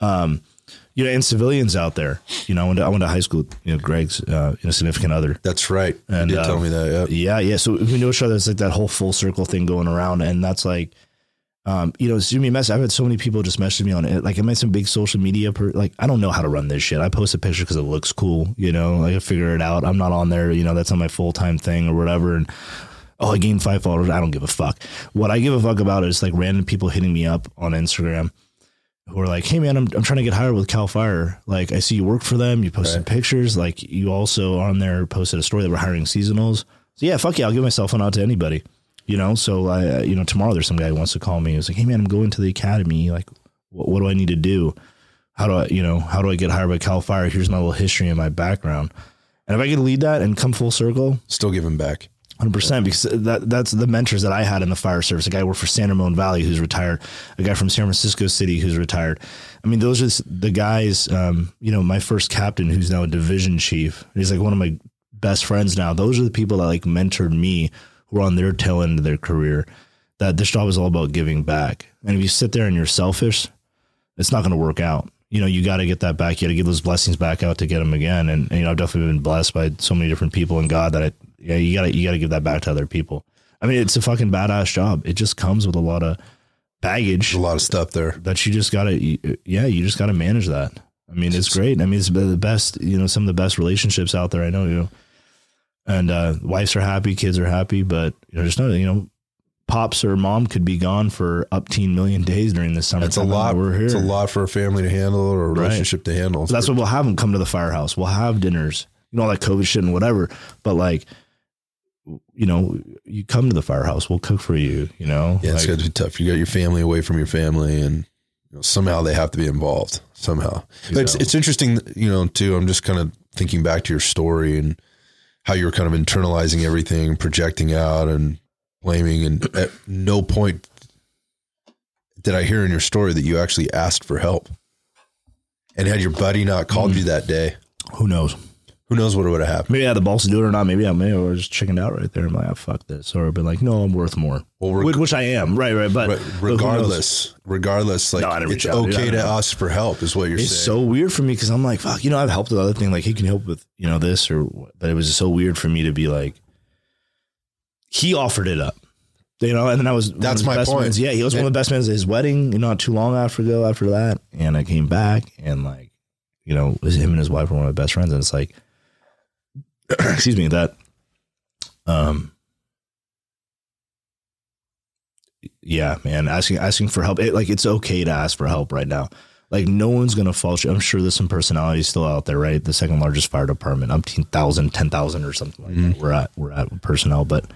um, you know, and civilians out there. You know, I went to, I went to high school. with, You know, Greg's uh, you know, significant other. That's right. And, you did uh, tell me that. Yeah. Yeah, yeah. So we know each other. It's like that whole full circle thing going around, and that's like, um, you know, send me a message. I've had so many people just message me on it. Like, am I some big social media? Per- like, I don't know how to run this shit. I post a picture because it looks cool. You know, like I figure it out. I'm not on there. You know, that's not my full time thing or whatever. And oh, I gained five followers. I don't give a fuck. What I give a fuck about is like random people hitting me up on Instagram who are like, hey man, I'm, I'm trying to get hired with Cal Fire. Like, I see you work for them. You posted pictures. Like, you also on there posted a story that we're hiring seasonals. So yeah, fuck yeah, I'll give my cell phone out to anybody. You know, so I, you know, tomorrow there's some guy who wants to call me. He's like, hey man, I'm going to the academy. Like, what, what do I need to do? How do I, you know, how do I get hired by Cal Fire? Here's my little history and my background. And if I could lead that and come full circle, Still give giving back. Hundred percent, because that that's the mentors that I had in the fire service. A guy who worked for San Ramon Valley who's retired. A guy from San Francisco City who's retired. I mean, those are the guys. Um, you know, my first captain, who's now a division chief. He's like one of my best friends now. Those are the people that like mentored me, who are on their tail end of their career. That this job is all about giving back. And if you sit there and you're selfish, it's not going to work out. You know, you got to get that back. You got to give those blessings back out to get them again. And, and, you know, I've definitely been blessed by so many different people and God that I, yeah, you got to you got to give that back to other people. I mean, it's a fucking badass job. It just comes with a lot of baggage A lot of stuff there. that you just got to, yeah, you just got to manage that. I mean, it's great. I mean, it's the best, you know, some of the best relationships out there. I know you, and uh, wives are happy, kids are happy, but you know, there's no, you know, pops or mom could be gone for up million days during the summer. It's a lot. We're here. It's a lot for a family to handle or a relationship to handle. So that's what we'll have them come to the firehouse. We'll have dinners, you know, all that COVID shit and whatever. But like, you know, you come to the firehouse, we'll cook for you. You know, Yeah, it's Like, got to be tough. You got your family away from your family, and you know, somehow they have to be involved. Somehow, but it's, it's interesting, you know. Too, I'm just kind of thinking back to your story and how you were kind of internalizing everything, projecting out, and blaming. And at no point did I hear in your story that you actually asked for help. And had your buddy not called Mm. you that day, who knows? Who knows what it would have happened? Maybe I had the balls to do it or not. Maybe I may have just chickened out right there. I'm like, oh, fuck this. Or I've been like, no, I'm worth more. Well, reg- which, which I am. Right, right. But, Re- but regardless, regardless, like No, it's out, okay to ask for help, is what you're it's saying. It's so weird for me because I'm like, fuck, you know, I've helped with other thing. Like, he can help with, you know, this or, what. but it was so weird for me to be like, he offered it up. You know, and then I was That's my best point. mans. Yeah, he was one of the best men at his wedding. You know, not too long after ago after that, and I came back and like, you know, him and his wife were one of my best friends, and it's like, excuse me, that, um, yeah, man, asking asking for help, it, like it's okay to ask for help right now. Like no one's gonna fault you. I'm sure there's some personalities still out there, right? The second largest fire department, thousand, ten thousand, or something like that. We're at we're at with personnel, but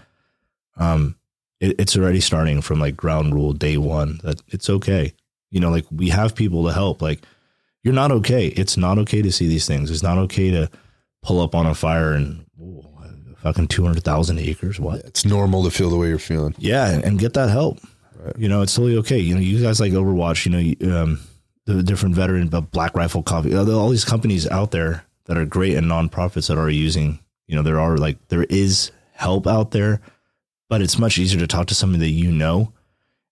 um, it, it's already starting from like ground rule day one that it's okay. You know, like we have people to help. Like you're not okay. It's not okay to see these things. It's not okay to pull up on a fire and ooh, fucking two hundred thousand acres. What? it's normal to feel the way you're feeling. Yeah, and, and get that help. You know, it's totally okay. You know, you guys like Overwatch. You know, um, the different veteran, but Black Rifle Coffee. All these companies out there that are great and nonprofits that are using. You know, there are like there is help out there, but it's much easier to talk to somebody that you know.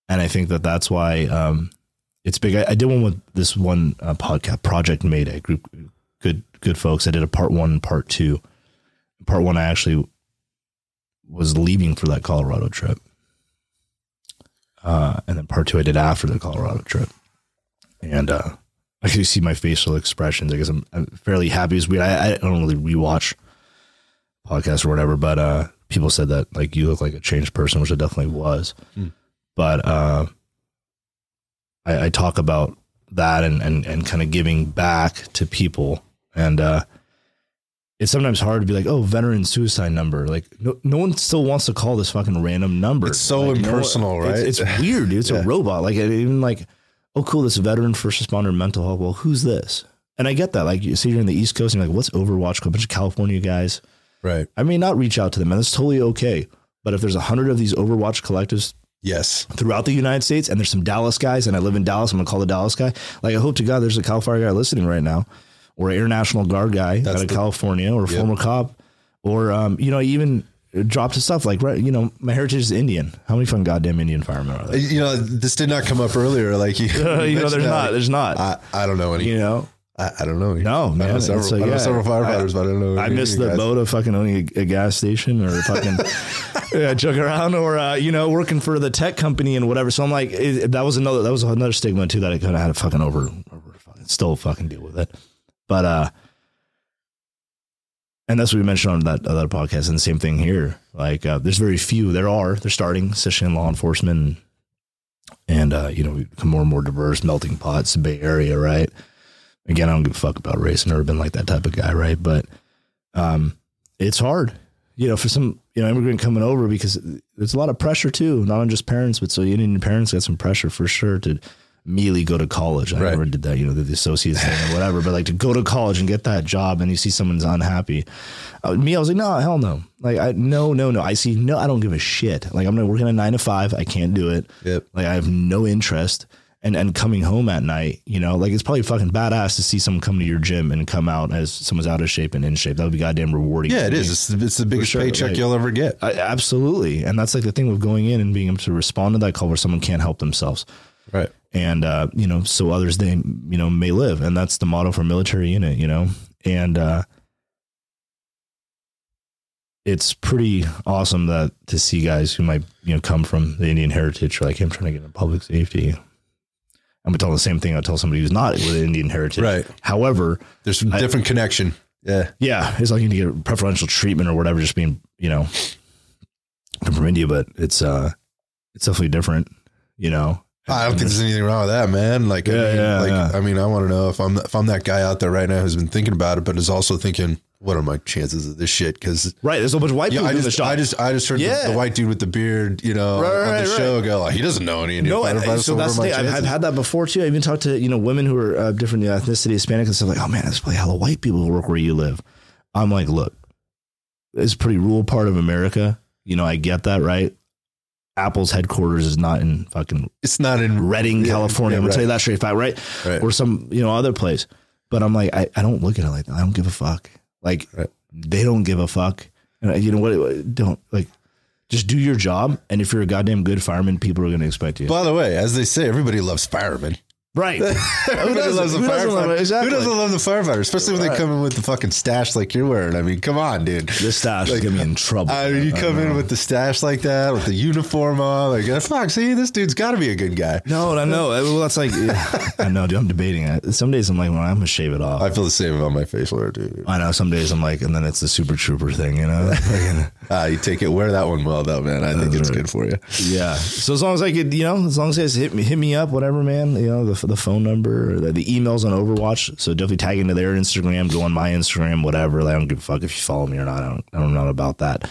And I think that that's why um, it's big. I, I did one with this one uh, podcast, Project Mayday group, good folks. I did a part one and part two. Part one, I actually was leaving for that Colorado trip. Uh, and then part two I did after the Colorado trip. And uh, I can see my facial expressions. I guess I'm, I'm fairly happy. It's weird. I, I don't really rewatch podcasts or whatever, but uh, people said that like you look like a changed person, which I definitely was. But uh, I, I talk about that and, and, and kind of giving back to people. And uh, it's sometimes hard to be like, oh, veteran suicide number. Like, no, no one still wants to call this fucking random number. It's so Like, impersonal, right? It's, it's weird, dude. It's a robot. Like, even like, oh, cool, this veteran first responder mental health. Well, who's this? And I get that. Like, you see, you're in the East Coast, and you're like, what's Overwatch? A bunch of California guys. Right. I may not reach out to them, and that's totally okay. But if there's a hundred of these Overwatch collectives Yes. throughout the United States, and there's some Dallas guys, and I live in Dallas. I'm gonna call the Dallas guy. Like I hope to God there's a California guy listening right now, or an international guard guy out of the- California, or a former cop, or um, you know even dropped to stuff like right. You know my heritage is Indian. How many fun goddamn Indian firemen are there? You know, this did not come up earlier. Like you, you know, there's that. not. There's not. I, I don't know any. you know, I, I don't know. No, I man, know it's several, like, I know several firefighters, but I don't know. I any miss of you the guys. boat of fucking owning a, a gas station or fucking yeah, joke around or uh, you know working for the tech company and whatever. So I'm like, it, that was another that was another stigma too that I kind of had to fucking over, over fucking, still fucking deal with it. But uh, and that's what we mentioned on that other podcast, and the same thing here. Like, uh, there's very few. There are. They're starting, especially in law enforcement, and uh, you know, we become more and more diverse, melting pots, Bay Area, right? Again, I don't give a fuck about race. I've never been like that type of guy, right? But um, it's hard, you know, for some you know immigrant coming over because there's a lot of pressure too, not on just parents, but so Indian parents got some pressure for sure to immediately go to college. I Right. never did that, you know, the, the associates thing or whatever, but like to go to college and get that job and you see someone's unhappy. Uh, me, I was like, no, hell no. Like, I, no, no, no. I see, no, I don't give a shit. Like, I'm not working a nine to five. I can't do it. Yep. Like, I have no interest. And, and coming home at night, you know, like it's probably fucking badass to see someone come to your gym and come out as someone's out of shape and in shape. That would be goddamn rewarding. Yeah, it me. is. It's, the- it's the biggest sure, paycheck like- you'll ever get. I, absolutely. And that's like the thing with going in and being able to respond to that call where someone can't help themselves Right. And uh, you know, so others they you know may live, and that's the motto for military unit, you know, and uh, it's pretty awesome that to see guys who might you know come from the Indian heritage, like I'm trying to get into public safety. I'm gonna tell the same thing I tell somebody who's not with Indian heritage. Right. However, There's some different connection. Yeah. yeah, it's like you need to get preferential treatment or whatever, just being you know from India, but it's uh it's definitely different, you know. I don't think there's anything wrong with that, man. Like, I Yeah, mean, yeah, like, yeah. I mean, I want to know if I'm if I'm that guy out there right now who's been thinking about it, but is also thinking, what are my chances of this shit? Because Right, there's a bunch of white yeah, people I just, the. I just, I just heard the, Yeah. the white dude with the beard, you know, Right, on right, the right. show go, like, he doesn't know any Indian No, and, firefighter, so that's the thing. I've, I've had that before too. I even talked to you know women who are uh, different ethnicity, Hispanic, and stuff like, oh man, there's probably hella white people who work where you live. I'm like, look, it's a pretty rural part of America. You know, I get that, right? Apple's headquarters is not in fucking It's not in Redding, Yeah, California. yeah, I'm gonna right. tell you that straight fact, right? Right. Or some you know other place. But I'm like, I, I don't look at it like that. I don't give a fuck. Like Right. they don't give a fuck. And I- you know what? Don't like. Just do your job, and if you're a goddamn good fireman, people are going to expect you. By the way, as they say, everybody loves firemen. Right? Everybody doesn't? loves a Who doesn't love firefighter. it? Exactly. Who doesn't love the firefighter? Especially when they come in with the fucking stash like you're wearing. I mean, come on, dude. This stash is gonna get me in trouble. I mean, you come in with the stash like that, with the uniform on, like, oh, fuck, see, this dude's got to be a good guy. no, I know. Well, that's like I know, dude. I'm debating it. Some days I'm like, well, I'm gonna shave it off. I feel the same about my facial hair, too. I know. Some days I'm like, and then it's the super trooper thing, you know? Like, Ah, you take it, wear that one well, though, man. I think it's right. good for you. yeah. So as long as I could, you know, as long as you guys hit me, hit me up, whatever, man. You know, the the phone number, or the, the emails on Overwatch. So definitely tag into their Instagram, go on my Instagram, whatever. Like, I don't give a fuck if you follow me or not. I don't. I'm not about that.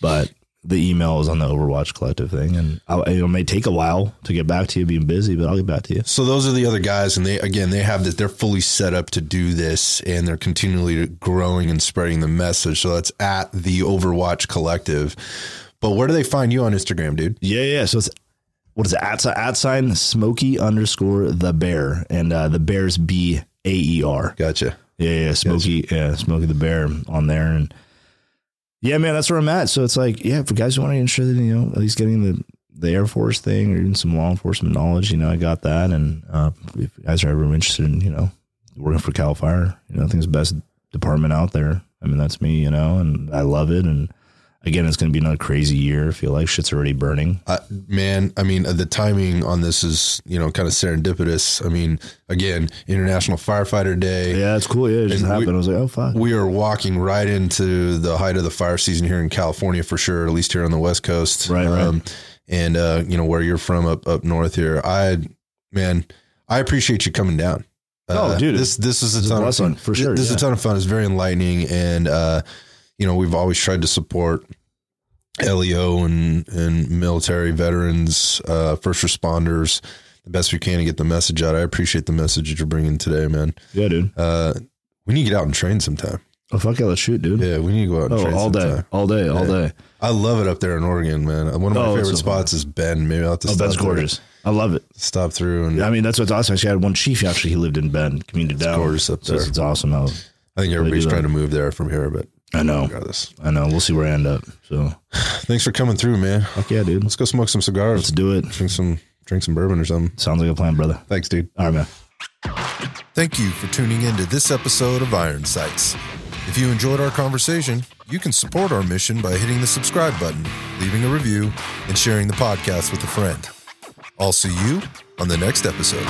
But the email is on the Overwatch Collective thing, and I'll, it may take a while to get back to you, being busy, but I'll get back to you. So those are the other guys, and they again they have that they're fully set up to do this, and they're continually growing and spreading the message. So that's at the Overwatch Collective. But where do they find you on Instagram, dude? Yeah, yeah. So it's what is it? At, at sign Smoky underscore the bear, and uh, the bear's B A E R. Gotcha. Yeah, yeah, Smoky, yeah, Smoky the Bear on there, and yeah, man, that's where I'm at. So it's like, yeah, for guys who want to get interested in, you know, at least getting the the Air Force thing or even some law enforcement knowledge, you know, I got that, and uh, if you guys are ever interested in, you know, working for Cal Fire, you know, I think it's the best department out there. I mean, that's me, you know, and I love it, and again, it's going to be another crazy year. I feel like shit's already burning. Uh, man, I mean, uh, the timing on this is, you know, kind of serendipitous. I mean, again, International Firefighter Day. Yeah, it's cool. Yeah, it just And we- happened. I was like, oh fuck. We are walking right into the height of the fire season here in California for sure, at least here on the West Coast. Right, right. and, uh, you know, where you're from up, up north here. I, man, I appreciate you coming down. Oh, dude, this this is a a ton of fun for sure, This is a ton of fun. It's very enlightening, and uh, you know we've always tried to support LEO and and military veterans, uh, first responders, the best we can to get the message out. I appreciate the message that you're bringing today, man. Yeah, dude. Uh, we need to get out and train sometime. Oh fuck yeah, let's shoot, dude. Yeah, we need to go out and Oh, train all day, all day, all Yeah. day. I love it up there in Oregon, man. One of my Oh, favorite so spots is Bend. Maybe I'll have to Oh, that's there. gorgeous. I love it. Stop through and I mean, that's what's awesome. Actually, I had one chief. Actually, he lived in Bend, community down. gorgeous up So there. It's awesome. I, was- I think everybody's trying to move there from here, but I know, regardless. I know. We'll see where I end up. So Thanks for coming through, man. fuck yeah, dude. Let's go smoke some cigars. Let's do it. drink some drink some bourbon or something. Sounds like a plan, brother. Thanks, dude. All right, man. Thank you for tuning in to this episode of Iron Sights. If you enjoyed our conversation, you can support our mission by hitting the subscribe button, leaving a review, and sharing the podcast with a friend. I'll see you on the next episode.